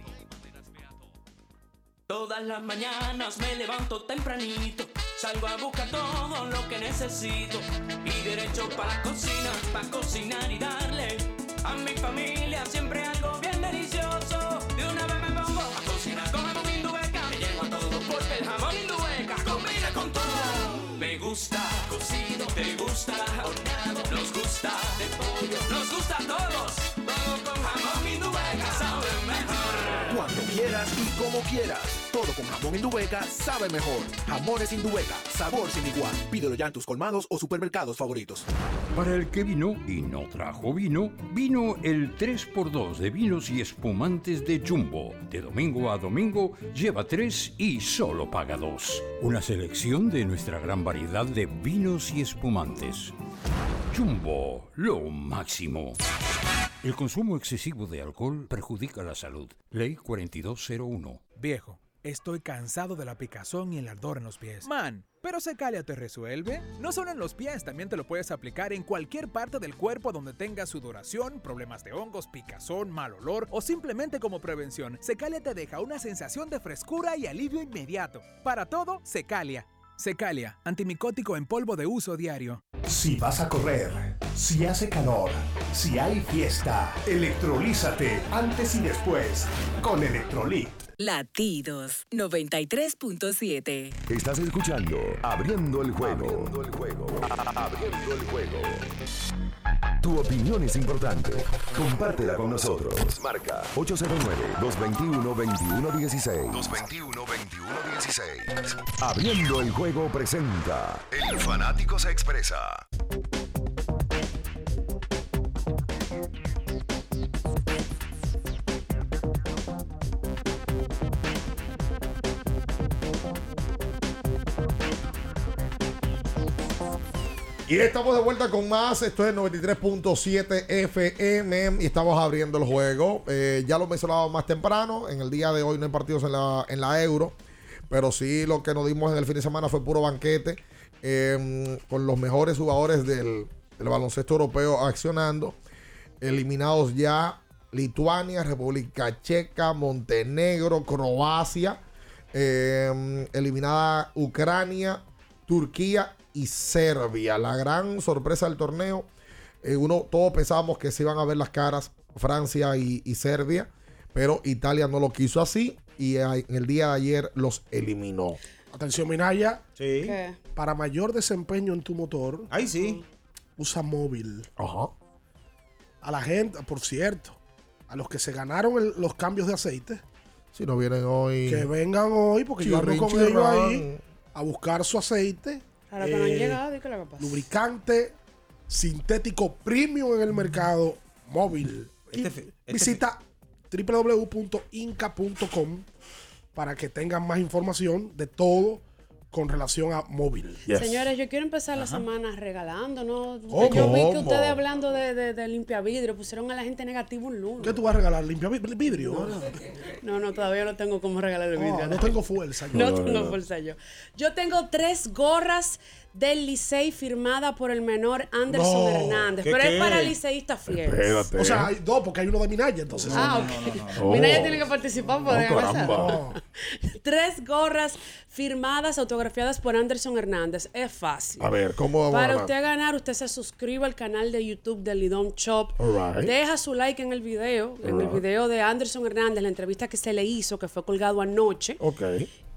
Todas las mañanas me levanto tempranito, salgo a buscar todo lo que necesito y derecho para la cocina, para cocinar y darle a mi familia siempre algo bien delicioso. De una vez me pongo a cocinar con jamón indubeca, me llevo a todo porque el jamón indubeca combina con todo. Me gusta cocido, te gusta horneado, nos gusta de pollo, nos gusta a todos. Todo con jamón y como quieras. Todo con jamón Indubeca sabe mejor. Jamones Indubeca, sabor sin igual. Pídelo ya en tus colmados o supermercados favoritos. Para el que vino y no trajo vino, vino el 3x2 de vinos y espumantes de Jumbo. De domingo a domingo lleva 3 y solo paga 2. Una selección de nuestra gran variedad de vinos y espumantes. Jumbo, lo máximo. El consumo excesivo de alcohol perjudica la salud. Ley 4201. Viejo, estoy cansado de la picazón y el ardor en los pies. Man, pero Secalia te resuelve. No solo en los pies, también te lo puedes aplicar en cualquier parte del cuerpo donde tengas sudoración, problemas de hongos, picazón, mal olor o simplemente como prevención. Secalia te deja una sensación de frescura y alivio inmediato. Para todo, Secalia. Secalia, antimicótico en polvo de uso diario. Si vas a correr, si hace calor, si hay fiesta, electrolízate antes y después con Electrolit. Latidos 93.7. Estás escuchando Abriendo el juego. Abriendo el juego. Abriendo el juego. Tu opinión es importante. Compártela con nosotros. Marca 809-221-2116. 221-2116. Abriendo el juego presenta El fanático se expresa. Y estamos de vuelta con más. Esto es 93.7 FM y estamos abriendo el juego. Eh, ya lo mencionaba más temprano. En el día de hoy no hay partidos en la, en la Euro. Pero sí lo que nos dimos en el fin de semana fue puro banquete. eh, con los mejores jugadores del, baloncesto europeo accionando. Eliminados ya Lituania, República Checa, Montenegro, Croacia. eh, eliminada Ucrania, Turquía y Serbia. La gran sorpresa del torneo. eh, uno, todos pensábamos que se iban a ver las caras Francia y, y Serbia, pero Italia no lo quiso así y a- en el día de ayer los eliminó. Atención, Minaya. Sí. ¿Qué? Para mayor desempeño en tu motor. Ahí sí. Usa móvil. Ajá. A la gente, por cierto, a los que se ganaron el- los cambios de aceite, Si no vienen hoy. que vengan hoy, porque yo ando Chirrin, con ellos ahí a buscar su aceite. Ahora que no han Eh, llegado, ¿y qué? Lubricante sintético premium en el mercado móvil. Este este visita www.inca.com para que tengan más información de todo con relación a móvil. Señores, yo quiero empezar la semana regalando, ¿no? ¿Cómo? Yo vi que ¿Cómo? ustedes hablando de, de, de limpia vidrio pusieron a la gente negativa un lunes. ¿Qué tú vas a regalar? ¿Limpia vi- vidrio? No, no, todavía no tengo cómo regalar el vidrio. Ah, no tengo fuerza. yo. No tengo fuerza yo. Yo tengo tres gorras del Licey firmada por el menor Anderson No. Hernández. ¿Qué, pero qué? es para liceístas fieles. Espérate. O sea, hay dos, porque hay uno de Minaya, entonces. Ah, ok. no. Oh. tiene que participar por. Tres gorras firmadas, autografiadas por Anderson Hernández. Es fácil. A ver, ¿cómo vamos a Para usted ganar, usted se suscribe al canal de YouTube de Lidom Shop. All right. Deja su like en el video, en el video de Anderson Hernández, la entrevista que se le hizo, que fue colgado anoche. Ok.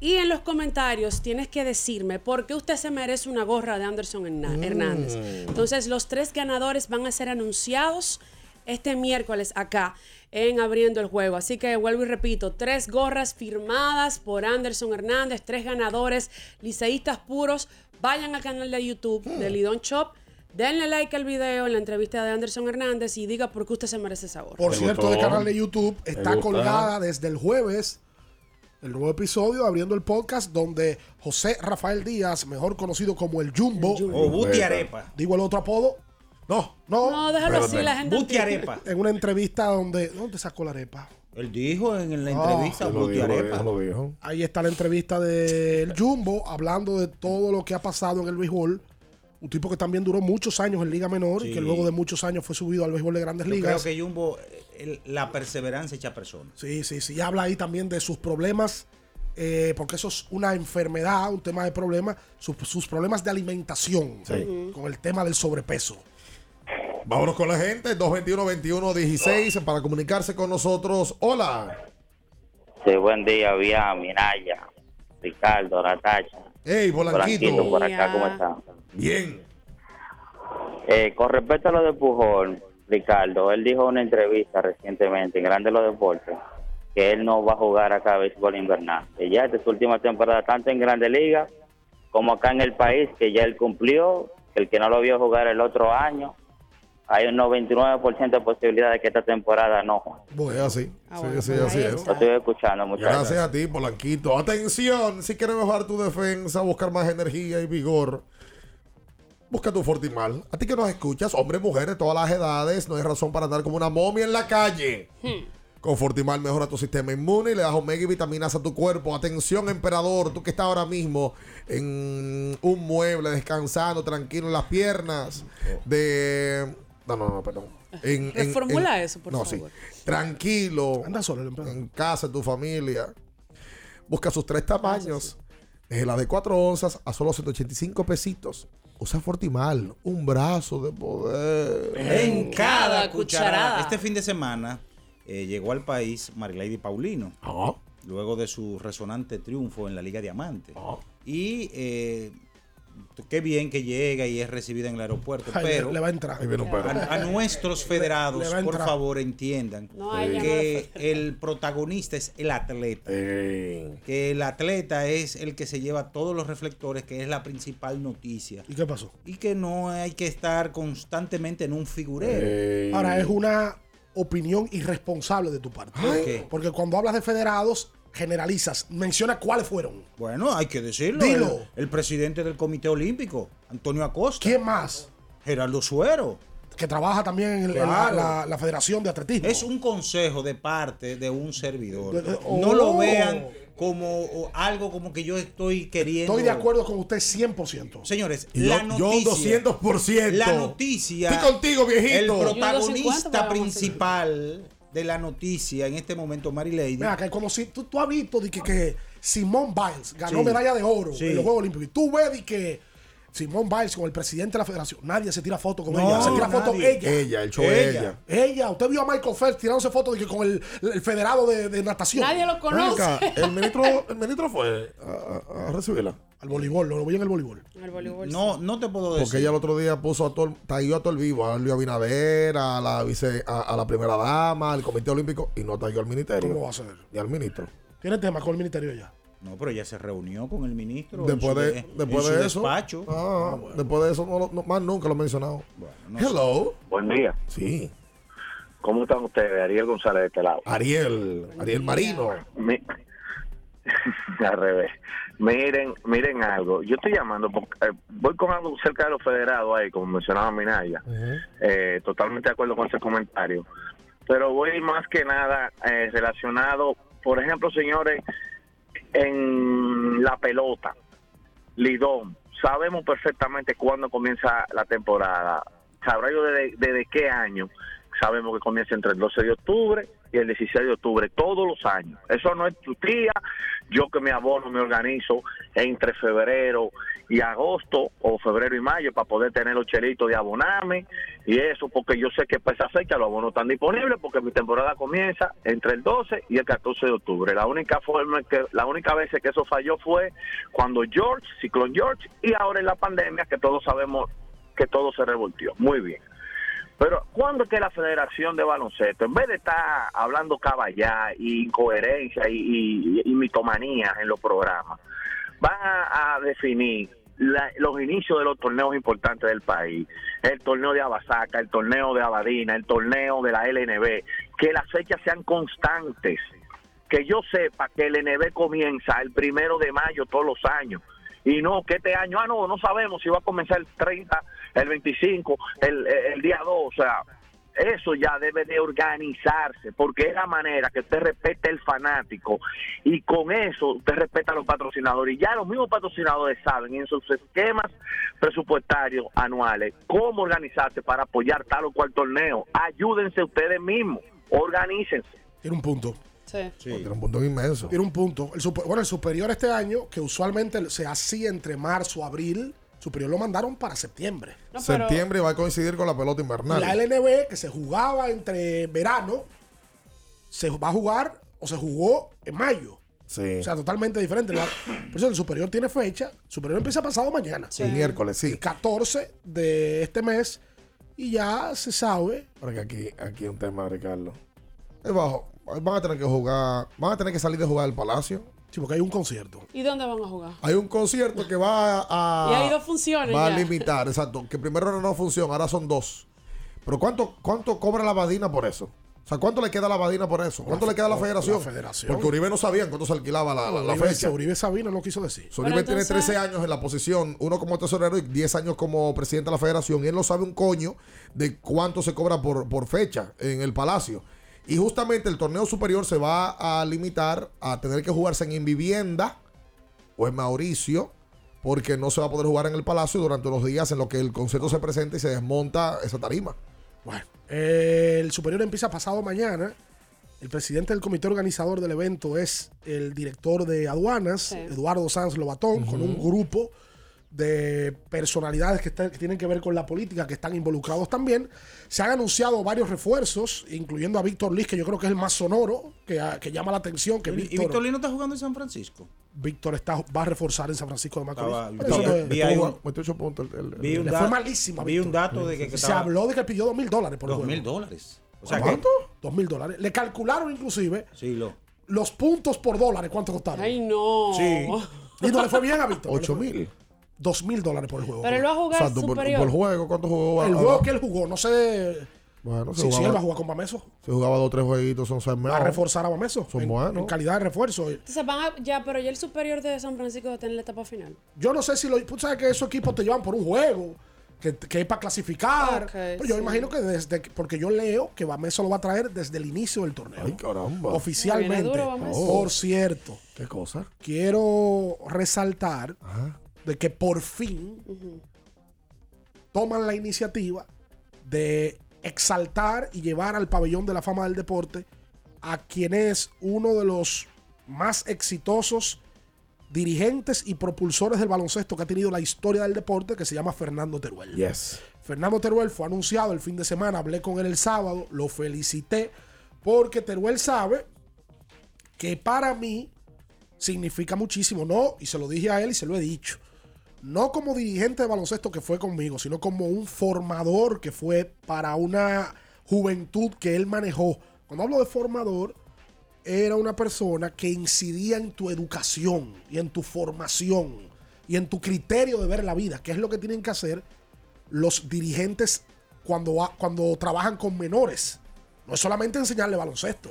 Y en los comentarios tienes que decirme por qué usted se merece una gorra de Anderson Herna- Hernández. Entonces, los tres ganadores van a ser anunciados este miércoles acá en Abriendo el Juego. Así que vuelvo y repito, tres gorras firmadas por Anderson Hernández, tres ganadores, liceístas puros. Vayan al canal de YouTube de Lidón Shop. Denle like al video en la entrevista de Anderson Hernández y diga por qué usted se merece esa gorra. Por cierto, el canal de YouTube está colgada desde el jueves el nuevo episodio de abriendo el podcast donde José Rafael Díaz, mejor conocido como el Jumbo, O Buti Arepa. digo el otro apodo. No, no. No, déjalo así, la gente. Buti. Arepa. En una entrevista donde. ¿Dónde sacó la arepa? Él dijo en la Ah, entrevista Lo Buti dijo, lo Arepa. dijo, lo dijo. Ahí está la entrevista del Jumbo hablando de todo lo que ha pasado en el béisbol. Un tipo que también duró muchos años en Liga Menor y que luego de muchos años fue subido al béisbol de grandes Yo creo ligas. que Jumbo, eh, el- la perseverancia hecha persona. Sí, sí, sí. Habla ahí también de sus problemas, eh, porque eso es una enfermedad, un tema de problemas, sus, sus problemas de alimentación, Sí. con el tema del sobrepeso. Vámonos con la gente. 221-2116 para comunicarse con nosotros. Hola. Sí, buen día, Vía, Minaya, Ricardo, Natacha. Hey, Polanquito. por acá, ¿cómo están? Bien. Eh, con respecto a lo de Pujol, Ricardo, él dijo en una entrevista recientemente en Grande los Deportes que él no va a jugar acá a béisbol invernal. Que ya esta es su última temporada, tanto en Grande Liga como acá en el país, que ya él cumplió, que el que no lo vio jugar el otro año, hay un 99% de posibilidad de que esta temporada no juegue. Pues así. Ah, sí, bueno, sí, así es. Lo estoy escuchando, muchas Gracias gracias. a ti, Polanquito. Atención, si quieres mejorar tu defensa, buscar más energía y vigor, busca tu Fortimal. A ti que nos escuchas, hombres, mujeres, todas las edades, no hay razón para andar como una momia en la calle. Con Fortimal mejora tu sistema inmune y le das omega y vitaminas a tu cuerpo. Atención, emperador, tú que estás ahora mismo en un mueble descansando, tranquilo en las piernas de... No, no, no, perdón. En, en- Reformula en- eso, por no, favor. sí. Tranquilo. Anda solo el emperador. En casa, en tu familia. Busca sus tres tamaños. Desde la de 4 onzas a solo 185 pesitos. Usa Fortimal, un brazo de poder. En cada cada cucharada. cucharada. Este fin de semana eh, llegó al país Marilady Paulino. Ah. luego de su resonante triunfo en la Liga Diamante. Ah. Y eh, qué bien que llega y es recibida en el aeropuerto, Ay, le- pero le va a entrar. A, a nuestros federados, le va a por favor, entiendan No, que el protagonista es el atleta. Que el atleta es el que se lleva todos los reflectores, que es la principal noticia. ¿Y qué pasó? Y que no hay que estar constantemente en un figurero. Ahora, es una opinión irresponsable de tu parte. ¿Por qué? Porque cuando hablas de federados, generalizas. Menciona cuáles fueron. Bueno, hay que decirlo. Dilo. El, el presidente del Comité Olímpico, Antonio Acosta. ¿Quién más? Gerardo Suero. Que trabaja también en, la, Claro. la- la Federación de Atletismo. Es un consejo de parte de un servidor. De- de- No lo oh. vean como o algo como que yo estoy queriendo. Estoy de acuerdo con usted 100%. Señores, yo- la yo noticia. 200%. La noticia. Estoy contigo, viejito. El Yo un 250 protagonista principal de la noticia en este momento, Mary Lady. Mira, que como si tú, tú has visto de que, que Simone Biles ganó Sí. medalla de oro Sí. en los Juegos Olímpicos. Y tú ves de que Simone Biles con el presidente de la federación, nadie se tira foto con No, ella. Se tira foto nadie. ella. Ella, el show ella. Ella. Usted vio a Michael Phelps tirándose fotos de que con el, el federado de, de natación. Nadie lo conoce. Acá, el ministro, el ministro fue a- a recibirla. Al voleibol, lo vi en el voleibol. El voleibol, No, no te puedo decir. Porque ella el otro día puso a todo, a todo el vivo, a Luis Abinader, a la vice, a, a la primera dama, al comité olímpico, y no taguió al ministerio. ¿Cómo va a ser? Ni al ministro. Tiene tema con el ministerio ya. No, pero ella se reunió con el ministro. Después en su de, de- después en su de eso. despacho. Ah, Después de eso, no, no- más nunca lo he mencionado. Hello. Buen día. Sí. ¿Cómo están ustedes? Ariel González de este lado. Ariel, Ariel Marino. Mi- Al revés. Miren, miren algo. Yo estoy llamando porque eh, voy con algo cerca de los federados ahí, como mencionaba Minaya. Eh, totalmente de acuerdo con ese comentario. Pero voy más que nada eh, relacionado, por ejemplo, señores, en la pelota, Lidón. Sabemos perfectamente cuándo comienza la temporada. Sabrá yo desde, desde qué año. Sabemos que comienza entre el 12 de octubre y el 16 de octubre, todos los años. Eso no es tu tía. Yo que me abono, me organizo entre febrero y agosto o febrero y mayo para poder tener los chelitos de abonarme y eso porque yo sé que para esa fecha los abonos están disponibles porque mi temporada comienza entre el 12 y el 14 de octubre. La única forma que la única vez que eso falló fue cuando George, Ciclón George y ahora en la pandemia que todos sabemos que todo se revoltió. Muy bien. Pero ¿cuándo es que la Federación de Baloncesto, en vez de estar hablando caballá y incoherencia y, y, y mitomanía en los programas, van a, definir los inicios de los torneos importantes del país? El torneo de Abasaca, el torneo de Abadina, el torneo de la LNB, que las fechas sean constantes. Que yo sepa que el NB comienza el primero de mayo todos los años y no que este año, ah, no, no sabemos si va a comenzar el 30, el 25, el, día 2, o sea, eso ya debe de organizarse, porque es la manera que usted respete el fanático y con eso usted respeta a los patrocinadores. Y ya los mismos patrocinadores saben en sus esquemas presupuestarios anuales cómo organizarse para apoyar tal o cual torneo. Ayúdense ustedes mismos, organícense. Tiene un punto. Sí. Tiene un punto inmenso. Tiene un punto. El super- bueno, el superior este año, que usualmente se hacía entre marzo y abril, superior lo mandaron para septiembre. Septiembre va a coincidir con la pelota invernal. La LNB, que se jugaba entre verano, se va a jugar o se jugó en mayo. Sí. O sea, totalmente diferente. La- por eso el superior tiene fecha. El superior empieza pasado mañana. El miércoles, sí. El 14 de este mes. Y ya se sabe. Porque aquí, aquí hay un tema, Ricardo. Es bajo. Van a tener que jugar. Van a tener que salir de jugar al Palacio. Sí, porque hay un concierto. ¿Y dónde van a jugar? Hay un concierto que va a. Y hay dos funciones Va ya. a limitar, exacto. Que primero era una función, ahora son dos. Pero ¿cuánto, cuánto cobra la Badina por eso? O sea, ¿cuánto le queda a la Badina por eso? ¿Cuánto La- le queda a la federación? la federación. Porque Uribe no sabían cuánto se alquilaba la, la- la Uribe, fecha. Uribe Sabino no quiso decir. So, Uribe tiene 13 años en la posición, uno como tesorero y 10 años como presidente de la federación. Y él no sabe un coño de cuánto se cobra por, por fecha en el Palacio. Y justamente el torneo superior se va a limitar a tener que jugarse en Invivienda o en Mauricio, porque no se va a poder jugar en el Palacio durante los días en los que el concierto se presenta y se desmonta esa tarima. Bueno, eh, el superior empieza pasado mañana. El presidente del comité organizador del evento es el director de aduanas, Eduardo Sanz Lobatón, con un grupo de personalidades que, que tienen que ver con la política, que están involucrados también. Se han anunciado varios refuerzos, incluyendo a Víctor Liz, que yo creo que es el más sonoro, que, que llama la atención. Que ¿Y Víctor, Víctor Lino está jugando en San Francisco? Víctor está, va a reforzar en San Francisco de Macorís. No fue malísimo. a vi un dato de que, que Se estaba- habló de que pidió dos mil dólares por Dos mil dólares. O sea, ¿Cuánto? Dos mil dólares. Le calcularon inclusive Sí, lo. los puntos por dólares. ¿Cuánto costaron? Ay, no. Sí. Y no le fue bien a Víctor. Ocho mil. Dos mil dólares por el juego. Pero él va a jugar Exacto, por, superior. por juego, ¿cuánto jugó? El juego que él jugó, no sé Bueno, se si, si jugaba, él va a jugar con Bameso. se jugaba dos o tres jueguitos, son seis Va a reforzar a Bameso. Son en, buenos. en calidad de refuerzo. Entonces van a, ya, pero ya el superior de San Francisco está en la etapa final. Yo no sé si lo. Tú sabes que esos equipos te llevan por un juego. Que, que es para clasificar. Ok, pero yo sí. imagino que desde. que- Porque yo leo que Bameso lo va a traer desde el inicio del torneo. Ay, caramba. Oficialmente. Duro. Por cierto, ¿Qué cosa? quiero resaltar Ajá. De que por fin toman la iniciativa de exaltar y llevar al pabellón de la fama del deporte a quien es uno de los más exitosos dirigentes y propulsores del baloncesto que ha tenido la historia del deporte, que se llama Fernando Teruel. Yes. Fernando Teruel fue anunciado el fin de semana, hablé con él el sábado, lo felicité, porque Teruel sabe que para mí significa muchísimo, no, y se lo dije a él y se lo he dicho, no como dirigente de baloncesto que fue conmigo, sino como un formador que fue para una juventud que él manejó. Cuando hablo de formador, era una persona que incidía en tu educación y en tu formación y en tu criterio de ver la vida, que es lo que tienen que hacer los dirigentes cuando, cuando trabajan con menores. No es solamente enseñarle baloncesto,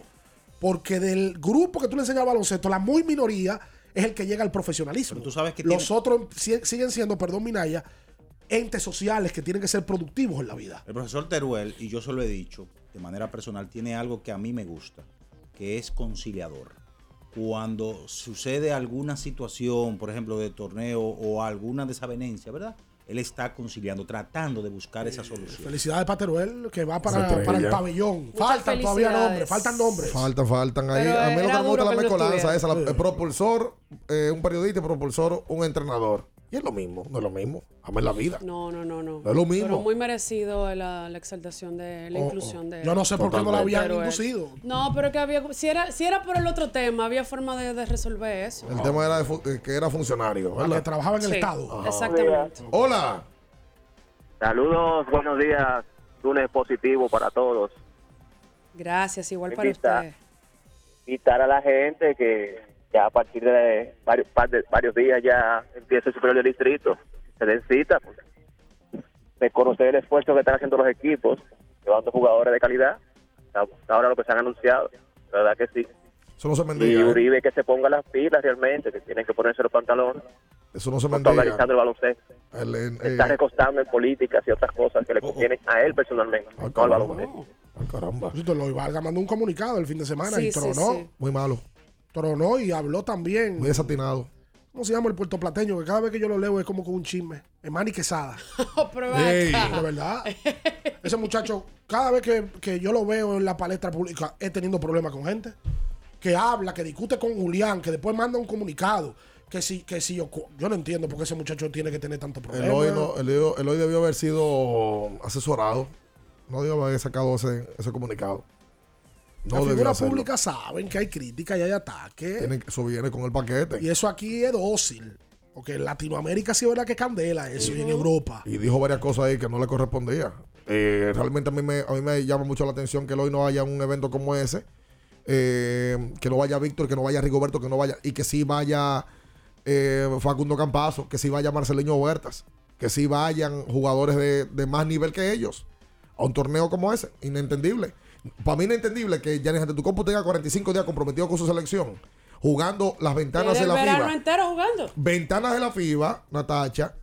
porque del grupo que tú le enseñas baloncesto, la muy minoría es el que llega al profesionalismo. Pero tú sabes que Los tiene- otros si- siguen siendo, perdón, Minaya, entes sociales que tienen que ser productivos en la vida. El profesor Teruel, y yo se lo he dicho de manera personal, tiene algo que a mí me gusta, que es conciliador. Cuando sucede alguna situación, por ejemplo, de torneo o alguna desavenencia, ¿verdad? Él está conciliando, tratando de buscar esa solución. Felicidades para Teruel, que va para, el pabellón. Muchas faltan todavía felicidades. nombres, faltan nombres. Faltan, faltan ahí. Pero a mí lo que me gusta la mezcolanza esa, la- el propulsor, eh, un periodista y propulsor, un entrenador. Y es lo mismo, no es lo mismo. Amén la vida. No, no, no, no. No es lo mismo. Pero muy merecido la, la exaltación de la Oh, inclusión oh. de. Yo no sé por qué no la habían Pero, inducido. No, pero que había. Si era, si era por el otro tema, había forma de, de resolver eso. El tema era de fu- eh, que era funcionario. Que ¿verdad? trabajaba en el Sí, Estado. Exactamente. Hola. Saludos, buenos días. Lunes positivo para todos. Gracias, igual para Invita. usted. Invitar a la gente que ya a partir de varios, par de- varios días ya empieza el superior del distrito. Se den cita. pues. Reconocer el esfuerzo que están haciendo los equipos, llevando jugadores de calidad. Ahora lo que se han anunciado. La verdad que sí. Eso no se Y mendiga. ¿eh? Uribe que se ponga las pilas realmente, que tienen que ponerse los pantalones. Eso no se No está mendiga. organizando el baloncesto. El- el- Se está recostando en políticas y otras cosas que le convienen a él personalmente, no al caramba. baloncesto. caramba. Loy Vargas mandó un comunicado el fin de semana Sí, y sí, tronó. sí. Muy malo. Tronó y habló también. Muy desatinado. ¿Cómo se llama el puertoplateño? Que cada vez que yo lo leo es como con un chisme. Es Manny Quesada. Oh, pero ven Ey. acá. De verdad. Ese muchacho, cada vez que, que yo lo veo en la palestra pública, es teniendo problemas con gente. Que habla, que discute con Julián, que después manda un comunicado. Que si, que si yo, yo no entiendo por qué ese muchacho tiene que tener tanto problema. El hoy, no, el, hoy- el hoy debió haber sido asesorado. No debió haber sacado ese, ese comunicado. No Las figuras públicas saben que hay crítica y hay ataque. Tienen que- eso viene con el paquete. Y eso aquí es dócil. Porque en Latinoamérica sí es verdad que candela eso y en Europa. Y dijo varias cosas ahí que no le correspondía. Eh, realmente a mí, me, a mí me llama mucho la atención que hoy no haya un evento como ese. Eh, que no vaya Víctor, que no vaya Rigoberto, que no vaya. Y que sí vaya eh, Facundo Campazo, que sí vaya Marceleño Huertas, que sí vayan jugadores de, de más nivel que ellos a un torneo como ese. Inentendible. Para mí, inentendible que Giannis Antetokounmpo tenga 45 días comprometido con su selección, jugando las ventanas de el la verano FIBA entero jugando. ventanas de la FIBA, Natacha,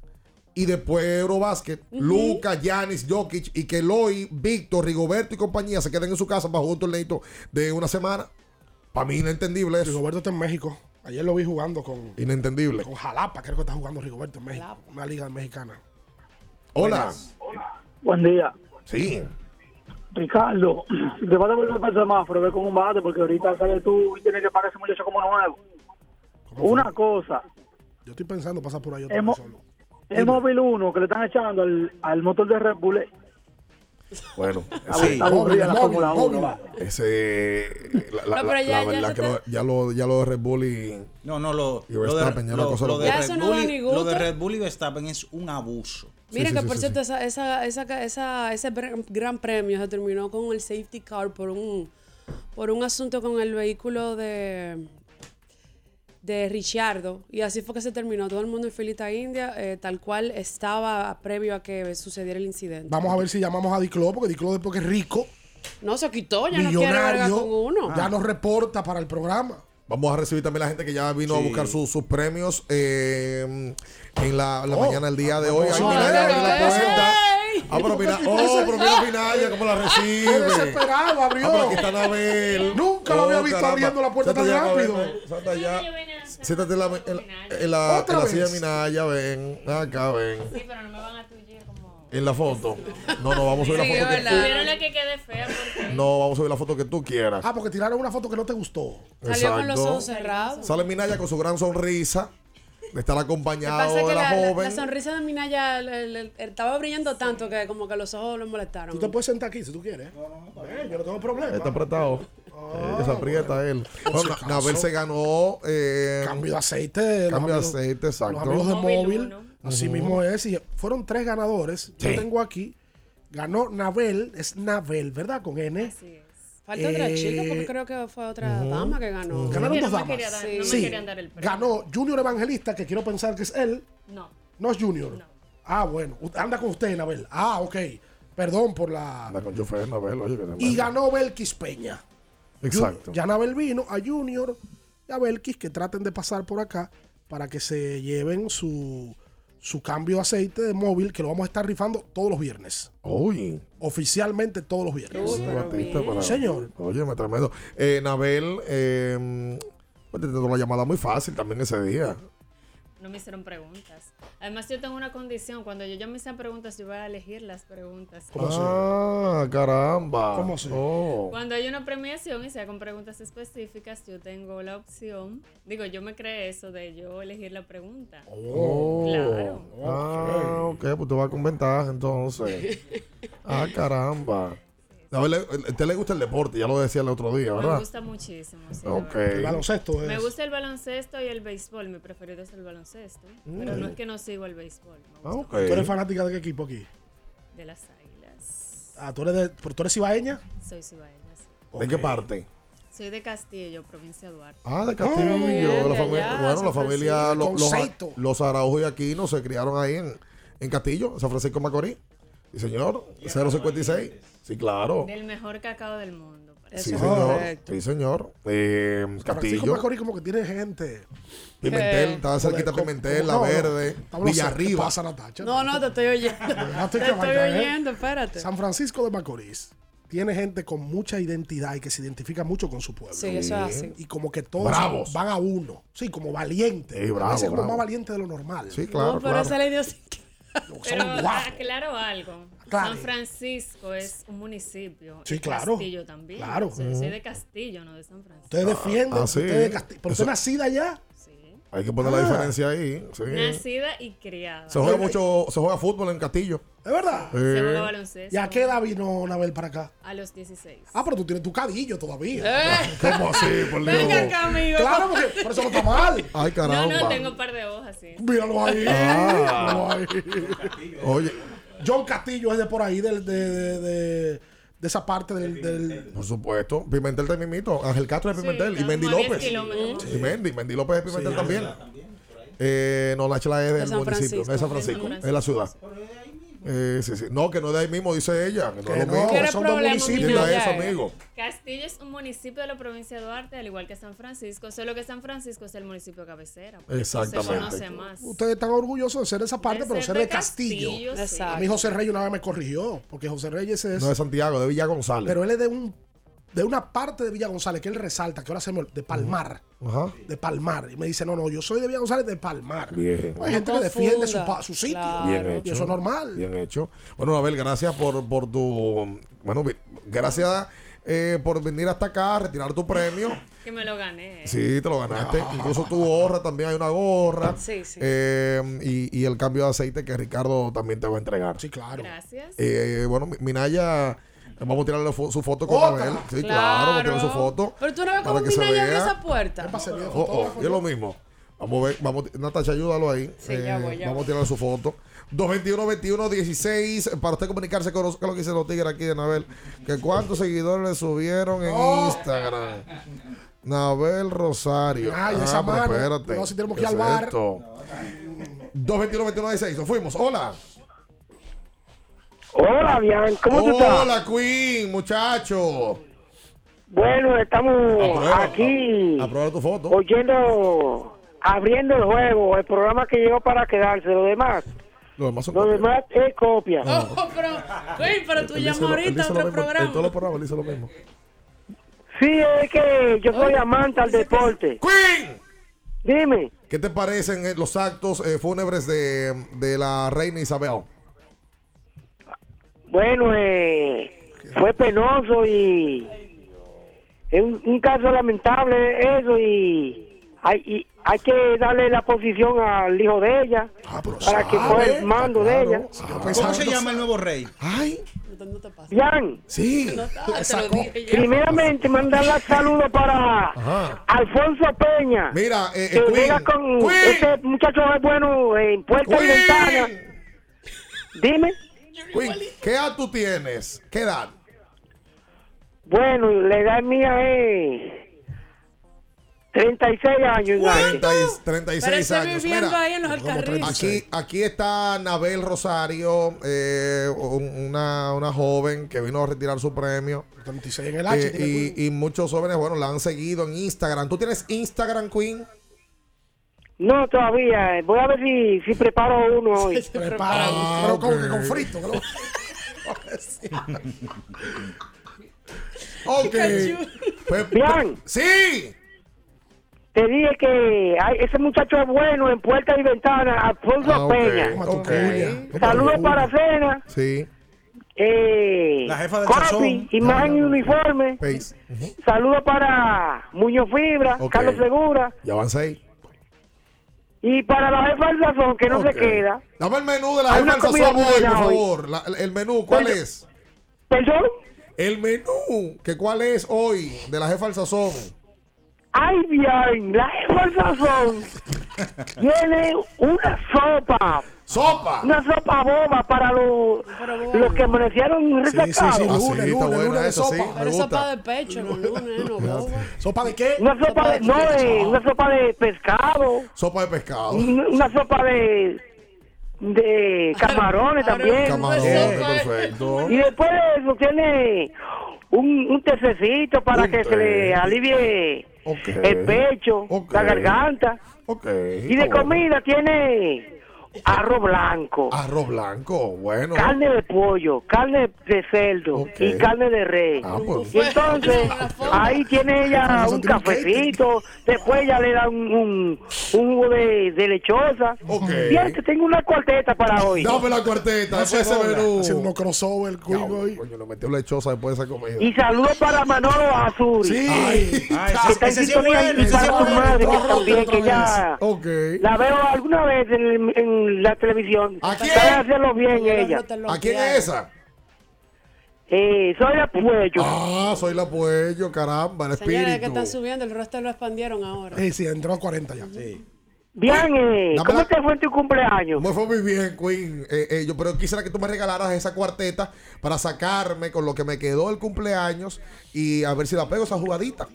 y después Eurobasket, Luca, Yanis, Jokic, y que Eloy, Víctor, Rigoberto y compañía se queden en su casa para jugar un torneo de una semana. Para mí, inentendible eso. Rigoberto está en México. Ayer lo vi jugando con, Inentendible. con Jalapa, creo que está jugando Rigoberto en México. Una liga mexicana. Hola. Buen día. Sí. Ricardo, te vas a volver para el semáforo, ve con un bate, porque ahorita sales tú y tienes que pagar ese muchacho como nuevo. Una cosa, Yo estoy pensando pasar por ahí otra hemos, vez solo. El móvil 1 que le están echando al, al motor de Red Bull. Bueno, Sí, ese, aburrida la Fórmula 1, va. ese la, la- No, pero la- ya- la ya verdad que lo, ya lo ya lo de Red Bull y No, no, lo, y lo de, Verstappen ya una lo- de. Red Bull y Verstappen es un abuso. Mira sí, que sí, por sí, cierto, esa, esa, esa, esa- ese gran premio se terminó con el safety car por un, por un asunto con el vehículo de, de Richardo. Y así fue que se terminó. Todo el mundo en filita india, eh, tal cual estaba previo a que sucediera el incidente. Vamos a ver si llamamos a Diclo, porque Diclo después que es rico, No, se quitó, ya no quiere millonario, con uno. ya nos reporta para el programa. Vamos a recibir también la gente que ya vino a Sí. buscar su- sus premios eh, en la, la Oh. mañana del día de hoy. Abre la ¡Ey! puerta. Ah, pero mira, oh, pero mira Minaya, cómo la Qué recibe. desesperado, abrió. Ah, pero aquí está Anabel. Nunca lo había Oh, visto caramba. abriendo la puerta tan Siéntate rápido. ven, ven, siéntate en la, en la, en la, ¿Otra en la silla de Minaya, ven. Acá, ven. Sí, pero no me van a como... En la foto. No, no, vamos a subir Sí, la foto que ¿verdad? Vieron la que quede fea porque... No, vamos a subir la foto que tú quieras. Ah, porque tiraron una foto que no te gustó. Salió con los ojos cerrados. Sale Minaya con su gran sonrisa. De estar acompañado de que la, la, joven. la sonrisa de Minaya le- le- le- estaba brillando tanto que como que los ojos lo molestaron. Tú te puedes sentar aquí si tú quieres. Ven, yo no tengo problema. Está apretado. Ah. Eh, se aprieta él. Bueno. Nabel se ganó. eh, Cambio de aceite. Cambio de aceite, exacto. Los amigos de Móvil Así mismo es. Y fueron tres ganadores. Sí. Yo tengo aquí. Ganó Nabel. Es Nabel, ¿verdad? Con N. Así es. Falta otra Eh, chica porque creo que fue otra dama que ganó. Ganaron no dos me damas. quería dar- no me Sí. querían dar el premio. Ganó Junior Evangelista, que quiero pensar que es él. No. No es Junior. No. Ah, bueno. Anda con usted, Nabel. Ah, ok. Perdón por la. Anda con chofer, Nabel, oye, Y ganó Belkis Peña. Exacto. Ya Nabel vino a Junior y a Belkis que traten de pasar por acá para que se lleven su, su cambio de aceite de móvil que lo vamos a estar rifando todos los viernes. Uy. Oficialmente todos los viernes. Batista para- Señor. Oye, me tremendo. Eh, Nabel, eh, pues te tengo una llamada muy fácil también ese día. No me hicieron preguntas. Además, yo tengo una condición. Cuando yo ya me hacen preguntas, yo voy a elegir las preguntas. Ah, caramba. ¿Cómo así? Oh. Cuando hay una premiación y sea con preguntas específicas, yo tengo la opción. Digo, yo me creé eso de yo elegir la pregunta. Oh. Claro. Ah, ok, pues te va con ventaja entonces. ah, caramba. A ver, le- a usted le gusta el deporte, ya lo decía el otro día, Me ¿verdad? gusta muchísimo. sí. El baloncesto es. Me gusta el baloncesto y el béisbol. Mi preferido es el baloncesto. Pero no es que no sigo el béisbol. me Ah, gusta ok. ¿Tú eres fanática de qué equipo aquí? De las águilas. Ah, ¿tú eres, de, tú eres cibaeña? Soy cibaeña, sí. ¿De qué parte? Soy de Castillo, provincia de Duarte. Ah, de Castillo. la familia, allá, bueno, la familia, los, los Araujo y Aquino se criaron ahí en, en Castillo, San Francisco de Macorís. Sí, señor. 056. Sí, claro. Del mejor cacao del mundo. Sí, Eso es señor. correcto. Sí, señor. Eh, Francisco Castillo. Macorís como que tiene gente. Pimentel, estaba cerquita Pimentel, ¿cómo- La no, no. Verde, Estamos cerca. ¿Qué Villarriba. pasa, Natacha? No, no, te estoy oyendo. Te estoy ¿eh? oyendo, espérate. San Francisco de Macorís tiene gente con mucha identidad y que se identifica mucho con su pueblo. Sí, eso es así. Y como que todos Bravos. van a uno. Sí, como valientes. Sí, a bravo, como bravo. más valiente de lo normal. Sí, claro, no, pero claro. esa es la idiosincrasia. Son Pero aclaro algo. Claro. San Francisco es un municipio. Sí, claro. Castillo también. Claro. O sea, Soy de Castillo, no de San Francisco. Ustedes defienden. ah, sí. ustedes de Casti- ¿Pero usted nacida allá? Sí. Hay que poner la Ah. diferencia ahí. sí. Nacida y criada. Se juega mucho, se juega fútbol en Castillo. ¿Es verdad? Sí. Se juega baloncesto. ¿Y a qué edad vino Nabel para acá? A los 16. Ah, pero tú tienes tu cadillo todavía. Eh, ¿Cómo así? Por Dios. Venga acá, amigo. Claro, porque por eso no está mal. Ay, No, caramba. no, tengo un par de hojas, sí. Míralo ahí. Ah. míralo ahí. Oye, John Castillo es de por ahí, del- de, de, de, de esa parte del, del- por supuesto. Pimentel también mito. Ángel Castro es de Sí, Pimentel. y Mendy como a 10 López. Y Mendy. Mendy López es de Pimentel también. Eh, no, la chela es del municipio, es San De Francisco, es la ciudad. Eh, sí, sí. No, que no es de ahí mismo, dice ella. Que no Que es lo no, mismo. ¿Qué son dos municipios. Amigo. Castillo es un municipio de la provincia de Duarte, al igual que San Francisco. Solo que San Francisco es el municipio cabecera. porque Exactamente. Se conoce más. Ustedes están orgullosos de ser de esa parte, De pero ser de Castillo. sí. Exacto. A mí José Reyes una vez me corrigió, porque José Reyes es... No de Santiago, de Villa González. pero él es de un de una parte de Villa González que él resalta, que ahora se me de Palmar. De Palmar. Y me dice, no, no, yo soy de Villa González de Palmar. Bien. Hay gente que defiende su, su sitio. Claro. Bien Y hecho. eso es normal. Bien hecho. Bueno, Abel, gracias por, por tu. Bueno, gracias eh, por venir hasta acá, retirar tu premio. Que me lo gané. Sí, te lo ganaste. Incluso tu gorra, también hay una gorra. Sí, sí. Eh, y, y el cambio de aceite que Ricardo también te va a entregar. Sí, claro. Gracias. Eh, bueno, Mi- Minaya, vamos a tirarle fo- su foto con. Abel. Sí, claro, vamos a tirar su foto. Pero tú no ves para cómo que se Minaya abre vea. esa puerta. Oh, oh, y es lo mismo. Vamos a ver, vamos, Natacha, ayúdalo ahí. Sí, ya Eh, voy, ya vamos voy. A tirar su foto. 221-21-16. Para usted comunicarse con nosotros, ¿qué es lo que dicen los tigres aquí de Nabel? Que cuántos seguidores le subieron en Oh. Instagram. Nabel Rosario. Ay, esa ah, pero mano. espérate. No, si tenemos que ¿Qué ir al es bar. esto? 221-21-16. Nos fuimos. Hola. Hola, Bian, ¿cómo tú estás? Hola, Queen, muchacho. Bueno, estamos Aprueba, aquí Aprueba tu foto. oyendo, abriendo el juego, el programa que llegó para quedarse. Lo demás, Lo demás son lo demás es copia. Oh, pero, güey, pero tú llamas ahorita a otro mismo, En programa. todos los programas dice lo mismo. Sí, es que yo soy amante al deporte. ¡Queen! Dime. ¿Qué te parecen eh, los actos eh, fúnebres de, de la reina Isabel? Bueno, eh, fue penoso y es un, un caso lamentable eso y hay, y hay que darle la posición al hijo de ella para que coja el mando de ella. ¿Cómo se llama el nuevo rey? Ay. Jan, Sí. primeramente mandarle saludos para Alfonso Peña. Mira, eh, que eh, Queen, llega con Queen. este muchacho es bueno en Queen. ventana. Dime. Queen, ¿qué edad tú tienes? ¿Qué edad? Bueno, la edad mía es 36 años. Ignacio. 30 y- 36 Parece años. viviendo Mira, ahí en los. Aquí, aquí está Nabel Rosario, eh, un- una, una joven que vino a retirar su premio. 36 en el H. Eh, y, y muchos jóvenes, bueno, la han seguido en Instagram. ¿Tú tienes Instagram, Queen? No, todavía. Voy a ver si, si preparo uno hoy. Prepara, pero como que con frito. lo- Ok. Pues- Bien. Sí. Te dije que ay, ese muchacho es bueno en puerta y ventana, Alfonso Ah, Peña. ok. Saludos para Cena. Sí. Eh, La jefa del sazón. imagen y uniforme. Saludos para Muñoz Fibra. Carlos Segura. Ya van seis. Y para la jefa del sazón, que no se queda. Dame el menú de la Hay jefa una del comida sazón hoy, por favor. La- el menú, ¿cuál Perdón. es? ¿Perdón? El menú, que cuál es hoy de la jefa del sazón. Ay, bien, la jefa del sazón tiene una sopa. ¿Sopa? Una sopa boba para los, los que amanecieron sí, sí, resacados. lunes, sí, lunes, lunes de sí, sopa. me Pero gusta. sopa de pecho, no lunes, no boba. ¿Sopa de qué? Una sopa de, no, eh, una sopa de pescado, Sopa de pescado. un- una sopa de de camarones también. Camarones, perfecto. Y después de eso tiene un, un tececito para Un que se le té. alivie el pecho, la garganta. Ok. Y de comida tiene arroz blanco, Arroz blanco, bueno. carne de pollo, carne de cerdo y carne de res. Ah, pues. Y entonces ahí tiene ella un cafecito, después ya le da un, un, un jugo de, de lechosa. Fíjate, tengo una cuarteta para hoy. Dame la cuarteta, No ese menú. Haciendo unos crossover, Queen, hoy. Coño, le metió lechosa después de esa comida. Y saludos para Manolo Azuri. Sí. Ay, que está en ese sí es sintonía bueno, y para su madre que también, que ya Ok. la veo alguna vez en, el- en la televisión. ¿A quién? Sabe hacerlo bien ella. ¿A quién es esa? Eh, soy la Puello. Ah, soy la Puello, caramba, el Señores, que espíritu. están subiendo, el resto lo expandieron ahora. Sí, sí, entró a 40 ya. Bien, eh, Dame ¿cómo la- te fue en tu cumpleaños? Me fue muy bien, Queen. Eh, eh, yo, pero quisiera que tú me regalaras esa cuarteta para sacarme con lo que me quedó el cumpleaños y a ver si la pego esa jugadita.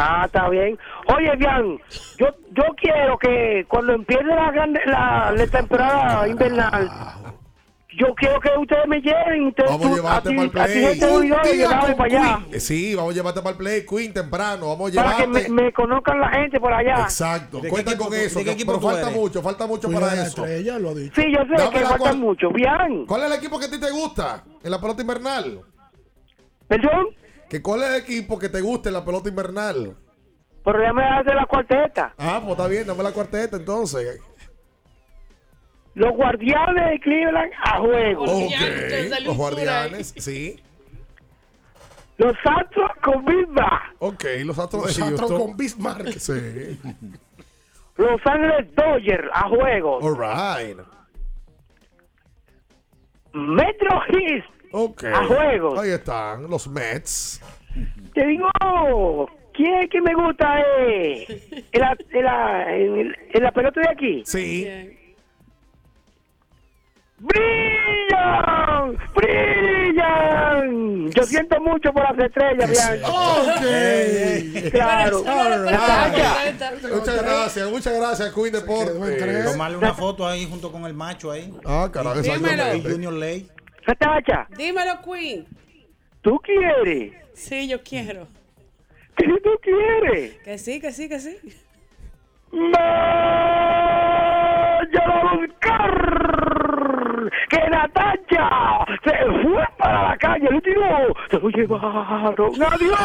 Ah, está bien. Oye, bien, yo, yo quiero que cuando empiece la, grande- la, la temporada invernal, yo quiero que ustedes me lleven. Ustedes, Vamos a llevarte para el play. llevarme con para allá. Queen. Eh, Sí, vamos a llevarte para el play, Queen, temprano. Vamos a Para que llevarte. me, me conozcan la gente por allá. Exacto. ¿De qué Cuenta con tú- eso. que- equipo pero falta eres? mucho, falta mucho para eso. estrella, lo ha dicho. Sí, yo sé Dame que falta mucho. Bien. ¿Cuál es el equipo que a ti te gusta en la pelota invernal? ¿Perdón? ¿Que ¿Cuál es el equipo que te gusta en la pelota invernal? Pero ya me hace la cuarteta. Ah, pues está bien, dame la cuarteta entonces. Los guardianes de Cleveland a juego. Los guardianes, sí. Los Astros con Bismarck. Ok, los Astros Los de Astros Houston. con Bismarck. Sí. Los Ángeles Dodgers a juegos. All right. Metro East A juegos. Ahí están, los Mets. Te digo, ¿quién es que me gusta eh? en, la, en, la, en, en la pelota de aquí? Sí. ¡Brillan! ¡Brillan! Yo siento mucho por las estrellas, Bianca. Ok. Claro. All right. Muchas gracias, muchas gracias, Queen Deportes. Tomarle una foto ahí junto con el macho ahí. Ah, carajo, Junior Ley. Natacha, Dímelo, Queen. ¿tú quieres? Sí, yo quiero. ¿Qué tú quieres? Que sí, que sí, que sí. ¡Ya lo a buscar! ¡Que Natacha se fue para la calle! ¡El último se lo llevaron! ¡Adiós!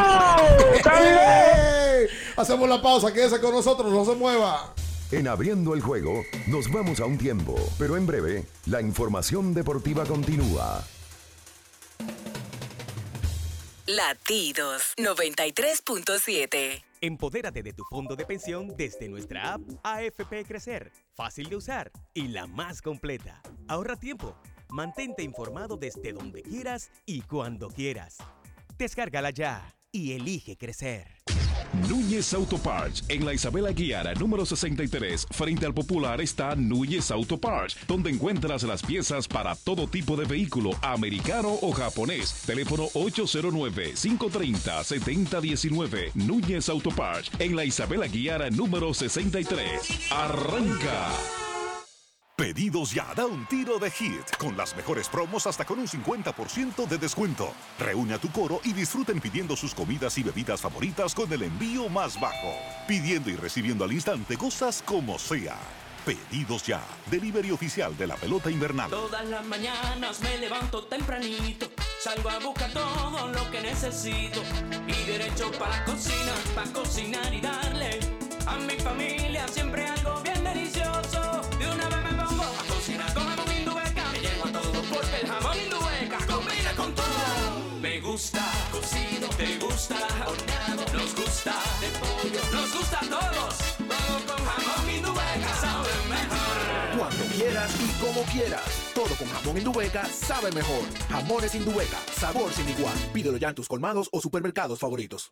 ¡Está bien! Hacemos la pausa, quédese con nosotros, no se mueva. En abriendo el juego, nos vamos a un tiempo, pero en breve, la información deportiva continúa. Latidos 93.7. Empodérate de tu fondo de pensión desde nuestra app AFP Crecer. Fácil de usar y la más completa. Ahorra tiempo. Mantente informado desde donde quieras y cuando quieras. Descárgala ya y elige crecer. Núñez Auto Parts. En la Isabela Guiara, número 63, frente al Popular, está Núñez Auto Parts, donde encuentras las piezas para todo tipo de vehículo, americano o japonés. Teléfono 809-530-7019. Núñez Auto Parts. En la Isabela Guiara, número 63. ¡Arranca! Pedidos ya, da un tiro de hit, con las mejores promos hasta con un 50% de descuento. Reúne a tu coro y disfruten pidiendo sus comidas y bebidas favoritas con el envío más bajo. Pidiendo y recibiendo al instante cosas como sea. Pedidos ya, delivery oficial de la pelota invernal. Todas las mañanas me levanto tempranito, salgo a buscar todo lo que necesito y derecho para la cocina, para cocinar y darle a mi familia siempre algo bien gusta nos gusta a todos. Todo con jamón indubeca sabe mejor. Cuando quieras y como quieras. Todo con jamón Indubeca sabe mejor. Jamones Indubeca, sabor sin igual. Pídelo ya en tus colmados o supermercados favoritos.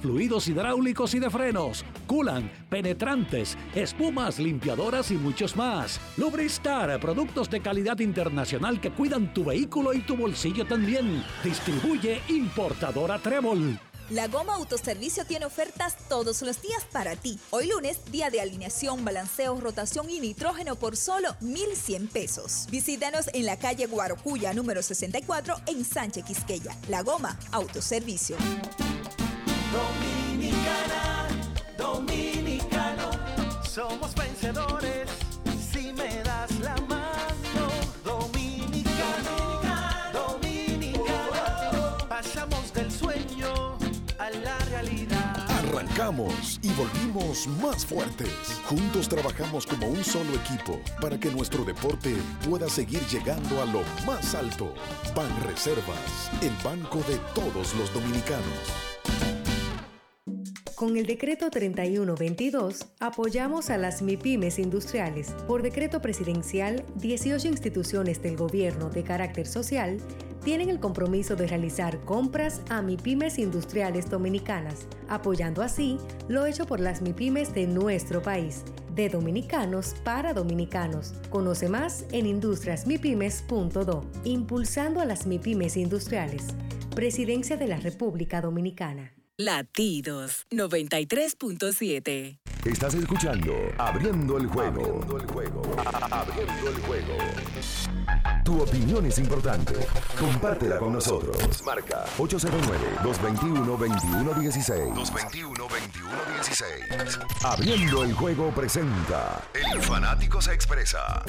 fluidos hidráulicos y de frenos, culan, penetrantes, espumas, limpiadoras y muchos más. Lubristar, productos de calidad internacional que cuidan tu vehículo y tu bolsillo también. Distribuye importadora Trébol. La Goma Autoservicio tiene ofertas todos los días para ti. Hoy lunes, día de alineación, balanceo, rotación y nitrógeno por solo 1,100 pesos. Visítanos en la calle Guarocuya número 64 en Sánchez Quisqueya. La Goma Autoservicio. Dominicana, dominicano, somos vencedores si me das la mano. Dominicano, dominicano, pasamos del sueño a la realidad. Arrancamos y volvimos más fuertes. Juntos trabajamos como un solo equipo para que nuestro deporte pueda seguir llegando a lo más alto. Ban Reservas, el banco de todos los dominicanos. Con el decreto 3122 apoyamos a las MIPIMES industriales. Por decreto presidencial, 18 instituciones del gobierno de carácter social tienen el compromiso de realizar compras a MIPIMES industriales dominicanas, apoyando así lo hecho por las MIPIMES de nuestro país, de dominicanos para dominicanos. Conoce más en industriasmipymes.do, impulsando a las MIPIMES industriales. Presidencia de la República Dominicana. Latidos 93.7. Estás escuchando Abriendo el juego. Abriendo el juego. Abriendo el juego. Tu opinión es importante. Compártela con nosotros. Marca 809-221-2116. 221-2116. Abriendo el juego presenta. El fanático se expresa.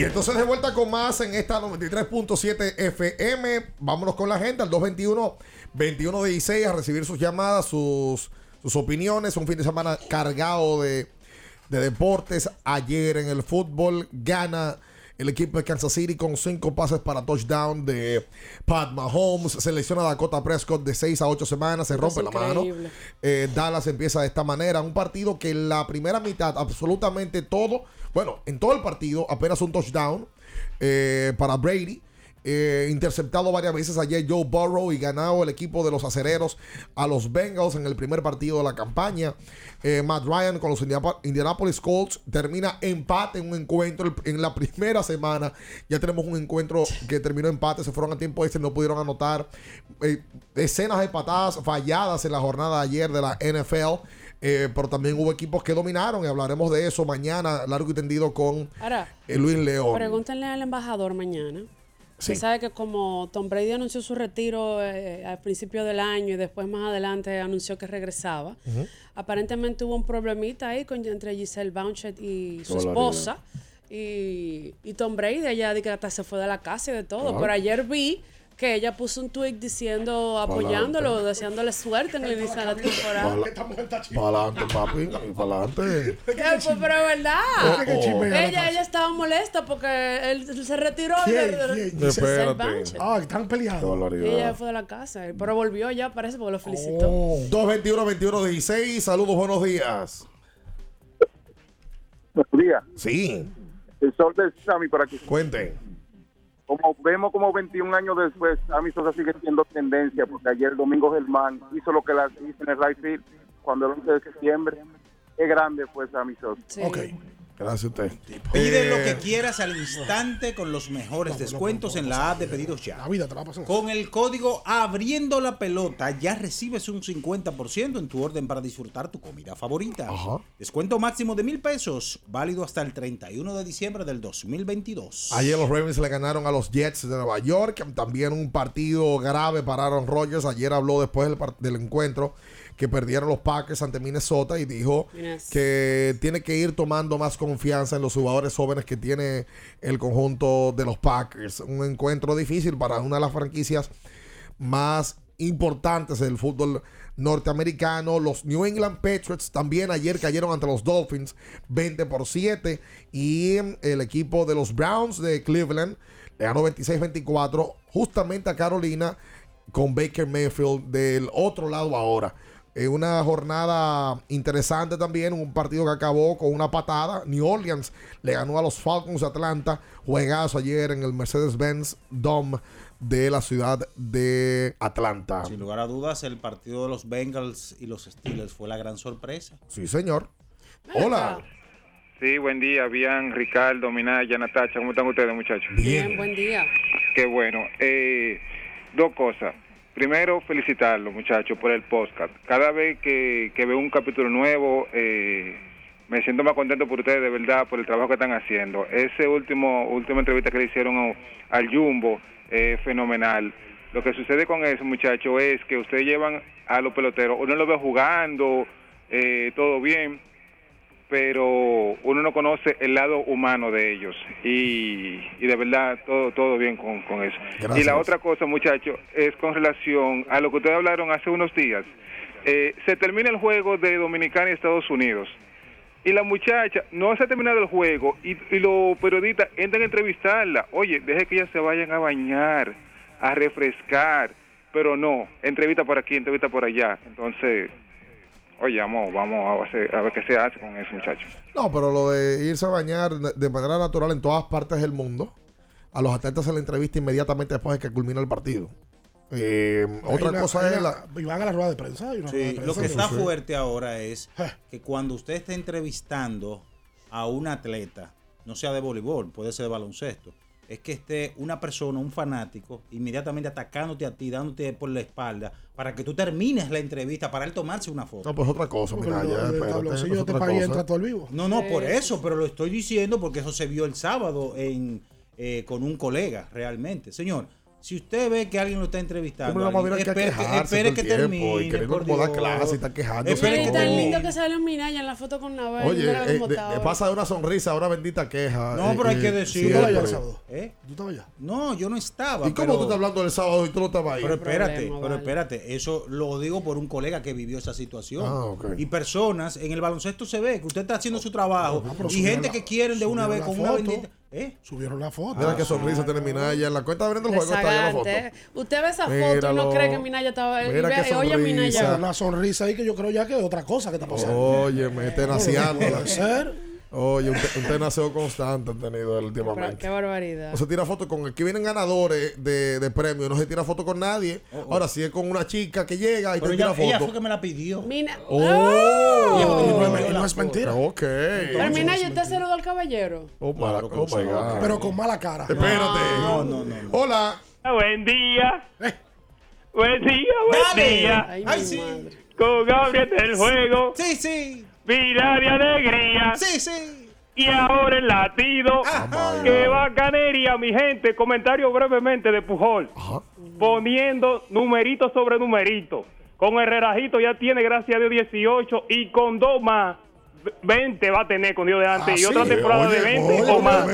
Y entonces de vuelta con más en esta 93.7 FM. Vámonos con la gente al 221-2116 a recibir sus llamadas, sus, sus opiniones. Un fin de semana cargado de, de deportes. Ayer en el fútbol gana el equipo de Kansas City con cinco pases para touchdown de Pat Mahomes. Selecciona a Dakota Prescott de 6 a 8 semanas. Se rompe la mano. Eh, Dallas empieza de esta manera. Un partido que en la primera mitad, absolutamente todo, bueno, en todo el partido, apenas un touchdown eh, para Brady. Eh, interceptado varias veces ayer Joe Burrow y ganado el equipo de los acereros a los Bengals en el primer partido de la campaña. Eh, Matt Ryan con los Indiana- Indianapolis Colts termina empate en un encuentro en la primera semana. Ya tenemos un encuentro que terminó empate, se fueron a tiempo y no pudieron anotar. Eh, escenas de patadas falladas en la jornada de ayer de la NFL. eh, pero también hubo equipos que dominaron y hablaremos de eso mañana, largo y tendido, con Ahora, Luis León. pregúntenle al embajador mañana. Sí. Usted sabe que como Tom Brady anunció su retiro eh, al principio del año y después más adelante anunció que regresaba, aparentemente hubo un problemita ahí con, entre Giselle Bounchet y su esposa. Y, y Tom Brady, ella di que hasta se fue de la casa y de todo. Pero ayer vi que ella puso un tweet diciendo, apoyándolo, deseándole suerte en el inicio de la temporada. Para adelante, papi. Para adelante. Eh, pues, pero es verdad. Oh, oh. Ella, ella estaba molesta porque él se retiró. Ah, están peleando. Y ella fue de la casa, pero volvió ya, parece, porque lo felicitó. Oh. 221 21 16 Saludos, buenos días. Buenos días. Sí. El sol de Sammy por aquí. Cuenten. Como vemos como 21 años después, Sosa sigue siendo tendencia, porque ayer Domingo Germán hizo lo que la hizo en el right field cuando el 11 de septiembre. Qué grande Sammy Sosa. Ok. Gracias a usted. Pide Eh, lo que quieras al instante con los mejores descuentos en la app de pedidos ya. La vida te la pasan. Con el código abriendo la pelota ya recibes un 50% en tu orden para disfrutar tu comida favorita. Descuento máximo de mil pesos, válido hasta el 31 de diciembre del 2022. Ayer los Ravens le ganaron a los Jets de Nueva York. También un partido grave para Aaron Rodgers. Ayer habló después del, del encuentro que perdieron los Packers ante Minnesota y dijo Yes. que tiene que ir tomando más confianza en los jugadores jóvenes que tiene el conjunto de los Packers. Un encuentro difícil para una de las franquicias más importantes del fútbol norteamericano. Los New England Patriots también ayer cayeron ante los Dolphins 20 por 7 y el equipo de los Browns de Cleveland le ganó 26-24 justamente a Carolina con Baker Mayfield del otro lado ahora. Eh, una jornada interesante también, un partido que acabó con una patada. New Orleans le ganó a los Falcons de Atlanta. Juegazo ayer en el Mercedes-Benz Dome de la ciudad de Atlanta. Sin lugar a dudas, el partido de los Bengals y los Steelers fue la gran sorpresa. Sí, señor. Hola. Sí, buen día, bien, Ricardo, Minaya, Natacha, ¿cómo están ustedes, muchachos? Bien, buen día. Qué bueno. Eh, dos cosas. Primero, felicitarlos, muchachos, por el podcast. Cada vez que, veo un capítulo nuevo, eh, me siento más contento por ustedes, de verdad, por el trabajo que están haciendo. Ese último última entrevista que le hicieron al Jumbo, eh, fenomenal. Lo que sucede con eso, muchachos, es que ustedes llevan a los peloteros, uno lo ve jugando, eh, todo bien, pero uno no conoce el lado humano de ellos y, y de verdad todo todo bien con, con eso. Gracias. Y la otra cosa, muchachos, es con relación a lo que ustedes hablaron hace unos días. Eh, se termina el juego de Dominicana y Estados Unidos y la muchacha no se ha terminado el juego y, y los periodistas entran a entrevistarla. Oye, deje que ellas se vayan a bañar, a refrescar, pero no, entrevista por aquí, entrevista por allá. Entonces, oye, vamos, vamos a, hacer- a ver qué se hace con eso, muchachos. No, pero lo de irse a bañar de manera natural en todas partes del mundo, a los atletas se le entrevista inmediatamente después de que culmina el partido. Eh, otra una- cosa es la... Y van a la rueda de prensa. Sí, de lo que está Sí. fuerte ahora es que cuando usted esté entrevistando a un atleta, no sea de voleibol, puede ser de baloncesto, es que esté una persona, un fanático, inmediatamente atacándote a ti, dándote por la espalda, para que tú termines la entrevista, para él tomarse una foto. No, pues otra cosa, mira, ya, espérate, si yo te pagué, cosa. entra todo el vivo. No, no, por eso, pero lo estoy diciendo porque eso se vio el sábado en, eh, con un colega, realmente. Señor, si usted ve que alguien lo está entrevistando, Siempre vamos a alguien, ver que espere, que, espere que termine. y por dar Dios. clase y está quejándose. Espere Pero que es tan termine. lindo que sale Minaya en la foto con Nabel. Oye, eh, cómo de- de- pasa de una sonrisa a una bendita queja. No, eh, pero hay eh, que decirlo. el sábado? ¿Eh? ¿Tú estabas allá? No, yo no estaba. ¿Y cómo pero- tú estás hablando del sábado y tú no estabas ahí? Pero espérate, problema, pero vale. espérate, eso lo digo por un colega que vivió esa situación. Ah, ok. Y personas, en el baloncesto se ve que usted está haciendo su trabajo Ah, y gente la- que quieren de una vez con una bendita... ¿Eh? Subieron la foto. Mira qué sonrisa tiene Minaya. En la cuenta de abriendo el juego está ya la foto. Usted ve esa foto y Míralo. no cree que Minaya estaba. y Mira ve- qué oye, sonrisa. Minaya. Una sonrisa ahí que yo creo ya que es otra cosa que está pasando. Oye, me está naciando. Puede ser. Oye, un, te- un tenaceo constante han tenido Pero, últimamente. Qué barbaridad. No se tira foto con el que vienen ganadores de, de premios, no se tira foto con nadie. Ahora, si es con una chica que llega y Pero te tira ella, ella foto. fue que me la pidió. Mina- Oh, Y no es- no mentira. ok. Pero Minaya, ¿usted saludó al caballero? Oh, my, oh my God. Pero con mala cara. Espérate. No, no, no. Hola. Buen día. Eh. Buen día, buen Dale. día. Ay, sí. madre. Con Gabriel del juego. Sí, sí. Pilar de alegría. Sí, sí. Y ahora el latido. Ajá. Qué bacanería, mi gente. Comentario brevemente de Pujol. Ajá. Poniendo numerito sobre numerito. Con el relajito ya tiene, gracias a Dios, 18. Y con dos más, 20 va a tener con Dios de antes. Ah, y sí. otra temporada Oye, de 20 oye, o más.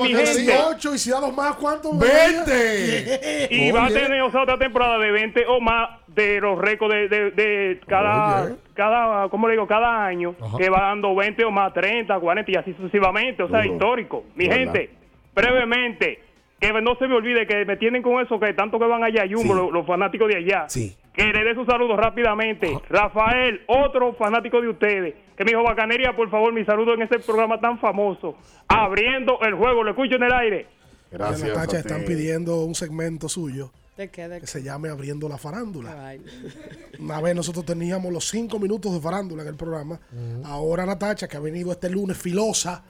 mi tener gente, 18 y si da dos más, ¿cuánto? ¡20! Y va a Oye. tener o sea, otra temporada de 20 o más de los récords de, de, de cada, Oye. cada, ¿cómo le digo? Cada año, Ajá. que va dando 20 o más, 30, 40 y así sucesivamente. O sea, Duro. histórico. Mi ¿Verdad? gente, brevemente, que no se me olvide que me tienen con eso, que tanto que van allá Jumbo, Sí. los, los fanáticos de allá. Sí. Que le dé sus saludos rápidamente. Rafael, otro fanático de ustedes, que me dijo, bacanería, por favor, mi saludo en este programa tan famoso. Abriendo el juego, lo escucho en el aire. Gracias. En la tacha a ti. están pidiendo un segmento suyo ¿De qué? ¿De que qué? se llame Abriendo la Farándula. Una vez nosotros teníamos los cinco minutos de farándula en el programa. Ahora Natacha, que ha venido este lunes filosa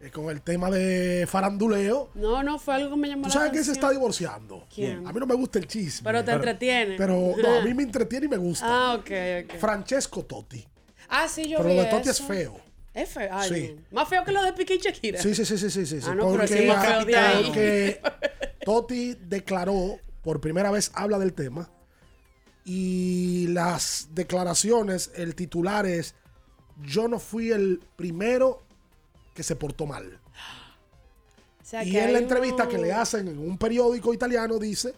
eh, con el tema de faranduleo. No, no, fue algo que me llamó ¿Tú la sabes que se está divorciando? ¿Quién? A mí no me gusta el chisme. Pero te entretiene. Pero no, a mí me entretiene y me gusta. Ah, ok, ok. Francesco Totti. Ah, sí, yo Pero vi lo de Totti es feo. Es feo. Ay, Sí. no. Más feo que lo de Piqué y Shakira. Sí, sí, sí, sí, sí. Ah, no, pero porque sí, más feo de ahí. porque Totti declaró, por primera vez habla del tema, y las declaraciones, el titular es, yo no fui el primero que se portó mal. O sea, Y en la entrevista que le hacen en un periódico italiano dice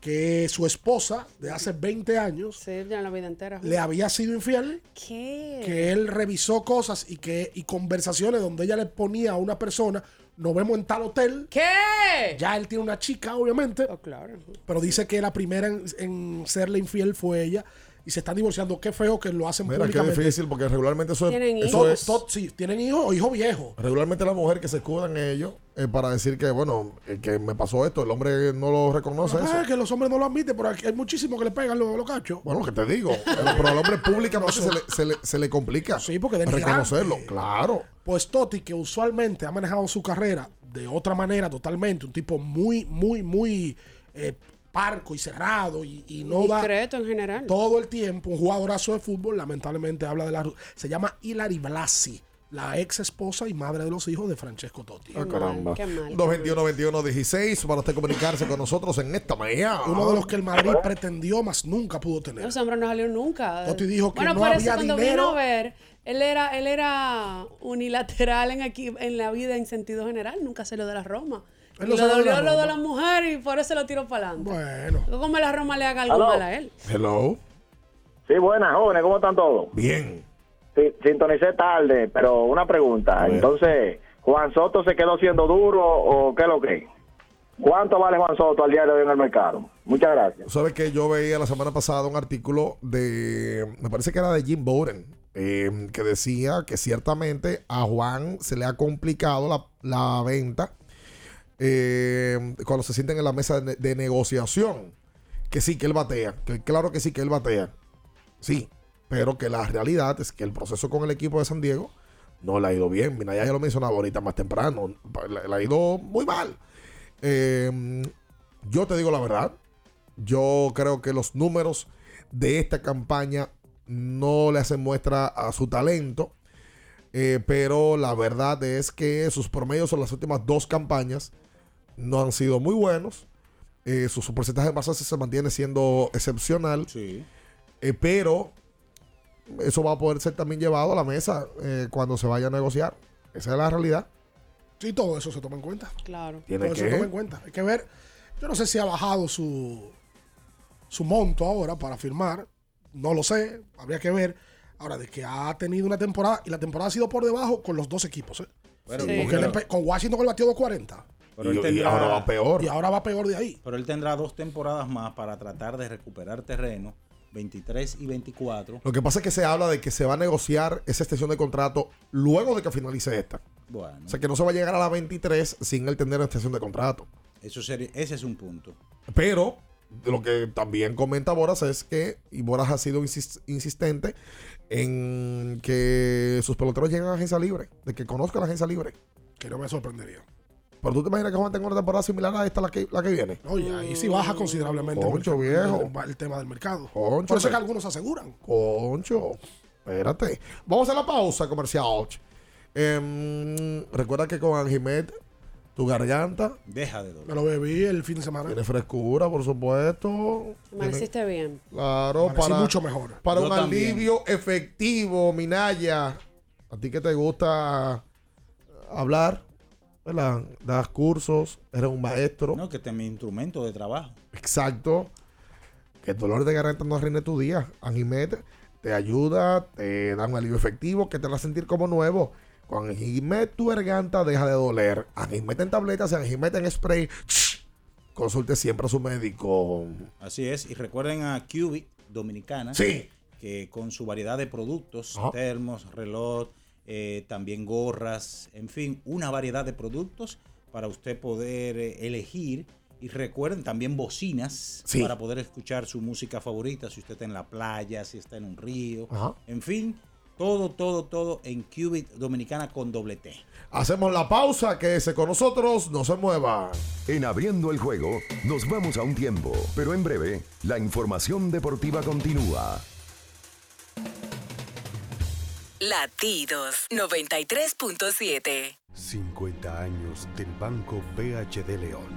que su esposa de hace 20 años Sí, ya la vida entera. le había sido infiel, ¿Qué? que él revisó cosas y que y conversaciones donde ella le ponía a una persona, nos vemos en tal hotel. ¿Qué? Ya él tiene una chica, obviamente, Oh, claro. pero dice que la primera en, en serle infiel fue ella y se están divorciando. Qué feo que lo hacen Mira, qué públicamente. difícil, porque regularmente eso es. Tienen eso es- todo- sí, tienen hijos o hijos viejos. Regularmente la mujer que se escudan ellos eh, para decir que, bueno, eh, que me pasó esto, el hombre no lo reconoce Ah, eso. que los hombres no lo admiten, pero hay muchísimos que le pegan los, los cachos. Bueno, que te digo, pero, al hombre públicamente se, le, se, le, se le complica Sí, porque reconocerlo. Claro. Pues Totti, que usualmente ha manejado su carrera de otra manera totalmente, un tipo muy, muy, muy eh, parco y cerrado y, y no da Discreto en general. todo el tiempo, un jugadorazo de fútbol, lamentablemente habla de la... Se llama Hilary Blasi, la ex esposa y madre de los hijos de Francesco Totti. Ah, caramba. qué mal, qué 221-21-16 para usted comunicarse con nosotros en esta mañana. Uno de los que el Madrid pretendió, más nunca pudo tener. Ese hombre no salió nunca. Totti dijo que bueno, no por eso había cuando dinero. vino a ver, él era, él era unilateral en aquí, en la vida en sentido general, nunca se lo de la Roma. Él lo de dolió lo de Roma. la mujer y por eso lo tiró para adelante. Bueno. Como la Roma le haga algo Aló. mal a él. Hello. Sí, buenas, jóvenes, ¿cómo están todos? Bien. Sí, sintonicé tarde, pero una pregunta. Entonces, ¿Juan Soto se quedó siendo duro o qué es lo que? ¿Cuánto vale Juan Soto al día de hoy en el mercado? Muchas gracias. Sabes que yo veía la semana pasada un artículo de, me parece que era de Jim Bowden, eh, que decía que ciertamente a Juan se le ha complicado la, la venta eh, cuando se sienten en la mesa de, negociación. Que sí, que él batea. Que claro que sí, que él batea. Sí, pero que la realidad es que el proceso con el equipo de San Diego no le ha ido bien. Mira, ya lo mencionaba ahorita más temprano. Le, le ha ido muy mal. Eh, yo te digo la verdad. Yo creo que los números de esta campaña no le hacen muestra a su talento. Eh, pero la verdad es que sus promedios en las últimas dos campañas no han sido muy buenos. Eh, su, su porcentaje de base se mantiene siendo excepcional. Eh, pero eso va a poder ser también llevado a la mesa eh, cuando se vaya a negociar. Esa es la realidad. Sí, todo eso se toma en cuenta. Claro. ¿Tiene Todo eso que? se toma en cuenta. Hay que ver. Yo no sé si ha bajado su, su monto ahora para firmar. No lo sé. Habría que ver. Ahora, de que ha tenido una temporada y la temporada ha sido por debajo con los dos equipos. ¿eh? Pero- Sí, Sí. él con Washington él batió 240. Pero él tendrá- Y ahora va peor de ahí. Pero él tendrá dos temporadas más para tratar de recuperar terreno, 23 y 24. Lo que pasa es que se habla de que se va a negociar esa extensión de contrato luego de que finalice esta. Bueno, O sea que no se va a llegar a la 23 sin él tener extensión de contrato. eso sería, ese es un punto. Pero lo que también comenta Boras es que, y Boras ha sido insis- insistente en que sus peloteros lleguen a agencia libre, de que conozcan la agencia libre. Que no me sorprendería. Pero tú te imaginas que Juan tenga una temporada similar a esta, la que, la que viene. Oye, ahí sí baja considerablemente el Concho, mercado- viejo. el, el tema del mercado. Concho, Por eso es que algunos aseguran. Concho, espérate. Vamos a la pausa comercial. Em, recuerda que con Anjimet, tu garganta Deja de doler. Me lo bebí el fin de semana. tiene frescura, por supuesto. Amaneciste bien. Claro, Amanecí para, mucho mejor. para Yo un también. alivio efectivo, Minaya. A ti que te gusta hablar, ¿verdad? Das cursos, eres un maestro. No, que este es mi instrumento de trabajo. Exacto. Que el dolor de garganta no arruine tu día. Anjimet te ayuda, te da un alivio efectivo que te a sentir como nuevo. Con Anjimet tu garganta deja de doler. Anjimet en tabletas, Anjimet en spray. Consulte siempre a su médico. Así es. Y recuerden a Cubit Dominicana. Sí. Que con su variedad de productos, Ajá. termos, reloj, eh, también gorras, en fin, una variedad de productos para usted poder eh, elegir. Y recuerden también bocinas Sí. para poder escuchar su música favorita, si usted está en la playa, si está en un río. Ajá. En fin, todo, todo, todo en Cubit Dominicana con doble T. Hacemos la pausa, quédese con nosotros, no se mueva. En abriendo el juego, nos vamos a un tiempo, pero en breve, la información deportiva continúa. Latidos 93.7. 50 años del Banco BHD León.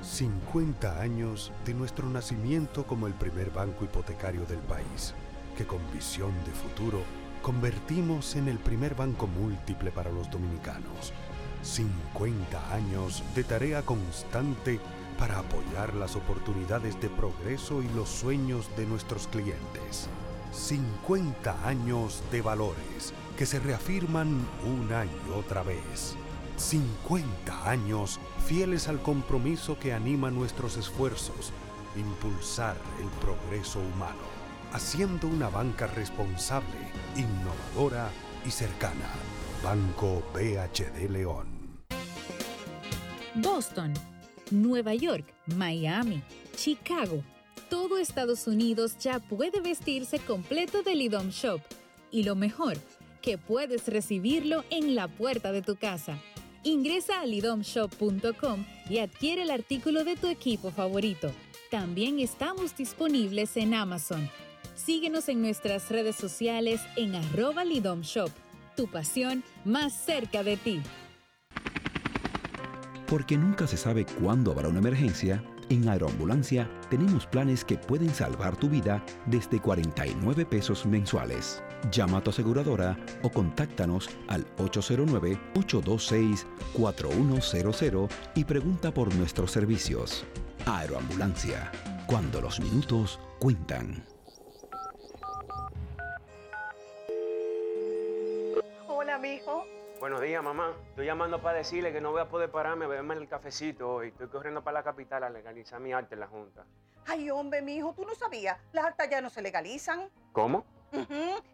50 años de nuestro nacimiento como el primer banco hipotecario del país, que con visión de futuro convertimos en el primer banco múltiple para los dominicanos. 50 años de tarea constante para apoyar las oportunidades de progreso y los sueños de nuestros clientes. 50 años de valores que se reafirman una y otra vez. 50 años fieles al compromiso que anima nuestros esfuerzos, impulsar el progreso humano, haciendo una banca responsable, innovadora y cercana. Banco BHD León. Boston, Nueva York, Miami, Chicago. Todo Estados Unidos ya puede vestirse completo del IDOM Shop. Y lo mejor, que puedes recibirlo en la puerta de tu casa. Ingresa a lidomshop.com y adquiere el artículo de tu equipo favorito. También estamos disponibles en Amazon. Síguenos en nuestras redes sociales en arroba Lidom Shop. Tu pasión más cerca de ti. Porque nunca se sabe cuándo habrá una emergencia, en Aeroambulancia tenemos planes que pueden salvar tu vida desde 49 pesos mensuales. Llama a tu aseguradora o contáctanos al 809-826-4100 y pregunta por nuestros servicios. Aeroambulancia, cuando los minutos cuentan. Hola, mijo. Buenos días, mamá. Estoy llamando para decirle que no voy a poder pararme a beberme el cafecito hoy. Estoy corriendo para la capital a legalizar mi arte en la Junta. Ay, hombre, mijo, tú no sabías. Las actas ya no se legalizan. ¿Cómo?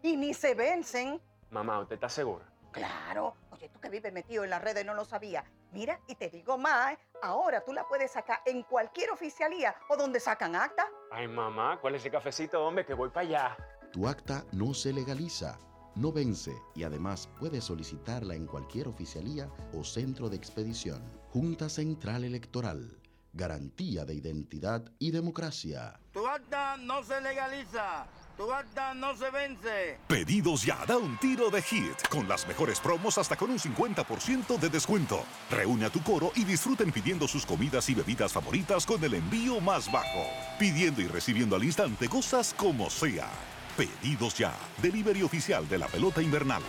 Y ni se vencen. Mamá, ¿usted está segura? Claro. Oye, tú que vives metido en las redes no lo sabías. Mira, y te digo más, ¿eh? ahora tú la puedes sacar en cualquier oficialía o donde sacan acta. Ay, mamá, ¿cuál es ese cafecito, hombre? Que voy para allá. Tu acta no se legaliza, no vence y además puedes solicitarla en cualquier oficialía o centro de expedición. Junta Central Electoral. Garantía de identidad y democracia. Tu acta no se legaliza. Tu acta no se vence. Pedidos ya, da un tiro de hit, con las mejores promos hasta con un 50% de descuento. Reúne a tu coro y disfruten pidiendo sus comidas y bebidas favoritas con el envío más bajo. Pidiendo y recibiendo al instante cosas como sea. Pedidos ya, delivery oficial de la pelota invernal.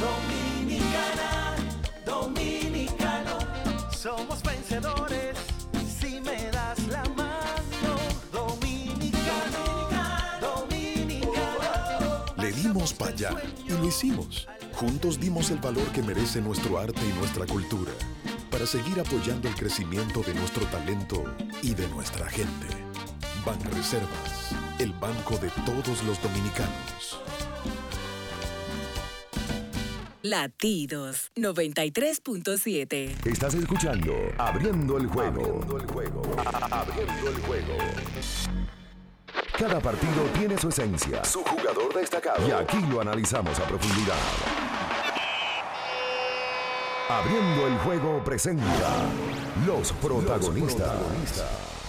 Dominicana, dominicano, somos vencedores si me das la mano. Dominicano, dominicano. Le dimos para allá y lo hicimos. Juntos dimos el valor que merece nuestro arte y nuestra cultura para seguir apoyando el crecimiento de nuestro talento y de nuestra gente. Banreservas, el banco de todos los dominicanos. Latidos 93.7. Estás escuchando Abriendo el juego. Abriendo el juego. Abriendo el juego. Cada partido tiene su esencia, su jugador destacado. Y aquí lo analizamos a profundidad. Abriendo el juego presenta los protagonistas. Y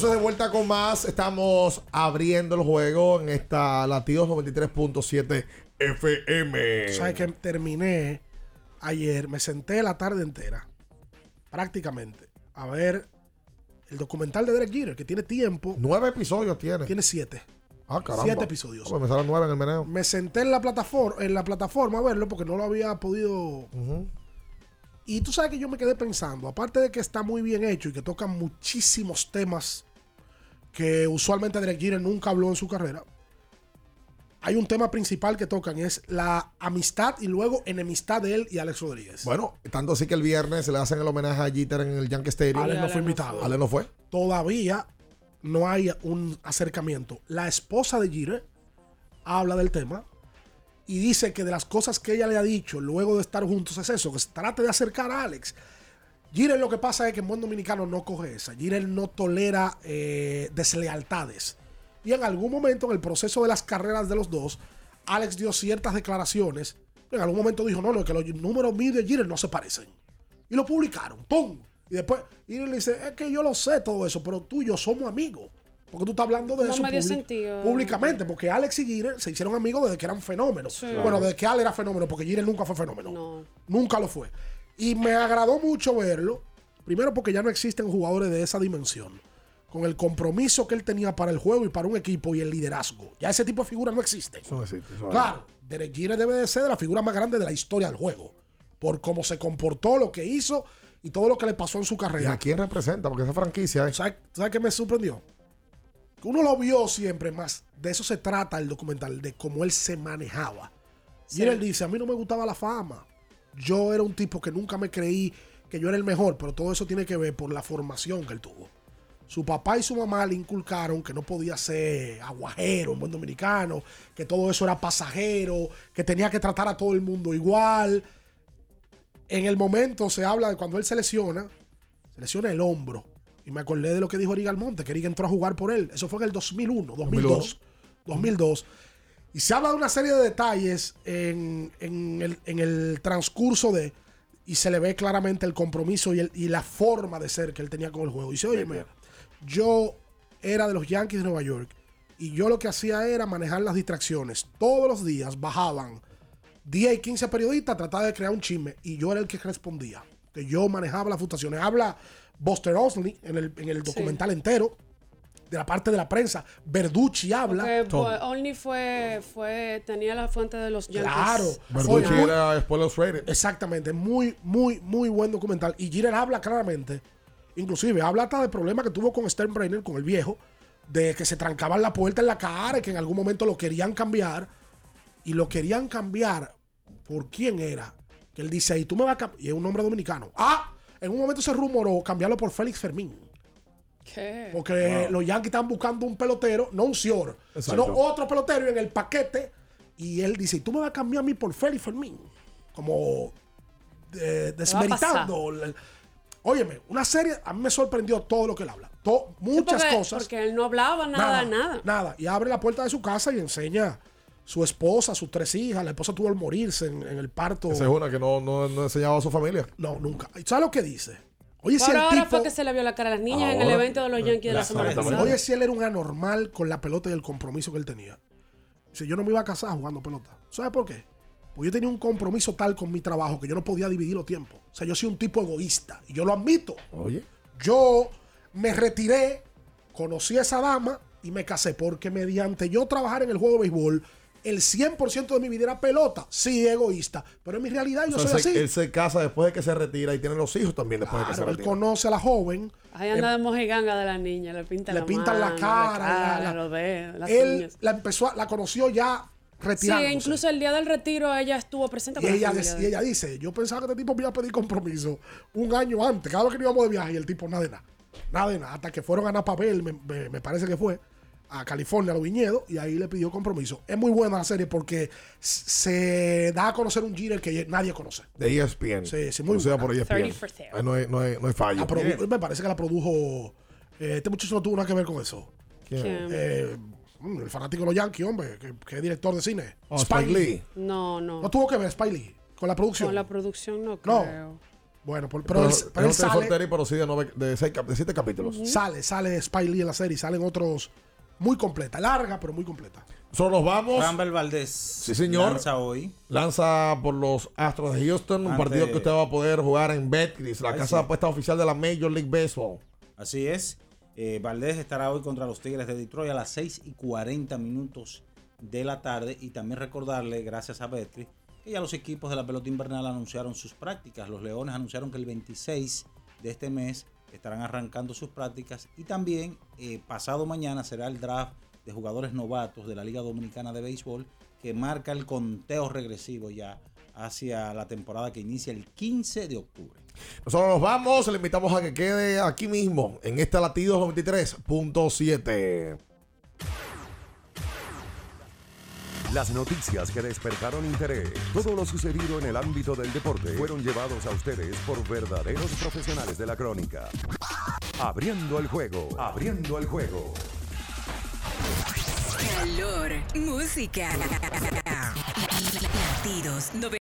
entonces de vuelta con más, estamos abriendo el juego en esta Latidos 93.7 FM. ¿Sabes que terminé ayer? Me senté la tarde entera, prácticamente, a ver el documental de Derek Jeter, que tiene tiempo. Nueve episodios tiene. Tiene siete. Ah, caramba. Siete episodios. Pues me salen nueve en el meneo. Me senté en la plataforma, en la plataforma a verlo porque no lo había podido. Y tú sabes que yo me quedé pensando, aparte de que está muy bien hecho y que toca muchísimos temas que usualmente Derek Jeter nunca habló en su carrera, hay un tema principal que tocan es la amistad y luego enemistad de él y Alex Rodríguez. Bueno, tanto así que el viernes se le hacen el homenaje a Jeter en el Yankee Stadium. Alex no fue invitado. Alex no fue. Todavía no hay un acercamiento. La esposa de Jeter habla del tema y dice que de las cosas que ella le ha dicho luego de estar juntos es eso, que se trate de acercar a Alex. Jeter lo que pasa es que en buen dominicano no coge esa. Jeter no tolera eh, deslealtades. Y en algún momento en el proceso de las carreras de los dos, Alex dio ciertas declaraciones. En algún momento dijo, no, no, que los números míos de Jeter no se parecen. Y lo publicaron, ¡pum! Y después, le dice, es que yo lo sé todo eso, pero tú y yo somos amigos. Porque tú estás hablando de No eso me dio publi- sentido. públicamente. Porque Alex y Jeter se hicieron amigos desde que eran fenómenos. Sí. Bueno, desde que Alex era fenómeno, porque Jeter nunca fue fenómeno. Nunca lo fue. Y me agradó mucho verlo. Primero porque ya no existen jugadores de esa dimensión. Con el compromiso que él tenía para el juego y para un equipo y el liderazgo. Ya ese tipo de figuras no existen. Eso no existe, eso Claro, Derek Jeter debe de ser de la figura más grande de la historia del juego. Por cómo se comportó, lo que hizo y todo lo que le pasó en su ¿Y carrera. a quién representa? Porque esa franquicia es. ¿Sabes, ¿Sabes qué me sorprendió? Que uno lo vio siempre más. De eso se trata el documental, de cómo él se manejaba. Sí. Y él dice, a mí no me gustaba la fama. Yo era un tipo que nunca me creí que yo era el mejor, pero todo eso tiene que ver por la formación que él tuvo. Su papá y su mamá le inculcaron que no podía ser aguajero, un buen dominicano, que todo eso era pasajero, que tenía que tratar a todo el mundo igual. En el momento se habla de cuando él se lesiona, se lesiona el hombro. Y me acordé de lo que dijo Eric Almonte, que Eric entró a jugar por él. Eso fue en el 2001, 2002. 2002. Y se habla de una serie de detalles en, en el, en el transcurso de. Y se le ve claramente el compromiso y, el- y la forma de ser que él tenía con el juego. Y dice, oye, yo era de los Yankees de Nueva York. Y yo lo que hacía era manejar las distracciones. Todos los días bajaban 10 y 15 periodistas a tratar de crear un chisme. Y yo era el que respondía. Que yo manejaba las frustraciones. Habla Buster Osley en el, en el documental entero. De la parte de la prensa. Verducci habla. Porque pues, Only fue, fue, tenía la fuente de los Yankees. Claro. Verducci Oye, era Spoilers Rated. Exactamente, muy, muy, muy buen documental. Y Jeter habla claramente, inclusive habla hasta de problemas que tuvo con Sternbrenner, con el viejo, de que se trancaban la puerta en la cara y que en algún momento lo querían cambiar. y lo querían cambiar por quién era. Que él dice ahí, tú me vas a cambiar. Y es un nombre dominicano. Ah, en un momento se rumoró cambiarlo por Félix Fermín. ¿Qué? Porque los Yankees están buscando un pelotero, no un Cior, Exacto. sino otro pelotero en el paquete. Y él dice, ¿y tú me vas a cambiar a mí por Félix Fermín? Como eh, desmeritando. Óyeme, una serie, a mí me sorprendió todo lo que él habla. To- muchas porque, cosas. Porque él no hablaba nada, nada. Nada. Y abre la puerta de su casa y enseña su esposa, sus tres hijas. La esposa tuvo al morirse en, en el parto. Esa es una que no, no, no enseñaba a su familia. No, nunca. ¿Y ¿Sabes lo que dice? Oye, si Por el ahora tipo... fue que se le vio la cara a las niñas en el evento de los Yankees de la semana pasada. Oye, si él era un anormal con la pelota y el compromiso que él tenía. Dice, yo no me iba a casar jugando pelota. ¿Sabes por qué? Pues yo tenía un compromiso tal con mi trabajo que yo no podía dividir los tiempos. O sea, yo soy un tipo egoísta. Y yo lo admito. Oye. Yo me retiré, conocí a esa dama y me casé. Porque mediante yo trabajar en el juego de béisbol, el 100% de mi vida era pelota. Sí, egoísta. Pero en mi realidad yo O sea, soy se- así. Él se casa después de que se retira y tiene los hijos también después de que se Claro, él retira. conoce a la joven. Ahí anda de mojiganga de la niña, le pintan le la pintan la mano, cara, cara, la- la- las él uñas. la empezó, a- la conoció ya Sí, retirándose. incluso el día del retiro ella estuvo presente y con la ella, de y dice, yo pensaba que este tipo me iba a pedir compromiso un año antes, cada vez que íbamos de viaje, y el tipo nada de nada, nada de nada, hasta que fueron a Napabel, me, me- me parece que fue, a California, a los viñedos, y ahí le pidió compromiso. Es muy buena la serie porque se da a conocer un Jeter que muy conoce. De ESPN. Sí, sí, muy Producida buena. por 30 ESPN. for sale. Ahí no hay, no hay, no hay fallo. Me parece que la produjo, eh, este muchacho no tuvo nada que ver con eso. ¿Quién? ¿Quién? Eh, mm, el fanático de los Yankees, hombre, que, que es director de cine. Oh, Spike Lee. No, no. No tuvo que ver Spike Lee con la producción. Con la producción no No. creo. Bueno, por- Pero, pero, él, pero él es un sale, Forteri, pero sí de, nueve- de, seis cap- de siete capítulos. sale, sale Spike Lee en la serie, salen otros muy completa, larga, pero muy completa. Solo nos vamos. Rambel Valdés. Sí, señor. Lanza hoy. Lanza por los Astros de Houston, un partido que usted va a poder jugar en Betcris, la Ay, casa sí. de apuesta oficial de la Major League Baseball. Así es. Eh, Valdés estará hoy contra los Tigres de Detroit a las 6 y 40 minutos de la tarde. Y también recordarle, gracias a Betcris, que ya los equipos de la pelota invernal anunciaron sus prácticas. Los Leones anunciaron que el 26 de este mes estarán arrancando sus prácticas. Y también eh, pasado mañana será el draft de jugadores novatos de la Liga Dominicana de Béisbol que marca el conteo regresivo ya hacia la temporada que inicia el 15 de octubre. Nosotros nos vamos, le invitamos a que quede aquí mismo, en este latido 93.7. Las noticias que despertaron interés, todo lo sucedido en el ámbito del deporte, fueron llevados a ustedes por verdaderos profesionales de la crónica. Abriendo el juego, abriendo el juego. Calor, música, latidos,